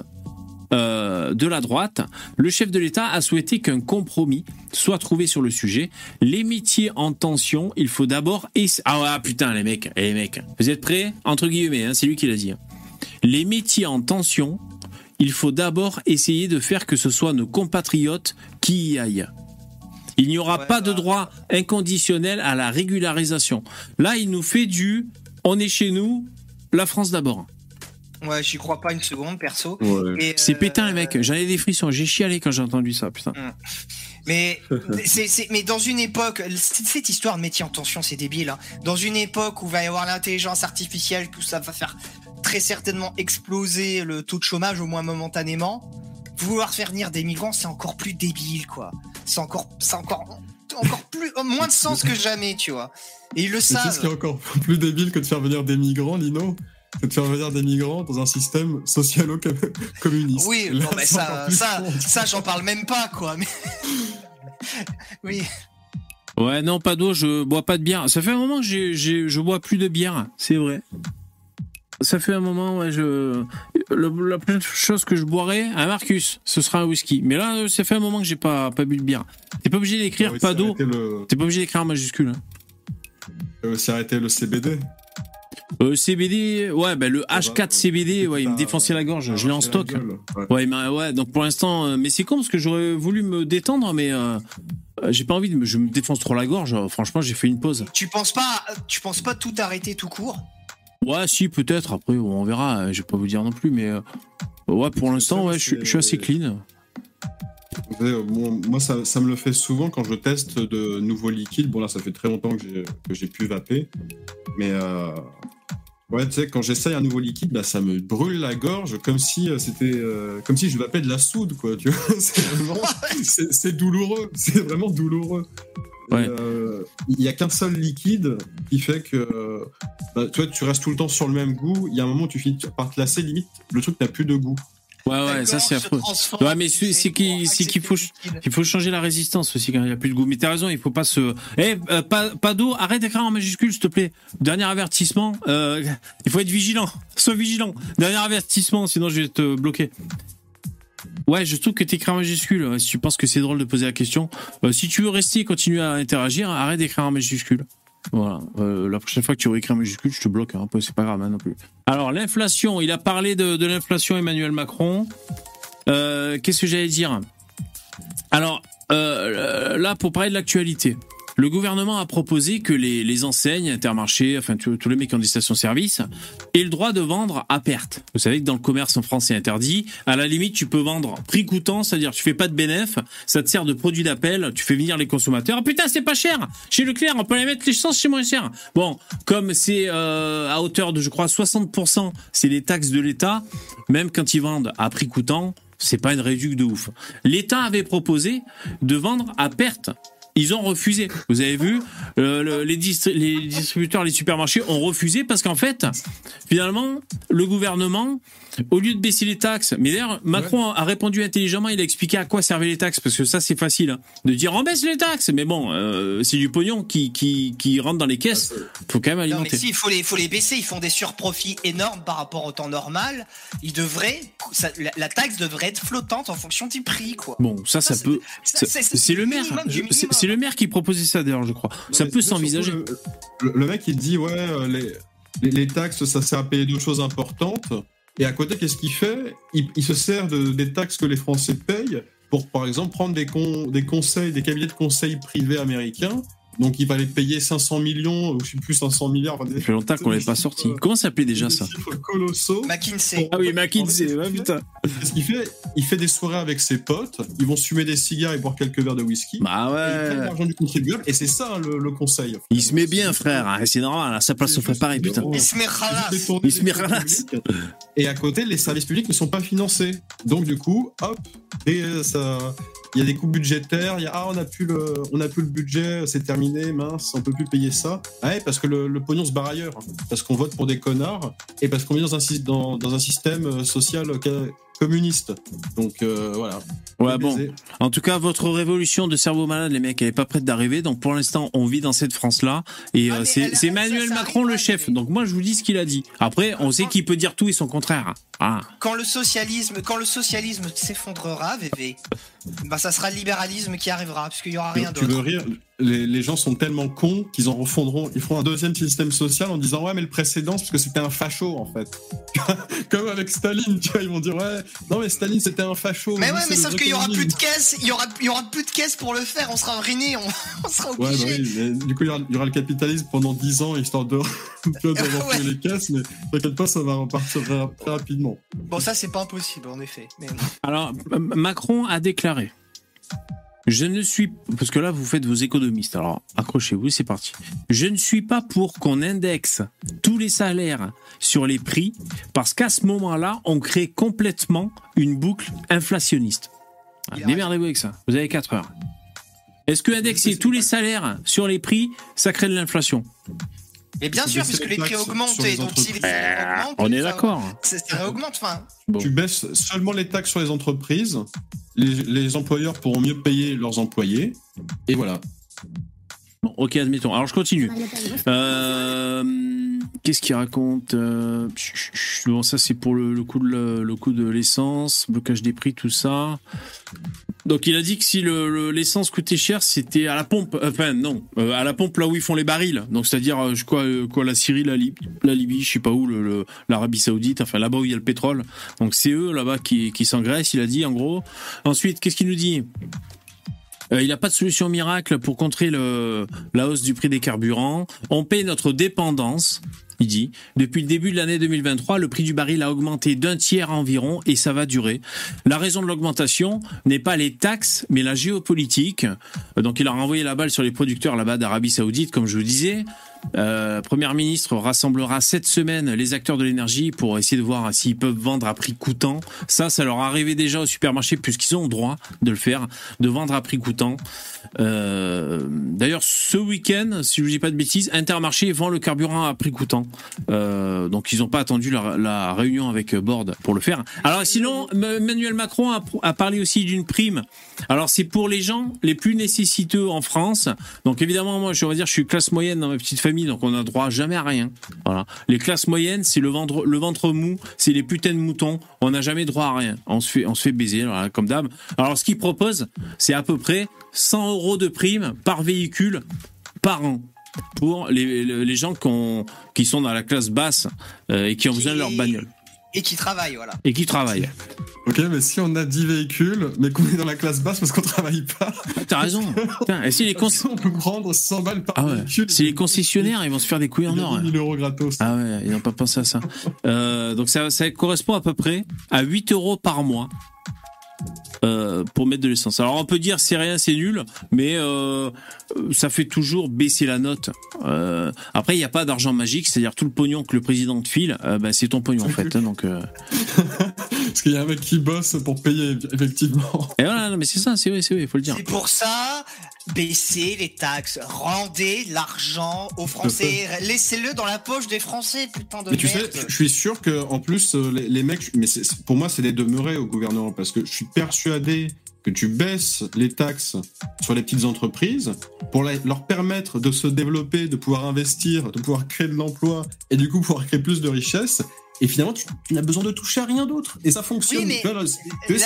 euh, de la droite, le chef de l'État a souhaité qu'un compromis soit trouvé sur le sujet. Les métiers en tension, il faut d'abord... Ah ouais, putain, les mecs, les mecs, vous êtes prêts? Entre guillemets, hein, c'est lui qui l'a dit. hein. Les métiers en tension, il faut d'abord essayer de faire que ce soit nos compatriotes qui y aillent. Il n'y aura Ouais, pas de droit inconditionnel à la régularisation. Là, il nous fait du on est chez nous, la France d'abord. Ouais, j'y crois pas une seconde, perso. Ouais. C'est euh, pétain, les mecs. J'avais des frissons. J'ai chialé quand j'ai entendu ça, putain. Mais, c'est, c'est- mais dans une époque, cette histoire de métier en tension, c'est débile. hein. Dans une époque où va y avoir l'intelligence artificielle, tout ça va faire très certainement exploser le taux de chômage, au moins momentanément. Vouloir faire venir des migrants, c'est encore plus débile, quoi. C'est encore, c'est encore, encore plus, moins de sens que jamais, tu vois. Et ils le Mais tu sais ce qui est savent. encore plus débile que de faire venir des migrants, Lino? C'est de faire venir des migrants dans un système socialo-communiste. Oui, là, bon, mais ça, ça, ça, j'en parle même pas, quoi. Mais... oui. Ouais, non, pas d'eau, je bois pas de bière. Ça fait un moment que je bois plus de bière, c'est vrai. Ça fait un moment, ouais, je. le- la prochaine chose que je boirai, à Marcus, ce sera un whisky. Mais là, ça fait un moment que j'ai pas, pas bu de bière. T'es pas obligé d'écrire Ouais, pas d'eau. le- T'es pas obligé d'écrire en majuscule. hein. euh, C'est arrêter le CBD. Euh, CBD, ouais, bah, le H4 CBD, ouais, il me défonçait la gorge. Je l'ai en stock. gueule. Ouais. Ouais, mais, ouais, donc pour l'instant, euh, mais c'est con parce que j'aurais voulu me détendre, mais euh, euh, j'ai pas envie de me, je me défonce trop la gorge. Euh, Franchement, j'ai fait une pause. Tu penses pas, tu penses pas tout arrêter tout court? Ouais, si, peut-être. Après, on verra. euh, Je vais pas vous dire non plus, mais euh, ouais, pour l'instant, ouais, je suis- je suis assez clean. Bon, moi, ça, ça me le fait souvent quand je teste de nouveaux liquides. Bon, là, ça fait très longtemps que j'ai- que j'ai pu vaper. Mais euh, Ouais, tu sais, quand j'essaye un nouveau liquide, bah, ça me brûle la gorge comme si euh, c'était, euh, comme si je m'appelais de la soude, quoi. Tu vois, c'est vraiment, c'est c'est douloureux. C'est vraiment douloureux. Ouais. euh, Il y a qu'un seul liquide qui fait que, bah, tu vois, tu restes tout le temps sur le même goût. Il y a un moment où tu finis par te lasser, limite, le truc n'a plus de goût. Ouais, ouais, ça c'est affreux. Ouais, mais c'est qu'il faut il faut changer la résistance aussi quand il n'y a plus de goût. Mais t'as raison, il faut pas se. Eh, euh, pas pas d'eau. Arrête d'écrire en majuscule, s'il te plaît. Dernier avertissement. Euh, il faut être vigilant. Sois vigilant. Dernier avertissement, sinon je vais te bloquer. Ouais, je trouve que t'écris en majuscule. Si tu penses que c'est drôle de poser la question, Euh, si tu veux rester et continuer à interagir, arrête d'écrire en majuscule. Voilà. Euh, la prochaine fois que tu réécris en majuscule, je te bloque. Hein, c'est pas grave hein, non plus. Alors l'inflation, il a parlé de, l'inflation Emmanuel Macron. Euh, Qu'est-ce que j'allais dire? Alors euh, là, pour parler de l'actualité, le gouvernement a proposé que les, les enseignes, intermarchés, enfin tous les mecs des stations-service, aient le droit de vendre à perte. Vous savez que dans le commerce en France, c'est interdit. À la limite, tu peux vendre prix coûtant, c'est-à-dire tu fais pas de bénéf, ça te sert de produit d'appel, tu fais venir les consommateurs. Ah putain, c'est pas cher Chez Leclerc, on peut les mettre l'essence chez moins cher. Bon, comme c'est euh, à hauteur de, je crois, 60%, c'est les taxes de l'État, même quand ils vendent à prix coûtant, c'est pas une réduction de ouf. L'État avait proposé de vendre à perte. Ils ont refusé. Vous avez vu, euh, les distributeurs, les supermarchés ont refusé parce qu'en fait, finalement, le gouvernement, au lieu de baisser les taxes, mais d'ailleurs, Macron a répondu intelligemment, il a expliqué à quoi servaient les taxes, parce que ça, c'est facile, hein, de dire on baisse les taxes, mais bon, euh, c'est du pognon qui, qui, qui rentre dans les caisses, faut quand même Non, mais alimenter. si, il faut les, faut les baisser. Ils font des surprofits énormes par rapport au temps normal. Ils devraient, ça- la, la taxe devrait être flottante en fonction du prix, quoi. Bon, ça, ça, Ça, peut. c'est- le maire. C'est le maire qui proposait ça d'ailleurs, je crois. ça peut s'envisager. Le, le- le mec, il dit, ouais, euh, les, les, les taxes, ça sert à payer deux choses importantes. Et à côté, qu'est-ce qu'il fait? Il, se sert de, des taxes que les Français payent pour, par exemple, prendre des, des conseils, des cabinets de conseil privés américains. Donc, il va les payer 500 millions, ou je sais plus, 500 milliards. Enfin, des- Ça fait longtemps qu'on l'ait pas sorti. Comment ça s'appelait déjà des ça colossaux. McKinsey. Ah oui, McKinsey, ouais, putain. Qu'est-ce qu'il fait Il fait des soirées avec ses potes, ils vont fumer des cigares et boire quelques verres de whisky. Bah Et ils prennent ouais. l'argent du contribuable, et c'est ça le, le conseil. Il se met bien, frère. hein, C'est normal. À sa place, on ferait pareil, putain. Il se met ralasse. Il se fait met ralasse. Et à côté, les services publics ne sont pas financés. Donc du coup, hop, et euh, ça, il y a des coûts budgétaires. Il y a ah, on n'a plus le, on a plus le budget, c'est terminé, mince, on peut plus payer ça. Ah Ouais, parce que le, pognon se barre ailleurs, parce qu'on vote pour des connards et parce qu'on est dans un, dans, un système euh, social euh, communiste. Donc euh, voilà. Ouais, bon. En tout cas, votre révolution de cerveau malade, les mecs, elle est pas prête d'arriver. Donc, pour l'instant, on vit dans cette France-là. Et Ah, euh, c'est Emmanuel Macron le chef. Donc, moi, je vous dis ce qu'il a dit. Après, on sait qu'il peut dire tout et son contraire. Ah. Quand le socialisme, quand le socialisme s'effondrera, VV, bah ça sera le libéralisme qui arrivera, puisqu'il y aura rien Tu veux d'autre. rire? Les, les gens sont tellement cons qu'ils en refondront, ils feront un deuxième système social en disant ouais mais le précédent c'est parce que c'était un facho en fait. Comme avec Staline, tu vois, ils vont dire ouais non mais Staline c'était un facho. Mais ouais, mais sauf qu'il y aura plus de caisses, il y aura, il y aura plus de caisses pour le faire, on sera ruiné, on, on sera Ouais, bah obligé. oui, mais du coup, il y, aura, il y aura le capitalisme pendant 10 ans, histoire de, renflouer Ouais. les caisses, mais t'inquiète pas, ça va repartir très, rapidement. Bon, ça c'est pas impossible en effet. Mais... Alors, Macron a déclaré Je ne suis. Parce que là, vous faites vos économistes. Alors, accrochez-vous, c'est parti. Je ne suis pas pour qu'on indexe tous les salaires sur les prix, parce qu'à ce moment-là, on crée complètement une boucle inflationniste. Ah, Démerdez-vous avec ça. Vous avez 4 heures. Est-ce que indexer tous les salaires sur les prix, ça crée de l'inflation? Mais bien sûr, puisque les les prix augmentent et donc si les salaires augmentent, On est ça- d'accord. ça, ça augmente. Enfin, Bon. Tu baisses seulement les taxes sur les entreprises, les, les employeurs pourront mieux payer leurs employés, et voilà. Bon, ok, admettons. Alors, je continue. Euh, Qu'est-ce qu'il raconte Euh. Bon, ça, c'est pour le, le coût de le, le coût de l'essence, blocage des prix, tout ça. Donc, il a dit que si le- le- l'essence coûtait cher, c'était à la pompe. Enfin, non, euh, à la pompe là où ils font les barils. Donc, c'est-à-dire, euh, je quoi, euh, quoi, la Syrie, la, Lib- la Libye, je sais pas où, l'Arabie Saoudite, enfin là-bas où il y a le pétrole. Donc, c'est eux là-bas qui, s'engraissent. Il a dit, en gros. Ensuite, qu'est-ce qu'il nous dit? Euh, il n'a pas de solution miracle pour contrer la hausse du prix des carburants. On paye notre dépendance Il dit, depuis le début de l'année 2023, le prix du baril a augmenté d'un tiers environ et ça va durer. La raison de l'augmentation n'est pas les taxes, mais la géopolitique. Euh, Donc il a renvoyé la balle sur les producteurs là-bas d'Arabie Saoudite, comme je vous disais. Euh, Première ministre rassemblera cette semaine les acteurs de l'énergie pour essayer de voir s'ils peuvent vendre à prix coûtant. Ça, ça leur arrivait déjà au supermarché puisqu'ils ont le droit de le faire, de vendre à prix coûtant. Euh, D'ailleurs, ce week-end, si je ne dis pas de bêtises, Intermarché vend le carburant à prix coûtant. Euh, donc, ils n'ont pas attendu la, réunion avec Bord pour le faire. Alors, sinon, Emmanuel Macron a, a parlé aussi d'une prime. Alors, c'est pour les gens les plus nécessiteux en France. Donc, évidemment, moi, je vais dire, je suis classe moyenne dans ma petite famille, donc on n'a droit jamais à rien. Les classes moyennes, c'est le ventre, le ventre mou, c'est les putains de moutons. On n'a jamais droit à rien. On se fait, baiser, comme d'hab. Alors, ce qu'il propose, c'est à peu près 100 euros de prime par véhicule par an pour les, gens qui sont dans la classe basse euh, et qui ont besoin de leur bagnole Et qui travaille, voilà. et qui travaillent. Ok, mais si on a 10 véhicules, mais qu'on est dans la classe basse parce qu'on travaille pas, T'as raison. Putain, et si les, cons- on peut prendre 100 balles par ah ouais. véhicule. si les concessionnaires, ils vont se faire des couilles en or. hein. 10 000 euros gratos. Ah ouais, ils n'ont pas pensé à ça. Euh, donc ça, ça correspond à peu près à 8 euros par mois. Euh, pour mettre de l'essence. Alors on peut dire c'est rien, c'est nul, mais euh, ça fait toujours baisser la note. Euh, après il n'y a pas d'argent magique, c'est-à-dire tout le pognon que le président te file, bah, c'est ton pognon en fait. hein, donc Parce qu'il y a un mec qui bosse pour payer, effectivement. et voilà, non, mais c'est ça, c'est vrai, c'est vrai, il faut le dire. C'est pour ça, baissez les taxes, rendez l'argent aux Français, laissez-le dans la poche des Français, putain de Mais tu sais, je suis sûr que en plus euh, les, les mecs, mais pour moi c'est des demeurés au gouvernement parce que je suis persuadé que tu baisses les taxes sur les petites entreprises pour leur permettre de se développer, de pouvoir investir, de pouvoir créer de l'emploi et du coup pouvoir créer plus de richesses. Et finalement, tu, tu n'as besoin de toucher à rien d'autre. Et ça fonctionne. Oui, mais vois, là,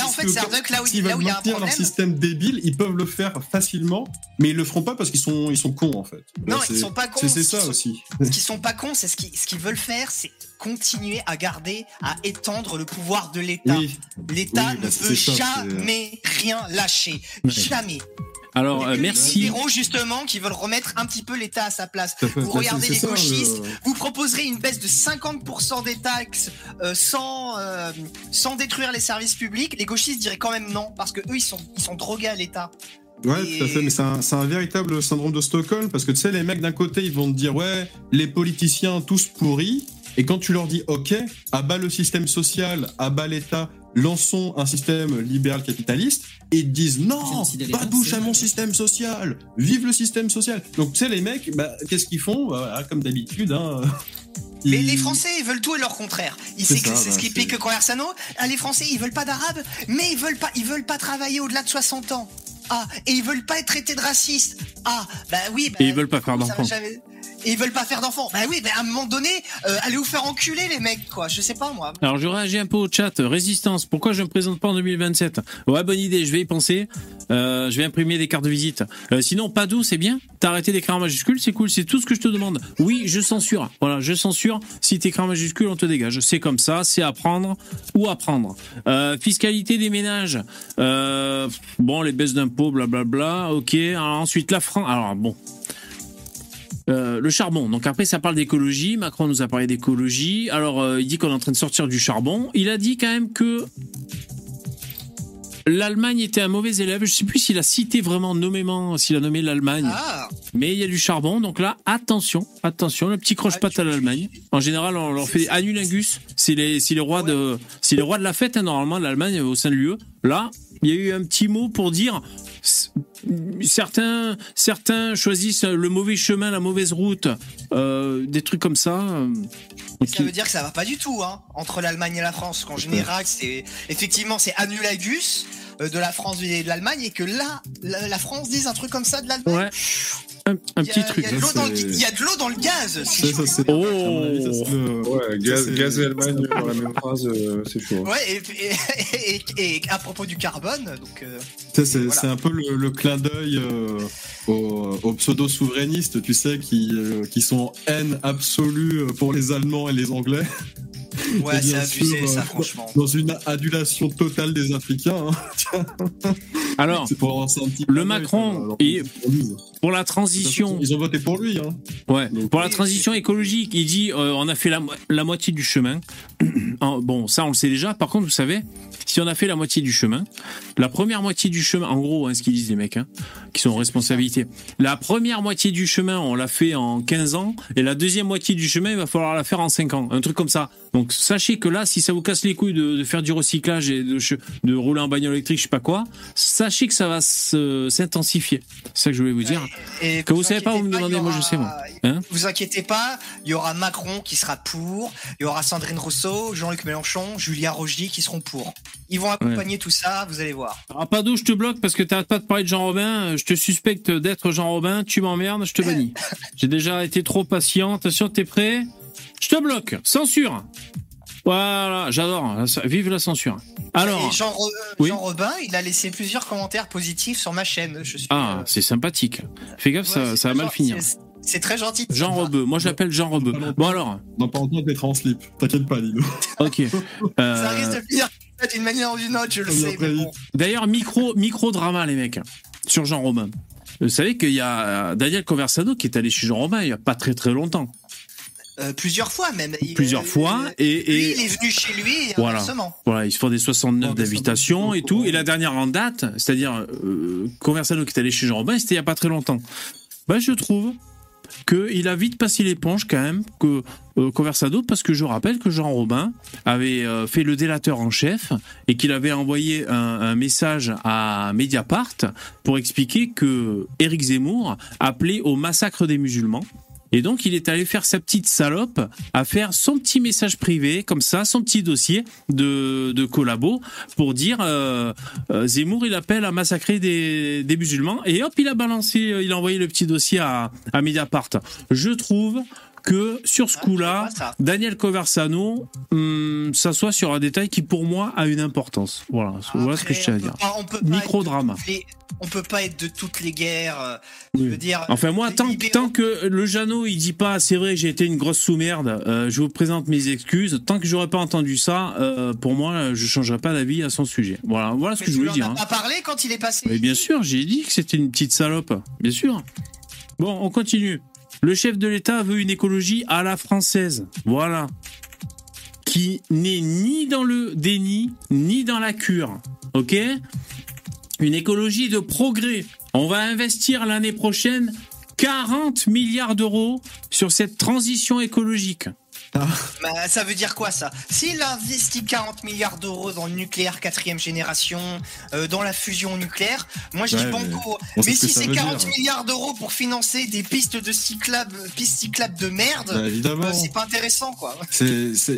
en fait, c'est un truc là où- s'ils là où il y a un maintenir leur système débile, ils peuvent le faire facilement, mais ils le feront pas parce qu'ils sont, ils sont cons en fait. Non, Là, ils sont pas cons, C'est c'est ce ça sont- aussi. Ce qu'ils sont pas cons, c'est ce qu'ils ce qu'ils veulent faire, c'est continuer à garder, à étendre le pouvoir de l'État. Oui. L'État Oui, ne bah, peut c'est- jamais rien lâcher. Jamais. Alors euh, merci. Les libéraux, justement, qui veulent remettre un petit peu l'État à sa place. Vous regardez les ça, gauchistes, vous proposerez une baisse de 50% des taxes euh, sans, euh, sans détruire les services publics. Les gauchistes diraient quand même non, parce que eux, ils sont, ils sont drogués à l'État. Ouais, Et- tout à fait, mais c'est un, c'est un véritable syndrome de Stockholm parce que tu sais, les mecs d'un côté, ils vont te dire, ouais, les politiciens tous pourris, et quand tu leur dis, ok, abat le système social, abat l'État, lançons un système libéral capitaliste, et ils te disent, non, pas touche c'est à mon système social, vive le système social. Donc tu sais, les mecs, bah, qu'est-ce qu'ils font? Bah, Comme d'habitude, hein. Mais les Français, ils veulent tout et leur contraire. C'est ce bah, qui c'est- pique Conversano. Ah, les Français, ils veulent pas d'arabes, mais ils veulent pas, ils veulent pas travailler au-delà de 60 ans. Ah, et ils veulent pas être traités de racistes. Ah, bah oui. Bah, Et ils veulent pas faire d'enfants. jamais- Et ils veulent pas faire d'enfants. Bah oui, bah à un moment donné, euh, allez vous faire enculer les mecs, quoi. Je sais pas moi. Alors je réagis un peu au chat. Résistance. Pourquoi je me présente pas en 2027 Ouais, bonne idée. Je vais y penser. Euh, je vais imprimer des cartes de visite. Euh, sinon, pas d'où, c'est bien. T'as arrêté d'écrire en majuscule, c'est cool. C'est tout ce que je te demande. Oui, je censure. Voilà, je censure. Si t'écris en majuscule, on te dégage. C'est comme ça. C'est apprendre ou apprendre. Fiscalité des ménages. Bon, les baisses d'impôts, blablabla. Ok. Alors ensuite, la France. Alors bon. Euh, le charbon. Donc après, ça parle d'écologie. Macron nous a parlé d'écologie. Alors, euh, il dit qu'on est en train de sortir du charbon. Il a dit quand même que l'Allemagne était un mauvais élève. Je sais plus s'il a cité vraiment nommément, s'il a nommé l'Allemagne. Ah, Mais il y a du charbon. Donc là, attention, attention, le petit croche-patte à l'Allemagne. En général, on leur fait annulingus. C'est les, rois de, c'est les rois de la fête, hein, normalement, l'Allemagne au sein de l'UE. Là, il y a eu un petit mot pour dire certains, certains choisissent le mauvais chemin, la mauvaise route, euh, des trucs comme ça. euh, ça veut dire que ça va pas du tout, hein, entre l'Allemagne et la France. Qu'en général, c'est effectivement c'est annulagus euh, de la France et de l'Allemagne, et que là, la, la France dise un truc comme ça de l'Allemagne. Ouais. Un, petit truc. Il y a de l'eau dans le- gaz. si Ça, je ça, puis c'est- Oh. ça, c'est Ouais, gaz, et Allemagne dans la même phrase, euh, c'est chaud. hein. Ouais, et, et, et- et à propos du carbone, donc euh, c'est un peu le, le clin d'œil euh, aux, aux pseudo-souverainistes, tu sais, qui, euh, qui sont en haine absolue pour les Allemands et les Anglais, ouais, c'est abusé sûr, ça, euh, franchement. dans une adulation totale des Africains. hein. Alors, C'est pour avancer un petit le Macron, pour la transition, Ils ont voté pour lui. Hein. ouais, Donc, pour la transition écologique, il dit euh, on a fait la, mo- la moitié du chemin. En- bon, ça on le sait déjà. Par contre, vous savez, si on a fait la moitié du chemin, la première moitié du chemin, en gros, hein, ce qu'ils disent les mecs, hein, qui sont en responsabilité, la première moitié du chemin, on l'a fait en 15 ans, et la deuxième moitié du chemin, il va falloir la faire en 5 ans, un truc comme ça. Donc sachez que là, si ça vous casse les couilles de, de faire du recyclage et de, rouler en bagnole électrique, je sais pas quoi, sachez que ça va s'intensifier. C'est ça que je voulais vous dire. Et Que vous savez pas, vous me demandez, moi, je sais, moi. Hein vous inquiétez pas, il y aura Macron qui sera pour, il y aura Sandrine Rousseau, Jean-Luc Mélenchon, Julia Rogy qui seront pour. Ils vont accompagner tout ça, vous allez voir. Ah, pas d'eau, je te bloque parce que t'arrêtes pas de parler de Jean Robin. Euh, Je te suspecte d'être Jean Robin. Tu m'emmerdes, je te bannis. J'ai déjà été trop patient. Attention, t'es prêt? Je te bloque. Censure. Voilà, j'adore. Vive la censure. Alors, Jean, Ro- oui. Jean Robin, il a laissé plusieurs commentaires positifs sur ma chaîne. Je suis, ah, euh, c'est sympathique. Fais gaffe, ouais, ça, ça va mal finir. C'est- très gentil. Jean Rebeu. Moi, je l'appelle Jean Rebeu. Bon alors, Dans pas longtemps, d'être en slip. T'inquiète pas, Lino. ok. Ça Euh, risque de finir d'une manière ou d'une autre, je le sais. bon. D'ailleurs, micro, micro drama, les mecs, sur Jean Robin. Vous savez qu'il y a Daniel Conversado qui est allé chez Jean Robin il y a pas très très longtemps. Euh, plusieurs fois même. Il- Plusieurs euh, fois. euh, Et, Lui, il est venu chez lui et Voilà. voilà, ils se font des 69 Oh, mais ça d'invitation me- et tout. Et la dernière en date, c'est-à-dire euh, Conversado qui est allé chez Jean Robin, c'était il y a pas très longtemps. Bah, je trouve qu'il a vite passé l'éponge quand même que euh, Conversado parce que je rappelle que Jean Robin avait euh, fait le délateur en chef et qu'il avait envoyé un, un message à Mediapart pour expliquer que Éric Zemmour appelait au massacre des musulmans. Et donc, il est allé faire sa petite salope à faire son petit message privé, comme ça, son petit dossier de, de collabo pour dire euh, euh, Zemmour, il appelle à massacrer des, des musulmans. Et hop, il a balancé, euh, il a envoyé le petit dossier à, à Mediapart. Je trouve que sur ce Ah, coup-là. Daniel Conversano hum, s'assoit sur un détail qui, pour moi, a une importance. Voilà, voilà ce que je tiens à dire. on pas- on de toutes les- On peut pas être de toutes les guerres. euh, Je Oui. veux dire. Enfin moi, les tant, que le Jeannot il dit pas c'est vrai j'ai été une grosse sous-merde, euh, je vous présente mes excuses. Tant que j'aurais pas entendu ça, euh, pour moi je changerai pas d'avis à son sujet. Voilà, voilà ce Mais que je voulais dire. as hein. pas parlé quand il est passé? Mais bien sûr, j'ai dit que c'était une petite salope, bien sûr. Bon, on continue. Le chef de l'État veut une écologie à la française. Voilà. Qui n'est ni dans le déni, ni dans la cure. Ok? Une écologie de progrès. On va investir l'année prochaine 40 milliards d'euros sur cette transition écologique. Bah, ça veut dire quoi ça? S'il investit 40 milliards d'euros dans le nucléaire quatrième génération, euh, dans la fusion nucléaire, moi je dis banco. Mais que si c'est veut 40 dire. milliards d'euros pour financer des pistes de cyclables, pistes cyclables de merde, Bah, évidemment. euh, c'est pas intéressant quoi. Il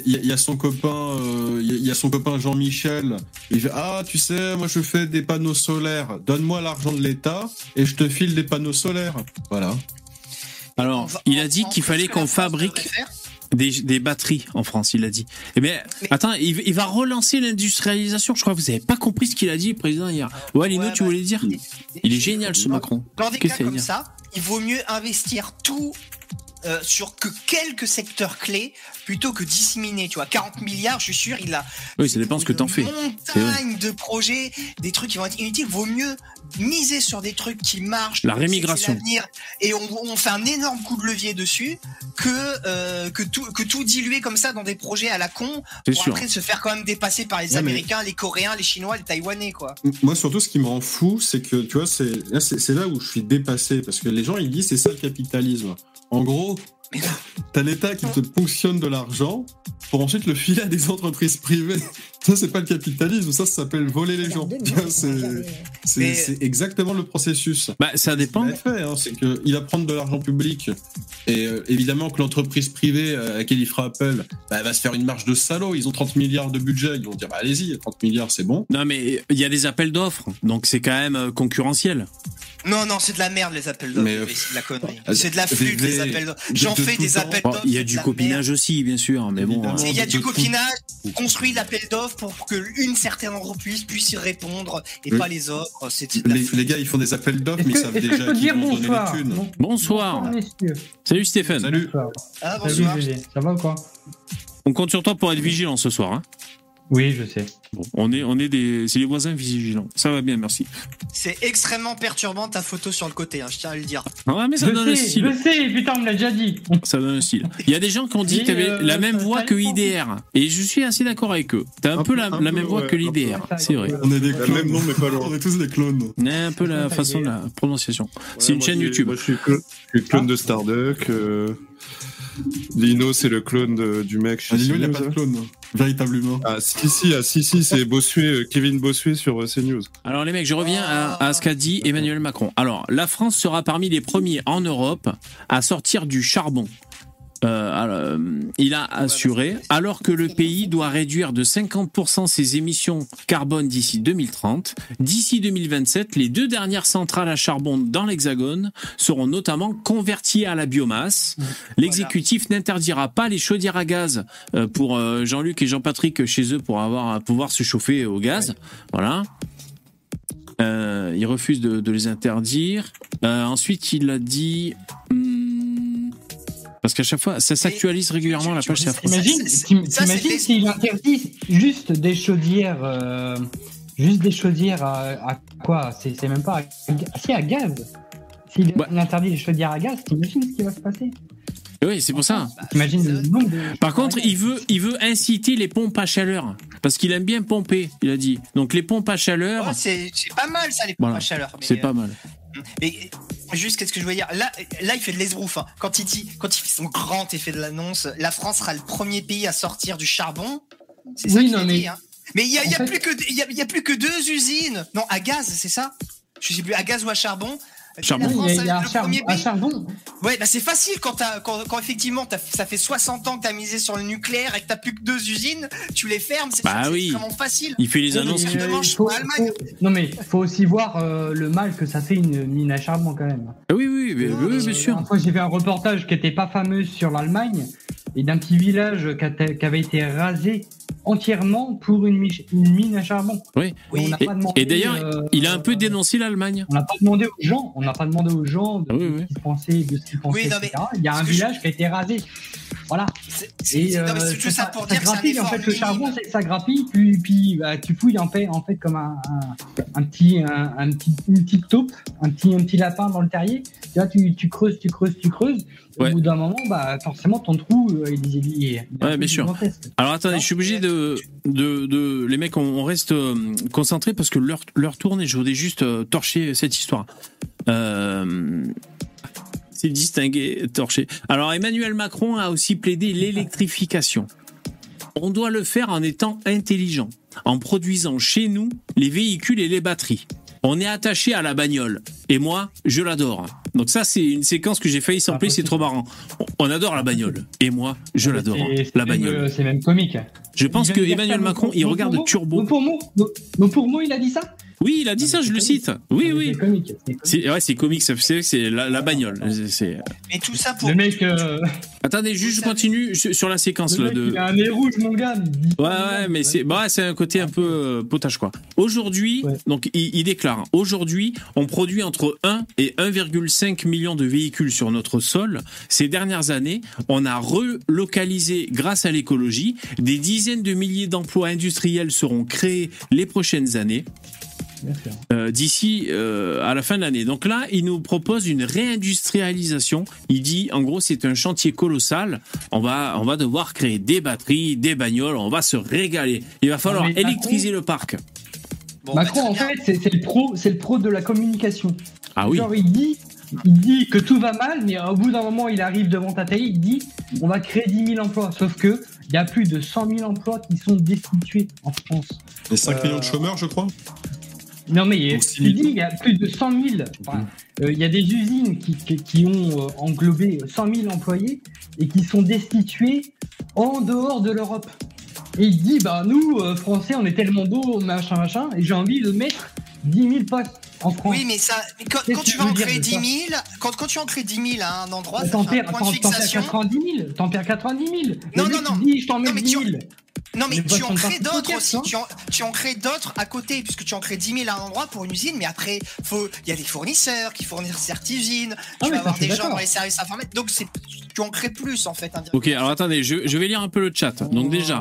y, a- il y a son copain, euh, il y a- il y, a son copain Jean-Michel. Il fait ah tu sais moi je fais des panneaux solaires. Donne-moi l'argent de l'État et je te file des panneaux solaires. Voilà. Alors, va- il a dit qu'il fallait qu'on fabrique. Des, des batteries en France, il a dit. Eh bien, Mais- attends, il, il va relancer l'industrialisation. Je crois que vous n'avez pas compris ce qu'il a dit, le président, hier. Ouais, Lino, Ouais, tu bah, voulais dire Il est génial, ce Macron. Dans des Qu'est-ce cas comme ça, il vaut mieux investir tout euh, sur que quelques secteurs clés plutôt que disséminer. Tu vois, 40 milliards, je suis sûr, il a Oui, ça dépend ce que t'en fais. Montagne de projets, des trucs qui vont être inutiles. Vaut mieux miser sur des trucs qui marchent. La rémigration. l'avenir, Et on, on fait un énorme coup de levier dessus que euh, que tout que tout diluer comme ça dans des projets à la con pour sûr. après se faire quand même dépasser par les Ouais, mais- Américains, les Coréens, les Chinois, les Taïwanais quoi. Moi surtout ce qui me rend fou c'est que tu vois c'est là c'est, c'est là où je suis dépassé parce que les gens ils disent c'est ça le capitalisme. En gros t'as l'État qui te ponctionne de l'argent pour ensuite le filer à des entreprises privées. Ça c'est pas le capitalisme, ça ça s'appelle voler les gens. C'est, exactement le processus. Bah, ça dépend. Hein, c'est qu'il va prendre de l'argent public et euh, évidemment que l'entreprise privée euh, à laquelle il fera appel bah, elle va se faire une marge de salaud. Ils ont 30 milliards de budget, ils vont dire bah, allez-y, 30 milliards c'est bon. Non, mais il y a des appels d'offres, donc c'est quand même euh, concurrentiel. Non, non, c'est de la merde les appels d'offres. Euh, c'est de la connerie. euh, C'est de la des- flûte les appels d'offres. J'en fais des appels d'offres. il y a du copinage aussi, bien sûr, mais bon. Hein. Il y a du copinage, on construit l'appel d'offres pour que une certaine entreprise puisse y répondre et Oui. pas les autres. Les, les gars ils font des appels d'offres mais ils savent est-ce que je déjà peux qui dire vont donner bonsoir les thunes. Bon- Bonsoir. messieurs. Salut Stéphane. Salut. Bonsoir. Ah, Salut bonsoir. Ça va ou quoi? On compte sur toi pour être vigilant ce soir. hein. Oui, je sais. Bon, on est, on est des, c'est les voisins vigilants. Ça va bien, merci. C'est extrêmement perturbant ta photo sur le côté, hein, je tiens à le dire. Ouais, mais ça je donne un sais, style. je sais, putain, on me l'a déjà dit. Ça donne un style. Il y a des gens qui ont dit que t'avais euh, la même voix que. IDR. Et je suis assez d'accord avec eux. T'as un, Un peu peu- la, un la peu, même voix ouais, que un l'IDR. C'est vrai. On est des clones. même nom, mais pas loin. On est tous des clones. On a un peu la façon de la prononciation. Ouais, C'est une chaîne YouTube. Moi, je suis, clo- je suis clone de Starduck. euh, Lino, c'est le clone de- du mec chez Ah, Lino, il n'a CNews, pas de hein. clone. Véritable humain. Ah, si, si, ah, si, si, c'est Bossuet, euh, Kevin Bossuet sur euh, CNews. Alors les mecs, je reviens à, à ce qu'a dit Emmanuel Macron. Alors, la France sera parmi les premiers en Europe à sortir du charbon. Euh, alors, euh, il a assuré, alors que le pays doit réduire de 50% ses émissions carbone d'ici 2030, d'ici 2027, les deux dernières centrales à charbon dans l'Hexagone seront notamment converties à la biomasse. L'exécutif n'interdira pas les chaudières à gaz euh, pour Jean-Luc et Jean-Patrick chez eux pour avoir pouvoir se chauffer au gaz. Voilà. Euh, il refuse de, de les interdire. Euh, ensuite, il a dit. hmm, parce qu'à chaque fois, ça s'actualise régulièrement la page c'est affreux. T'imagines s'il interdit juste des chaudières, euh, juste des chaudières à, à quoi? C'est même pas à, si à gaz. S'il Ouais. interdit les chaudières à gaz, t'imagines ce qui va se passer? Oui, c'est pour ça. De Par contre, il veut, il veut inciter les pompes à chaleur. Parce qu'il aime bien pomper, il a dit. Donc les pompes à chaleur, c'est pas mal ça, les pompes Voilà. à chaleur. c'est euh, pas mal. Mais juste, qu'est-ce que je veux dire? Là, là, il fait de l'esbrouf. hein. Quand il dit, quand il fait son grand effet de l'annonce, la France sera le premier pays à sortir du charbon. C'est ça qu'il a mais- dit. Hein. Mais il y a, fait- y a plus que deux usines. Non, à gaz, c'est ça? Je sais plus, à gaz ou à charbon. Charbon. La Oui, France il y a, il y a est un, char- charbon. Ouais, bah c'est facile quand, t'as- quand, quand effectivement t'as- ça fait 60 ans que tu as misé sur le nucléaire et que tu plus que deux usines, tu les fermes, c'est Bah oui. extrêmement facile. Il fait les Oui, annonces. mais, euh, faut- faut- non mais faut aussi voir euh, le mal que ça fait une mine à charbon quand même. Ah Oui, oui, mais- oui, oui, bien sûr. Une fois, j'ai vu un reportage qui était pas fameux sur l'Allemagne et d'un petit village qui avait été rasé entièrement pour une, mine à charbon. Oui. on n'a Et, pas demandé, et d'ailleurs, euh, il a un peu dénoncé l'Allemagne. On n'a pas demandé aux gens, on n'a pas demandé aux gens de, oui, de oui. ce qu'ils pensaient, de ce qu'ils pensaient, Oui, non, mais etc. Il y a un village qui a été rasé. Voilà. C'est- euh, ça ça, pour ça dire que c'est un grappille, en fait, le charbon, ça grappille, puis, puis bah, tu fouilles en fait, en fait comme un, un, un petit, un, un petit, une petite taupe, un petit, un petit lapin dans le terrier. Tu vois, tu, tu creuses, tu creuses, tu creuses. Ouais. Au bout d'un moment, bah, forcément, ton trou, euh, il, il, il, il est un Ouais, bien sûr. Alors attendez, je suis obligé de, de, de les mecs, on, on reste euh, concentrés parce que l'heure tourne et je voudrais juste euh, torcher cette histoire. Euh, c'est distingué, torcher. Alors Emmanuel Macron a aussi plaidé l'électrification. On doit le faire en étant intelligent, en produisant chez nous les véhicules et les batteries. On est attaché à la bagnole. Et moi, je l'adore. Donc ça, c'est une séquence que j'ai failli sampler, c'est trop marrant. On adore la bagnole. Et moi, je l'adore. Et c'est La même, bagnole. C'est même comique. Je pense que Emmanuel Macron, il regarde Turbo. Donc pour moi, il a dit ça? Oui, il a dit ça, je le cite. Oui, oui. C'est comique. c'est comique. C'est ouais, c'est comique, ça c'est c'est la, la bagnole. C'est- Mais tout ça pour. Le mec, euh, Attendez, juste je continue sur la séquence le là mec de il a un nez rouge, mon gars. Ouais, ouais, mais c'est bah, c'est un côté un peu euh, potage quoi. Aujourd'hui, Ouais. donc il, il déclare aujourd'hui, on produit entre 1 et 1,5 million de véhicules sur notre sol. Ces dernières années, on a relocalisé grâce à l'écologie, des dizaines de milliers d'emplois industriels seront créés les prochaines années. Euh, d'ici euh, à la fin de l'année. Donc là, il nous propose une réindustrialisation. Il dit, en gros, c'est un chantier colossal. On va, on va devoir créer des batteries, des bagnoles. On va se régaler. Il va falloir mais Macron- électriser le parc. Bon, bah, Macron, en fait, c'est le pro, c'est le pro de la communication. Ah oui. Genre, il dit, il dit que tout va mal, mais au bout d'un moment, il arrive devant ta télé, il dit, on va créer 10 000 emplois. Sauf que il y a plus de 100 000 emplois qui sont destitués en France. Et 5 Euh, millions de chômeurs, je crois? Non, mais Donc, tu dis, il y a plus de 100 000. Enfin, euh, il y a des usines qui, qui, qui ont euh, englobé 100 000 employés et qui sont destitués en dehors de l'Europe. Et il dit, bah nous, euh, Français, on est tellement beaux, machin, machin, et j'ai envie de mettre 10 000 postes. Oui, mais ça, mais quand, quand tu vas tu en veux créer dire 10 de 000, quand, quand tu en crées 10 000 à un endroit, ça T'en fait un point de t'en- t'en perds fixation. 90 000. T'en perds 90 000. Non, non, non. dit, je t'en mets Non, mais 10 tu- 000. Non, mais Les tu en crées d'autres aussi. Tu en, tu en crées d'autres à côté, puisque tu en crées 10 000 à un endroit pour une usine, mais après, faut- il y a des fournisseurs qui fournissent cette usine, Ah tu vas ça, avoir des gens dans les services informatiques, donc c'est, tu en crées plus en fait. Ok, alors attendez, je, je vais lire un peu le chat. Donc déjà,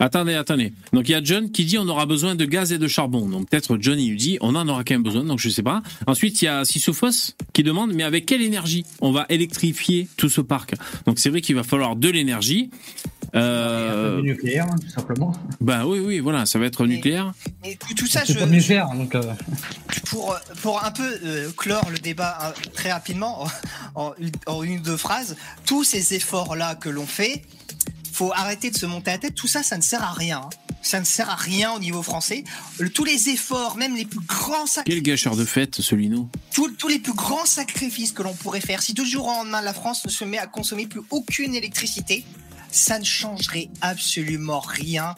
attendez, attendez. Donc il y a John qui dit on aura besoin de gaz et de charbon. Donc peut-être John il lui dit on en aura quand même besoin. Donc je sais pas. Ensuite il y a Sisyphos qui demande mais avec quelle énergie on va électrifier tout ce parc? Donc c'est vrai qu'il va falloir de l'énergie. Euh, Du nucléaire, hein, tout simplement. bah oui, oui, voilà, ça va être nucléaire. Et tout, tout ça, je, nucléaire, donc. euh, pour, pour un peu euh, clore le débat euh, très rapidement, en, en une- en une ou deux phrases, tous ces efforts-là que l'on fait, faut arrêter de se monter à la tête. Tout ça, ça ne sert à rien. hein. Ça ne sert à rien au niveau français. Le- tous les efforts, même les plus grands Quel sacrifices, gâcheur de fête, celui-là. tous, les plus grands sacrifices que l'on pourrait faire, si toujours au lendemain la France ne se met à consommer plus aucune électricité, ça ne changerait absolument rien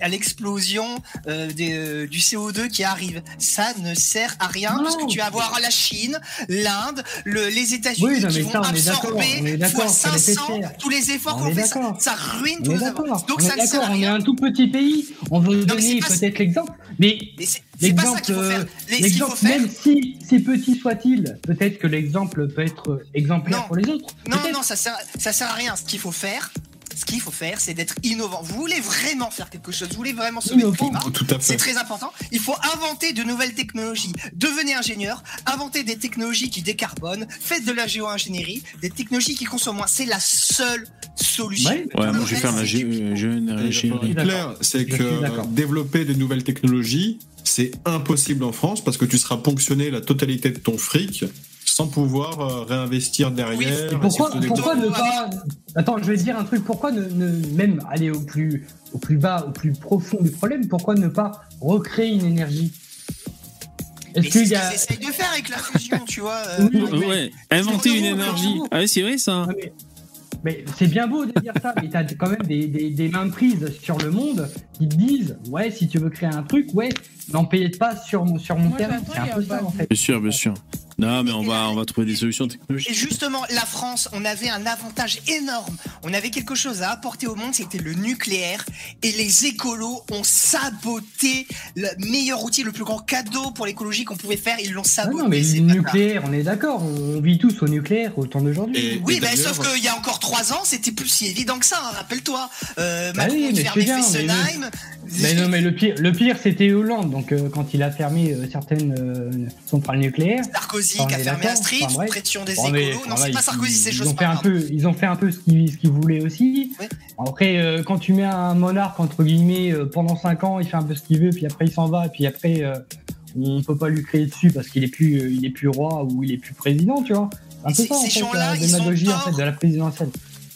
à l'explosion euh, euh, du CO2 qui arrive. Ça ne sert à rien Non. parce que tu vas avoir la Chine, l'Inde, le- les États-Unis Oui, qui vont ça, absorber fois ça les fait 500 faire. tous les efforts On qu'on fait. Ça, ça ruine On tous est efforts. Donc on ça est ne sert à. On est un tout petit pays. On veut Non, donner peut-être l'exemple, mais Mais c'est c'est pas ça l'exemple, qu'il faut faire. même si si petit soit-il, peut-être que l'exemple peut être euh, exemplaire Non. pour les autres. Non, non, ça sert, ça sert à rien. Ce qu'il faut faire, ce qu'il faut faire, c'est d'être innovant. Vous voulez vraiment faire quelque chose, vous voulez vraiment sauver le climat. C'est très important. Il faut inventer de nouvelles technologies. Devenez ingénieur, inventez des technologies qui décarbonent, faites de la géo-ingénierie, des technologies qui consomment moins. C'est la seule solution. Ouais. Moi je vais faire la euh, géo- C'est clair, c'est que développer de nouvelles technologies, c'est impossible en France parce que tu seras ponctionné la totalité de ton fric sans pouvoir euh, réinvestir derrière. Et pourquoi, pourquoi ne pas Attends, je vais te dire un truc. Pourquoi ne, ne- même aller au plus au plus bas, au plus profond du problème Pourquoi ne pas recréer une énergie? Est-ce c'est qu'il ce y a qu'ils essayent de faire avec la fusion, tu vois. euh, Oui, mais- Ouais, inventer une énergie. Ah ouais, c'est vrai ça. Ouais, mais- Mais c'est bien beau de dire ça, mais t'as quand même des, des, des mains prises sur le monde qui te disent ouais, si tu veux créer un truc, ouais, n'en payez pas sur mon, sur mon Moi, terrain. C'est un peu ça en fait. Bien sûr, bien sûr. Non, mais on va, on va trouver des solutions Et technologiques. justement, la France, on avait un avantage énorme. On avait quelque chose à apporter au monde, c'était le nucléaire. Et les écolos ont saboté le meilleur outil, le plus grand cadeau pour l'écologie qu'on pouvait faire. Ils l'ont Ah saboté. non, mais le nucléaire, on est d'accord, on vit tous au nucléaire au temps d'aujourd'hui. Et- Oui, et bah, d'ailleurs- sauf qu'il y a encore trois ans, c'était plus si évident que ça. hein, Rappelle-toi, euh, Bah Macron oui, mais bien, mais Fessenheim. Mais non, mais le pire, le pire c'était Hollande, donc euh, quand il a fermé euh, certaines euh, centrales nucléaires. Sarkozy Enfin, enfin, sous bref. pression des écolos. Non, c'est pas ils- Sarkozy, c'est ils chose ont fait un pas peu, ils ont fait un peu ce qu'ils voulaient aussi. Ouais. Après, euh, quand tu mets un monarque entre guillemets euh, pendant 5 ans, il fait un peu ce qu'il veut, puis après il s'en va, et puis après euh, on peut pas lui crier dessus parce qu'il est plus, euh, il est plus roi ou il est plus président, tu vois. Un peu ça en ces fait, la démagogie en fait de la présidentielle.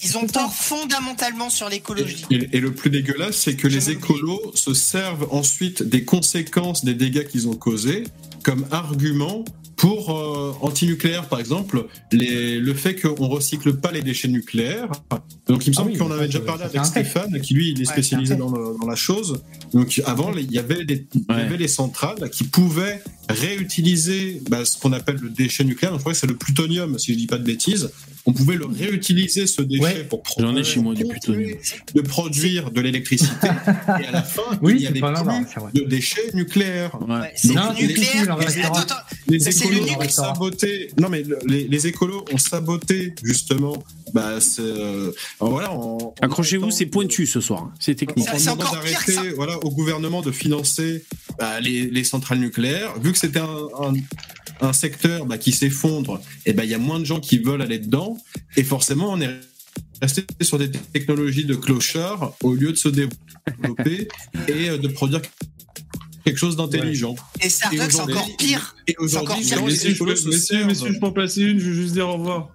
Ils ont tort fondamentalement sur l'écologie. Et, et le plus dégueulasse, c'est que Je les écolos se servent ensuite des conséquences des dégâts qu'ils ont causés comme argument pour euh, anti-nucléaire, par exemple, les, le fait qu'on recycle pas les déchets nucléaires. Donc il me Ah semble oui, qu'on avait déjà parlé avec. Stéphane, qui lui, il est spécialisé dans, le- dans la chose. Donc avant, il y avait des, il y Ouais. avait les centrales qui pouvaient réutiliser bah, ce qu'on appelle le déchet nucléaire. Donc je crois que c'est le plutonium, si je dis pas de bêtises. On pouvait le réutiliser ce déchet Ouais. pour J'en ai chez moi du continuer de produire de l'électricité et à la fin Oui, il n'y c'est avait plus c'est vrai. de déchets nucléaires. Ouais. C'est Non, le c'est nucléaire. en attends, Les c'est écolos le ont saboté. Non mais le- les, les écolos ont saboté justement. Bah c'est euh, voilà. en- en Accrochez-vous, c'est pointu ce soir. C'est technique. en c'est pire que d'arrêter voilà, au gouvernement de financer bah, les, les centrales nucléaires, vu que c'était un, un, un secteur bah, qui s'effondre, et ben il y a moins de gens qui veulent aller dedans, et forcément on est resté sur des technologies de clochard au lieu de se développer et euh, de produire quelque chose d'intelligent. Et Starbucks, c'est encore pire. Et aujourd'hui, Messieurs, je messieurs, messieurs, je peux en placer une, je veux juste dire au revoir.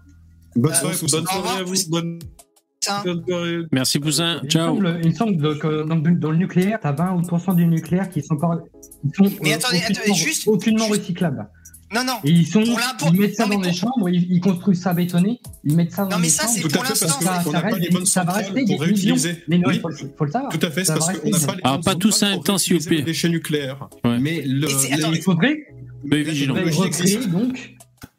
Bonne Euh, soirée, Bonne à vous. Bonne. Merci Poussin. Il me Ciao. semble, il me semble que dans, le- dans le nucléaire, t'as 20 ou 30% du nucléaire qui sont encore. Ils sont, Mais euh, attendez, aucunement- attendez, juste- aucunement juste- recyclables. Non, non. Et ils sont, ils mettent ça non, mais dans des pour- chambres, ils, ils construisent ça bétonné, ils mettent ça dans Non, mais ça, chambres. c'est Tout pour à fait, parce l'instant, qu'on ça, n'a ça pas reste les bonnes centrales pour millions. réutiliser. Mais non, Oui. il faut, le- faut le savoir. Tout à fait, c'est Ça parce va qu'on n'a pas les Ah, bonnes pas tous en même temps, s'il vous réutiliser les plaît. déchets nucléaires. Ouais. Mais le. Il faudrait, il vigilant.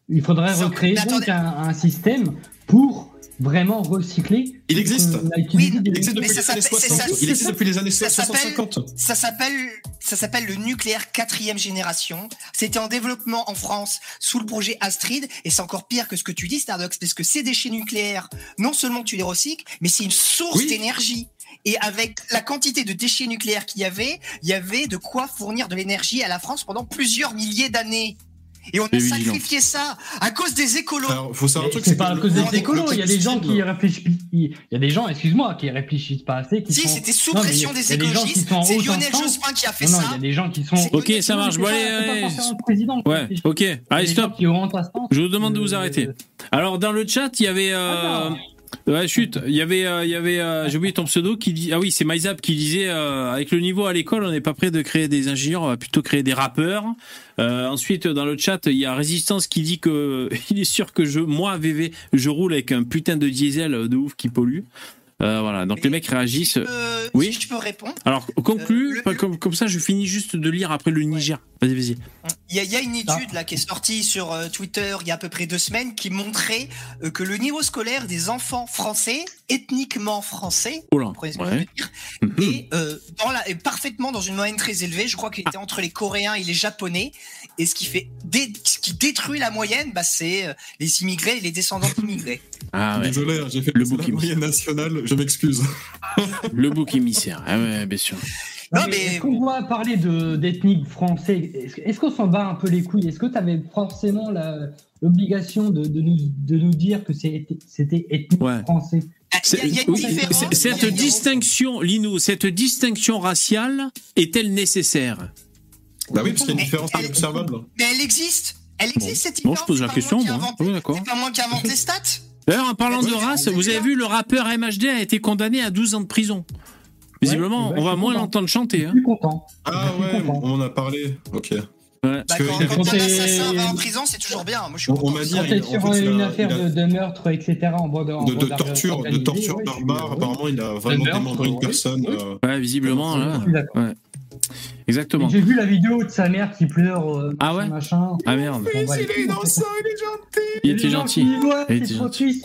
il faudrait recréer mais donc un système pour vraiment recyclé. Il existe. Il des- existe depuis Mais les années s'appelle- c'est 60. ça- Il existe depuis les années ça s'appelle- 60-50. Ça s'appelle, ça s'appelle le nucléaire quatrième génération. C'était en développement en France sous le projet Astrid, et c'est encore pire que ce que tu dis, Stardox, parce que ces déchets nucléaires, non seulement tu les recycles, mais c'est une source Oui. d'énergie. Et avec la quantité de déchets nucléaires qu'il y avait, il y avait de quoi fournir de l'énergie à la France pendant plusieurs milliers d'années. Et on a sacrifié ça à cause des écolos. Alors, faut savoir un truc, C'est pas à cause des écolos, il y a des gens qui réfléchissent. Il y a des gens, excuse-moi, qui réfléchissent pas assez. Qui Si, sont... c'était sous pression des écologistes. C'est Lionel. Jospin qui a fait Non, non, ça. il y a des gens qui sont. Ok, ça marche. Bon, allez, qui Ouais, ok. Allez, stop. Je vous demande de vous Euh, arrêter. Alors, dans le chat, il y avait. Ouais, chut. Il y avait, euh, il y avait. euh, J'ai oublié ton pseudo qui dit. Ah oui, c'est MyZap qui disait. euh, avec le niveau à l'école, on n'est pas prêt de créer des ingénieurs, on va plutôt créer des rappeurs. Ensuite, dans le chat, il y a Résistance qui dit que il est sûr que je, moi, VV, je roule avec un putain de diesel de ouf qui pollue. Euh, voilà. Donc les mecs réagissent. Euh, Oui. Si je peux répondre. Alors conclue. le- pas comme, comme ça, je finis juste de lire après le Niger. Vas-y, vas-y. Il y, a, il y a une étude là qui est sortie sur euh, Twitter il y a à peu près deux semaines qui montrait euh, que le niveau scolaire des enfants français, ethniquement français, Oh Ouais. dire, Mhm. est, euh, dans la, est parfaitement dans une moyenne très élevée. Je crois qu'il était entre les Coréens et les Japonais. Et ce qui fait dé- ce qui détruit la moyenne, bah, c'est euh, les immigrés et les descendants d'immigrés. Ah ouais. Désolé, hein, j'ai fait Le la moyenne nationale, je m'excuse. Le bouc émissaire. Ah ouais, bien sûr. Non, mais Est-ce qu'on va parler de- d'ethnique français Est-ce qu'on s'en bat un peu les couilles? Est-ce que tu avais forcément la- l'obligation de, de nous, de nous dire que c'était ethnique Ouais. français Ah, cette distinction, Lino, cette distinction raciale est-elle nécessaire? Bah oui, parce qu'il y a une Mais- différence observable. Mais elle existe. Elle existe cette Bon, différence. je pose la question, moi Oui, d'accord. C'est pas moi qui invente les stats. D'ailleurs, en parlant de race, vous avez vu, le rappeur MHD a été condamné à 12 ans de prison. Visiblement, Ouais, on va moins l'entendre chanter. Je Hein. suis content. Ah ouais, content. on en a parlé. Ok. Ouais. Bah, Parce que quand quand un assassin va en prison, c'est toujours bien. Moi, je suis On- m'a dit- il- en sur fait, a- une affaire a- de, de meurtre, etc., en en De, torture, de torture ouais, barbare. ouais. Apparemment, il a vraiment démembré une personne. Euh, Ouais, visiblement, là. Je suis d'accord. Ouais. Exactement. J'ai vu la vidéo de sa mère qui pleure, euh, Ah ouais machin. Ah merde. Il est innocent, il est gentil. Il était gentil. Il était gentil.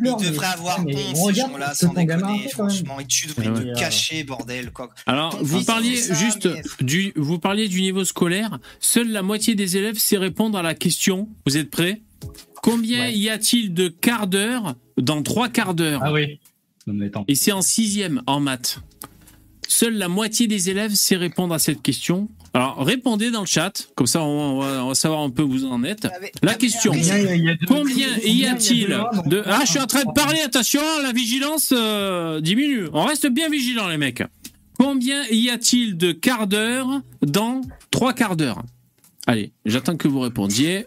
mais- devraient avoir honte, on ces gens-là, sans déconner, franchement. Et tu devrais Ouais. te cacher, bordel, quoi. Alors, Ton vous parliez juste mais- du, vous parliez du niveau scolaire. Seule la moitié des élèves sait répondre à la question. Vous êtes prêts? Combien Ouais. y a-t-il de quarts d'heure dans trois quarts d'heure? Ah oui. Et c'est en sixième en maths. Seule la moitié des élèves sait répondre à cette question. Alors, répondez dans le chat, comme ça on va, on va savoir un peu où vous en êtes. Avec- La avec- question. Combien y a-t-il de. Ah, je suis en train de parler, attention, la vigilance euh, diminue. On reste bien vigilant, les mecs. Combien y a-t-il de quarts d'heure dans trois quarts d'heure? Allez, j'attends que vous répondiez.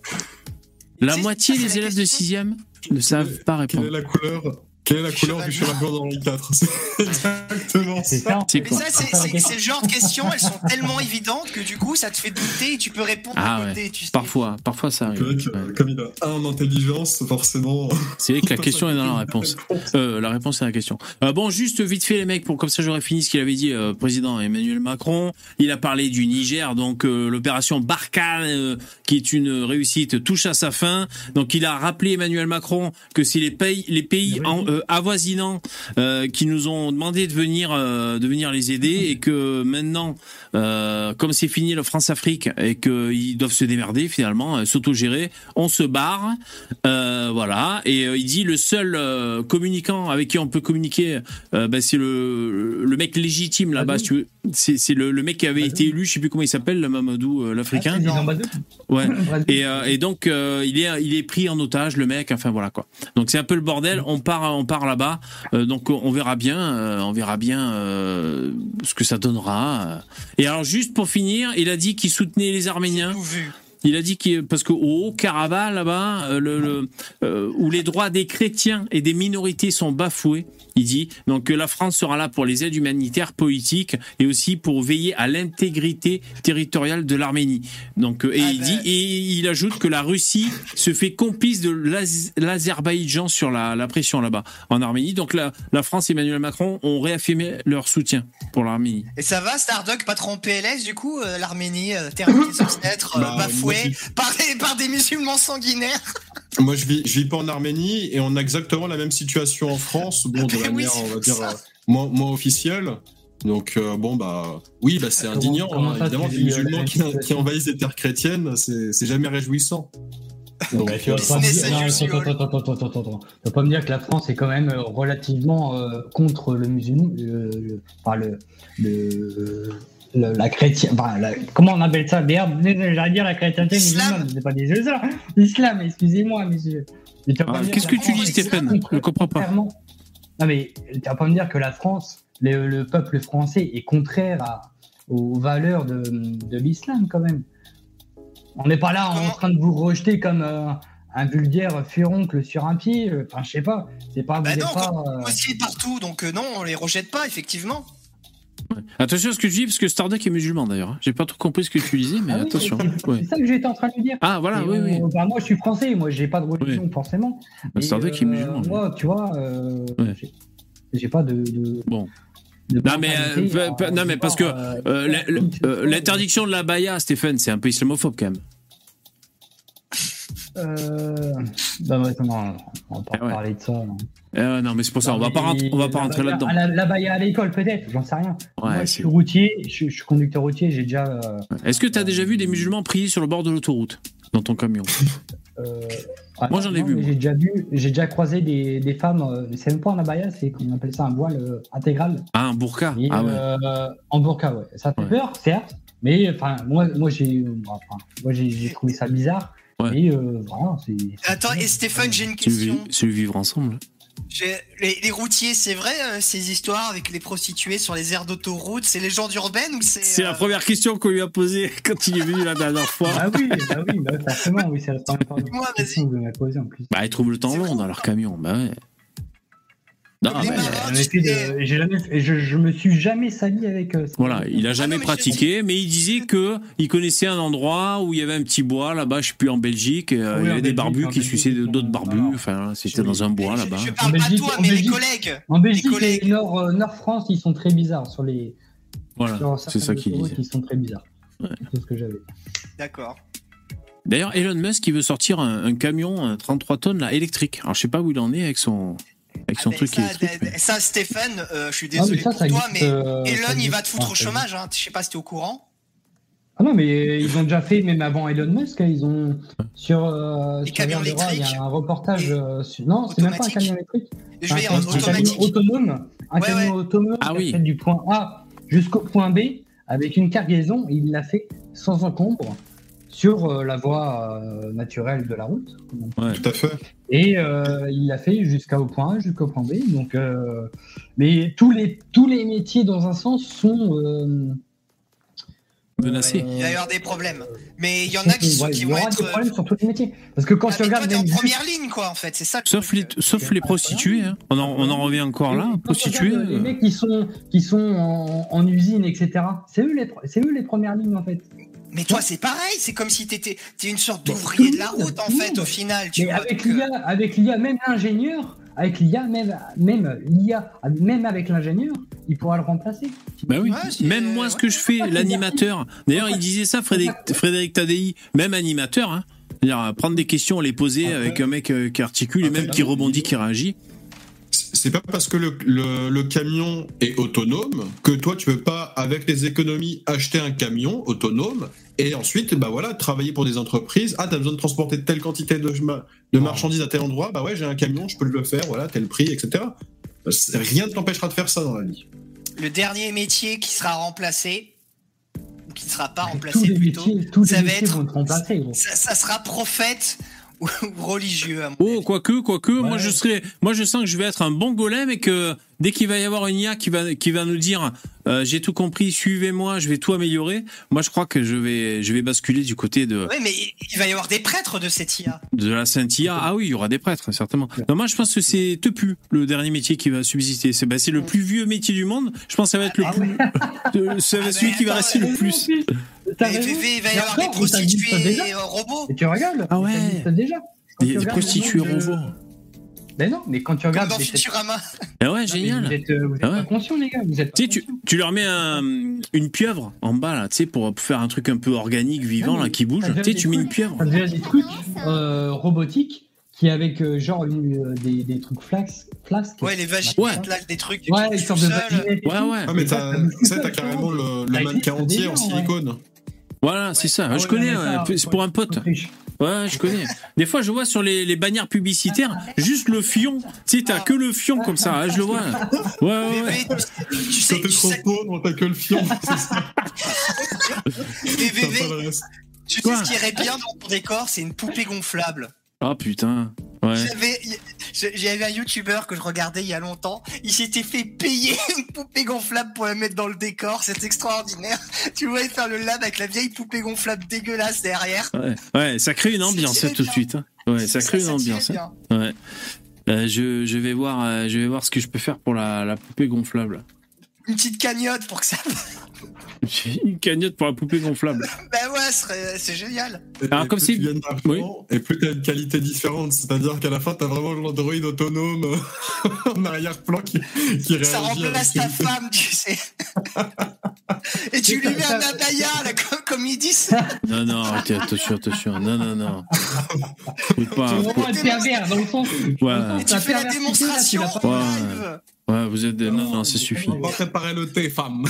La moitié des élèves de sixième ne savent pas Quelle est répondre. la couleur? Quelle est la couleur du Cheval blanc dans Henri IV C'est exactement ça. ça. C'est ça, c'est- le genre de questions, elles sont tellement évidentes que du coup, ça te fait douter et tu peux répondre Ah à ouais. côté. Tu sais. Parfois, parfois ça vrai arrive. que, Ouais. Comme il a un en intelligence, forcément. C'est vrai que la question est dans la réponse. Euh, la réponse est la question. Euh, bon, juste vite fait les mecs, pour comme ça j'aurais fini ce qu'il avait dit euh, président Emmanuel Macron. Il a parlé du Niger, donc euh, l'opération Barkhane, euh, qui est une réussite, touche à sa fin. Donc il a rappelé Emmanuel Macron que c'est les pays, les pays en, euh, avoisinants euh, qui nous ont demandé de venir, euh, de venir les aider et que maintenant, euh, comme c'est fini la France-Afrique et qu'ils doivent se démerder finalement, euh, s'autogérer, on se barre. Euh, voilà. Et euh, il dit le seul euh, communicant avec qui on peut communiquer, euh, bah, c'est le, le mec légitime là-bas. si. C'est c'est le, le mec qui avait été élu, je sais plus comment il s'appelle, le Mamadou euh, l'Africain. Bazoum. Ouais. Et, euh, et donc euh, il est il est pris en otage le mec enfin voilà quoi donc c'est un peu le bordel on part on part là-bas Euh, donc on verra bien euh, on verra bien euh, ce que ça donnera. Et alors juste pour finir il a dit qu'il soutenait les Arméniens. Il a dit qu'il parce qu'au Haut-Karabakh là-bas, le, le- euh, où les droits des chrétiens et des minorités sont bafoués, il dit donc que la France sera là pour les aides humanitaires, politiques et aussi pour veiller à l'intégrité territoriale de l'Arménie. Donc euh, et Ah il ben. dit et il ajoute que la Russie se fait complice de l'Az- l'Azerbaïdjan sur la, la pression là-bas en Arménie. Donc la, la France et Emmanuel Macron ont réaffirmé leur soutien pour l'Arménie. Et ça va, Starduck, patron PLS, du coup, euh, l'Arménie, euh, des ancêtres, euh, Bah, bafouée par des, par des musulmans sanguinaires? Moi, je vis, je vis pas en Arménie et on a exactement la même situation en France, bon, de Oui, manière, c'est on va dire, euh, moins, moins officielle. Donc, euh, bon, bah, oui, bah, c'est Comment- indignant. comment hein. Évidemment, des euh, musulmans qui, envahissent des terres chrétiennes, c'est jamais réjouissant. Donc, Tu vas pas me dire- c'est non, juste attends, attends, attends, attends, attends, attends. Tu vas pas me dire que la France est quand même relativement euh, contre le musulman, le, le- enfin, le, le- le- la chrétienne, enfin, la- comment on appelle ça Merde, j'allais dire la chrétienté L'islam. musulmane, c'est pas des jeux ça. L'islam, excusez-moi, monsieur. Ah, Qu'est-ce que tu dis, Stéphane Je comprends pas. contrairement- Non mais tu vas pas me dire que la France, le, le peuple français est contraire à, aux valeurs de, de l'islam quand même. On n'est pas là en train de vous rejeter comme euh, un vulgaire furoncle sur un pied. euh, Enfin, je sais pas. C'est pas. Bah vous êtes non, pas, comme- euh, aussi partout, donc euh, non, on les rejette pas, effectivement. Ouais. Attention à ce que je dis, parce que Starduck est musulman d'ailleurs. hein. J'ai pas trop compris ce que tu disais, mais ah oui, attention. c'est- Ouais. Ça que j'étais en train de lui dire. Ah, voilà, Et oui, oui. enfin, moi, je suis français. Moi, j'ai pas de religion forcément. Bah, est euh, musulman. Moi, tu vois, euh, j'ai- pas de. de Bon. Non, mais, euh, non, mais parce que, euh, Euh, euh, L'interdiction de la baya, Stéphane, c'est un peu islamophobe quand même. Euh... Bah, ouais, non, non, on va pas Ah ouais. parler de ça. non. Euh, non, mais c'est pour ça, on va pas, on va pas rentrer baïa- là-dedans. baïa à l'école, peut-être, j'en sais rien. Ouais, Moi, je suis routier, je, je suis conducteur routier, j'ai déjà. euh, Est-ce que tu as déjà vu des musulmans prier sur le bord de l'autoroute dans ton camion? Euh, ah Moi, j'en ai vu. J'ai déjà vu, j'ai déjà croisé des, des femmes. euh, c'est même pas un abaya, c'est qu'on appelle ça un voile euh, intégral. Ah, un burqa Et, Ah ouais. euh, en burqa, ouais. Ça fait peur, certes, mais enfin, moi, moi, j'ai, enfin, moi, j'ai trouvé ça bizarre. Ouais. Mais euh, voilà, c'est. Attends, et Stéphane, j'ai une question. c'est le vivre ensemble. Les, les routiers, c'est vrai, euh, ces histoires avec les prostituées sur les aires d'autoroute, c'est légende urbaine ou c'est. C'est la euh, première question qu'on lui a posée quand il est venu la dernière fois. Ah oui, bah oui, bah, forcément, oui, c'est la première fois Moi, vas-y. question que vous m'avez posée en plus. Bah, ils trouvent le temps long dans leur camion. Bah ouais. Non, Les jamais de- jamais, et je, je me suis jamais sali avec. euh, ça. voilà, il a jamais Ah non, mais pratiqué, mais il disait que il connaissait un endroit où il y avait un petit bois là-bas, je sais plus en Belgique, et, euh, Oui, il y avait des Belgique, barbus qui Belgique, suçaient d'autres barbus. Enfin, c'était dans un bois je, là-bas. je parle pas Belgique- toi, en mais les Belgique- collègues. En Belgique collègues. et Nord, euh, Nord France, ils sont très bizarres sur les. Voilà, c'est ça qu'il disait. Ils sont très bizarres. Ouais. C'est ce que j'avais. D'accord. D'ailleurs, Elon Musk, il veut sortir un, un camion un 33 tonnes là, électrique. Alors, je sais pas où il en est avec son, avec son Ah, mais truc ça, mais- Stéphane, euh, je suis Ah, mais désolé ça, pour ça toi, existe, mais euh, ça Elon, il va te foutre Ah, au chômage. Hein. Je sais pas si t'es au courant. Ah non, mais ils ont déjà fait, même avant Elon Musk, hein, ils ont sur. Euh, Les sur camions Verdera, Il y a un reportage. Et euh, sur- Non, c'est même pas un camion électrique. Je veux un, dire, camion- un camion autonome. Un Ouais, camion ouais. autonome Ah qui a oui. fait du point A jusqu'au point B avec une cargaison. Il l'a fait sans encombre sur euh, la voie euh, naturelle de la route. Ouais. Tout à fait. Et euh, il l'a fait jusqu'au point A, jusqu'au point B. Donc, euh, mais tous les tous les métiers dans un sens sont euh, Menacé. Il va y avoir des problèmes. Mais il y en a qui, sont- Ouais, qui il y vont aura être. des problèmes sur tous les métiers. Parce que quand Ah, tu toi, regardes en juste- première ligne, quoi, en fait. C'est ça. Sauf les, sauf les prostituées. hein. On, en, on en revient encore là. Prostituées. Les mecs qui sont, qui sont en, en usine, etc. C'est eux, les, c'est eux les premières lignes, en fait. Mais toi, c'est pareil. C'est comme si t'étais t'es une sorte d'ouvrier de la route, en fait, au final. Tu Mais avec l'IA, avec l'IA, même l'ingénieur, avec l'IA, même, même l'IA, même avec l'ingénieur, il pourra le remplacer. Bah oui. Ouais, Même moi, ce que je fais, l'animateur. D'ailleurs, il disait ça, Frédéric, Frédéric Tadei, même animateur. Hein. Euh, prendre des questions, les poser Après- avec un mec euh, qui articule et même qui rebondit, qui réagit. C'est pas parce que le, le- le camion est autonome que toi tu peux pas, avec les économies, acheter un camion autonome et ensuite, bah voilà, travailler pour des entreprises. Ah, t'as besoin de transporter telle quantité de, ma- de marchandises à tel endroit. Bah ouais, j'ai un camion, je peux le faire, voilà, tel prix, etc. Bah, Rien ne t'empêchera de faire ça dans la vie. le dernier métier qui sera remplacé, ou qui ne sera pas tous remplacé plutôt, métiers, ça va être- ça sera prophète ou, religieux. à mon Oh, quoique, quoique, moi je serais, moi je sens que je vais être un bon golem et que dès qu'il va y avoir une IA qui va, qui va nous dire, euh, j'ai tout compris, suivez-moi, je vais tout améliorer. Moi je crois que je vais, je vais basculer du côté de, Oui, mais il va y avoir des prêtres de cette IA. de la Sainte IA. Ah oui, il y aura des prêtres, certainement. Non, moi je pense que c'est Tepu, le dernier métier qui va subsister. C'est, bah, c'est le plus vieux métier du monde. Je pense que ça va être le Ah plus, euh, ça va Ah, être celui mais qui va rester le plus. T'as. VV, il va y avoir des prostituées déjà. euh, robots. Et tu regardes Ah ouais. Ça déjà. Quand Des, des prostituées robots. Mais non, mais quand tu Comme regardes. dans c'est- Futurama. Ah ouais, génial. Vous êtes, euh, vous êtes Ah ouais. pas conscients, les gars. Vous êtes pas Tu sais, tu, leur mets un- une pieuvre en bas, là, tu sais, pour faire un truc un peu organique, vivant, Ah, là, qui bouge. Tu sais, tu des mets une trucs- pieuvre. Ça devient des trucs euh, robotiques qui avec euh, genre euh, des, des trucs flax, flasques. Ouais, les vaginettes, Ouais. là, des trucs. Ouais, touchent sorte de tout seul. vaginette et Ouais, ouais. Ah, mais t'as t'as carrément le, le Ça mannequin entier déjà, en silicone. Voilà, c'est ça. Je connais, ça, c'est pour un pote. Ouais, je connais. Des fois, je vois sur les, les bannières publicitaires, juste le fion. Tu sais, t'as que le fion comme ça, hein, je le vois. Ouais, ouais, ouais. tu sais, Quand t'es trop pauvre, t'as que le fion. c'est ça. tu sais ce qui irait bien dans ton décor, c'est une poupée gonflable. Oh putain. Ouais. J'avais, un youtubeur que je regardais il y a longtemps. Il s'était fait payer une poupée gonflable pour la mettre dans le décor. C'est extraordinaire. Tu voyais faire le lab avec la vieille poupée gonflable dégueulasse derrière. Ouais, ouais, ça crée une ambiance hein, tout de suite. hein. Ouais, ça crée une ambiance. hein. Ouais. Euh, je, je vais voir, euh, je vais voir ce que je peux faire pour la, la poupée gonflable. Une petite cagnotte pour que ça. Une cagnotte pour la poupée gonflable. ben ouais, c'est génial. Et- Alors, et comme plus c'est- tu gagnes d'argent, Et plus t'as une qualité différente. C'est-à-dire qu'à la fin, t'as vraiment l'android autonome en arrière-plan qui, qui réagit. Ça remplace ta femme, tu sais. Et tu lui mets un abaya, là, comme, comme ils disent. Non, non, arrêtez, attention, attention. Non, non, non. C'est vraiment un pervers dans le sens. Ouais. Et tu fais la démonstration en live. Ouais, vous êtes. des- Non, non, ça suffit. On va préparer le thé, femme.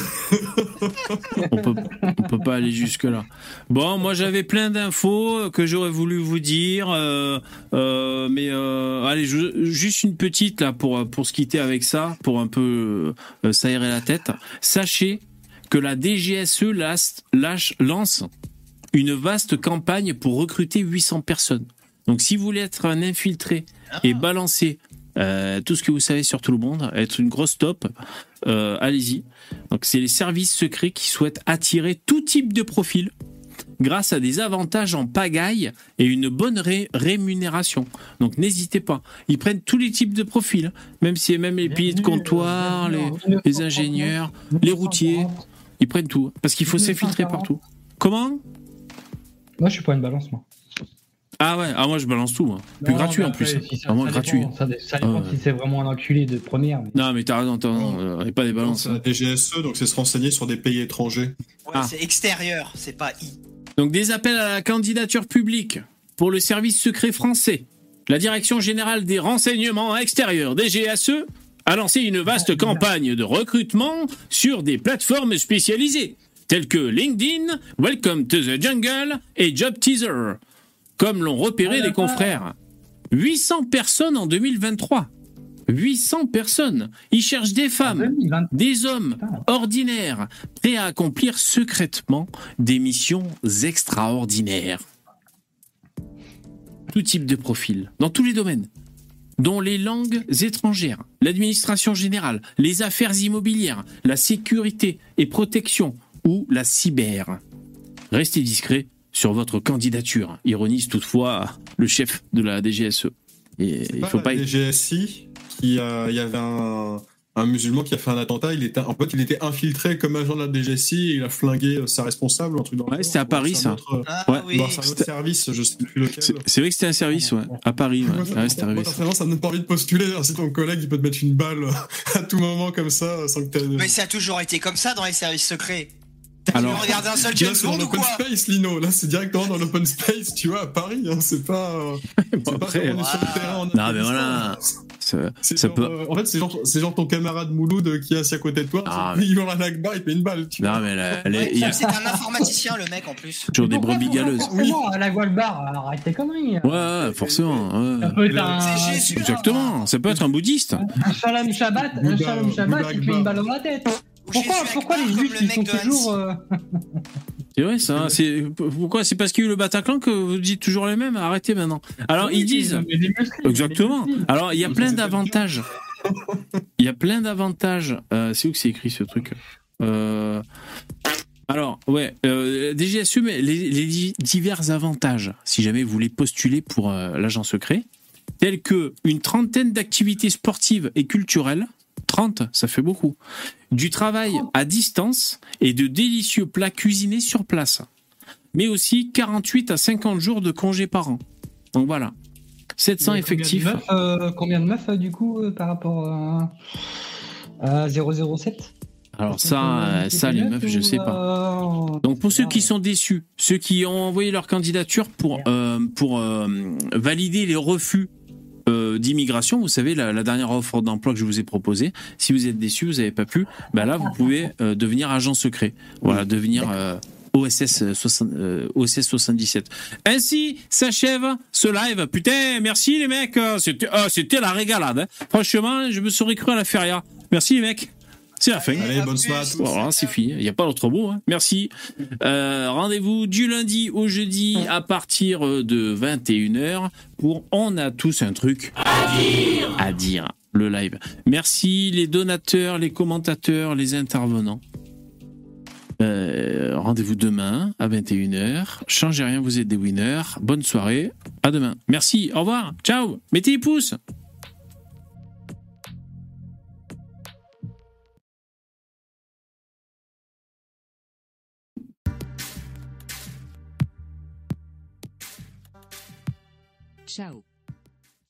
On peut, on peut pas aller jusque là. Bon, moi j'avais plein d'infos que j'aurais voulu vous dire, euh, euh, mais euh, allez, je- juste une petite là pour pour se quitter avec ça, pour un peu euh, s'aérer la tête. Sachez que la DGSE lâche, lâche- lance une vaste campagne pour recruter 800 personnes. Donc, si vous voulez être un infiltré et balancer euh, tout ce que vous savez sur tout le monde, être une grosse top, euh, allez-y. Donc, c'est les services secrets qui souhaitent attirer tout type de profil grâce à des avantages en pagaille et une bonne ré- rémunération. Donc, n'hésitez pas. Ils prennent tous les types de profils, même si même les piliers de comptoir, les, les ingénieurs, les routiers, ils prennent tout parce qu'il faut s'infiltrer partout. Comment? Moi, je suis pas une balance, moi. Ah ouais, ah moi je balance tout, moi. Plus Non, gratuit en après, plus. si ça- Vraiment ça gratuit. dépend, Ça, dépend Ah ouais. si c'est vraiment un enculé de première. mais- Non, mais t'as raison, t'as raison. euh, et pas des balances. C'est la DGSE, donc c'est se renseigner sur des pays étrangers. Ouais, Ah. c'est extérieur, c'est pas I. Donc des appels à la candidature publique pour le service secret français. La Direction générale des renseignements extérieurs, DGSE, a lancé une vaste campagne de recrutement sur des plateformes spécialisées, telles que LinkedIn, Welcome to the Jungle et Job Teaser, comme l'ont repéré les confrères. 800 personnes en 2023. 800 personnes. Ils cherchent des femmes, 2020. des hommes ordinaires, prêts à accomplir secrètement des missions extraordinaires. Tout type de profil, dans tous les domaines, dont les langues étrangères, l'administration générale, les affaires immobilières, la sécurité et protection ou la cyber. Restez discret sur votre candidature, ironise toutefois le chef de la DGSE. Et il faut pas la DGSI, qui, euh, il y avait un, un musulman qui a fait un attentat. Il était, en fait, il était infiltré comme agent de la DGSI et il a flingué euh, sa responsable, un truc dans Ouais, c'était à Paris, ça. autre, Ah Ouais. oui. bon, c'est un autre C'était- service, je sais plus lequel. C'est vrai que c'était un service, ouais, à Paris, ouais. Moi, Ouais, c'était arrivé. ça. personnellement, ça me donne pas envie de postuler. hein, Si ton collègue il peut te mettre une balle à tout moment comme ça, sans que tu Mais ça a toujours été comme ça dans les services secrets. T'as Alors- regardé un seul James c'est dans Bond ou l'open quoi space, Lino. Là, c'est directement dans l'open space, tu vois, à Paris. Hein, c'est pas. euh, c'est pas après, comme on est sur le terrain en Non, mais voilà. Ça, C'est ça genre, peut. euh, en fait, c'est genre, c'est genre ton camarade Mouloud euh, qui est assis à côté de toi. Ah, il hurle un akbar, il met une balle. Tu vois. Non, mais là, Ouais, il C'est un informaticien le mec en plus. toujours des brebis galeuses. Forcément, à la voile bar, arrête tes conneries. Ouais, ouais, forcément. Ça ouais. peut Et être là, un. c'est Jésus. Exactement. Ça peut être un bouddhiste. Un shalom Shabbat, un shalom Shabbat, il te met une balle dans la tête. Ou Pourquoi, pourquoi les juifs le sont toujours. euh, C'est vrai, ça. C'est pourquoi C'est parce qu'il y a eu le Bataclan que vous dites toujours les mêmes? Arrêtez maintenant. Alors ils disent. Exactement. Alors il y a plein d'avantages. Il y a plein d'avantages. Euh, c'est où que c'est écrit ce truc? Euh, Alors ouais, euh, DGSE mais les, les divers avantages. Si jamais vous voulez postuler pour euh, l'agent secret, tels que une trentaine d'activités sportives et culturelles. 30, ça fait beaucoup. Du travail à distance et de délicieux plats cuisinés sur place. Mais aussi 48 à 50 jours de congés par an. Donc voilà. 700 Il y a effectifs. Combien de meufs, euh, combien de meufs, euh, du coup, euh, par rapport à, à 007 Alors ça, ça les meufs, je sais pas. Donc pour ceux qui sont déçus, ceux qui ont envoyé leur candidature pour euh, pour euh, valider les refus euh, d'immigration, vous savez la, la dernière offre d'emploi que je vous ai proposée. Si vous êtes déçu, vous n'avez pas pu, bah là vous pouvez euh, devenir agent secret. Voilà, devenir euh, OSS 60, euh, OSS 77. Ainsi s'achève ce live. Putain, merci les mecs. C'était c'était la régalade. hein. Franchement, je me serais cru à la feria. Merci les mecs. C'est la fin. Allez, bonne soirée à tous. Voilà, c'est fini. Il n'y a pas d'autre mot. hein. Merci. Euh, Rendez-vous du lundi au jeudi à partir de 21h pour On a tous un truc à dire. À dire. Le live. Merci les donateurs, les commentateurs, les intervenants. Euh, Rendez-vous demain à 21h. Changez rien, vous êtes des winners. Bonne soirée. À demain. Merci. Au revoir. Ciao. Mettez les pouces. Ciao.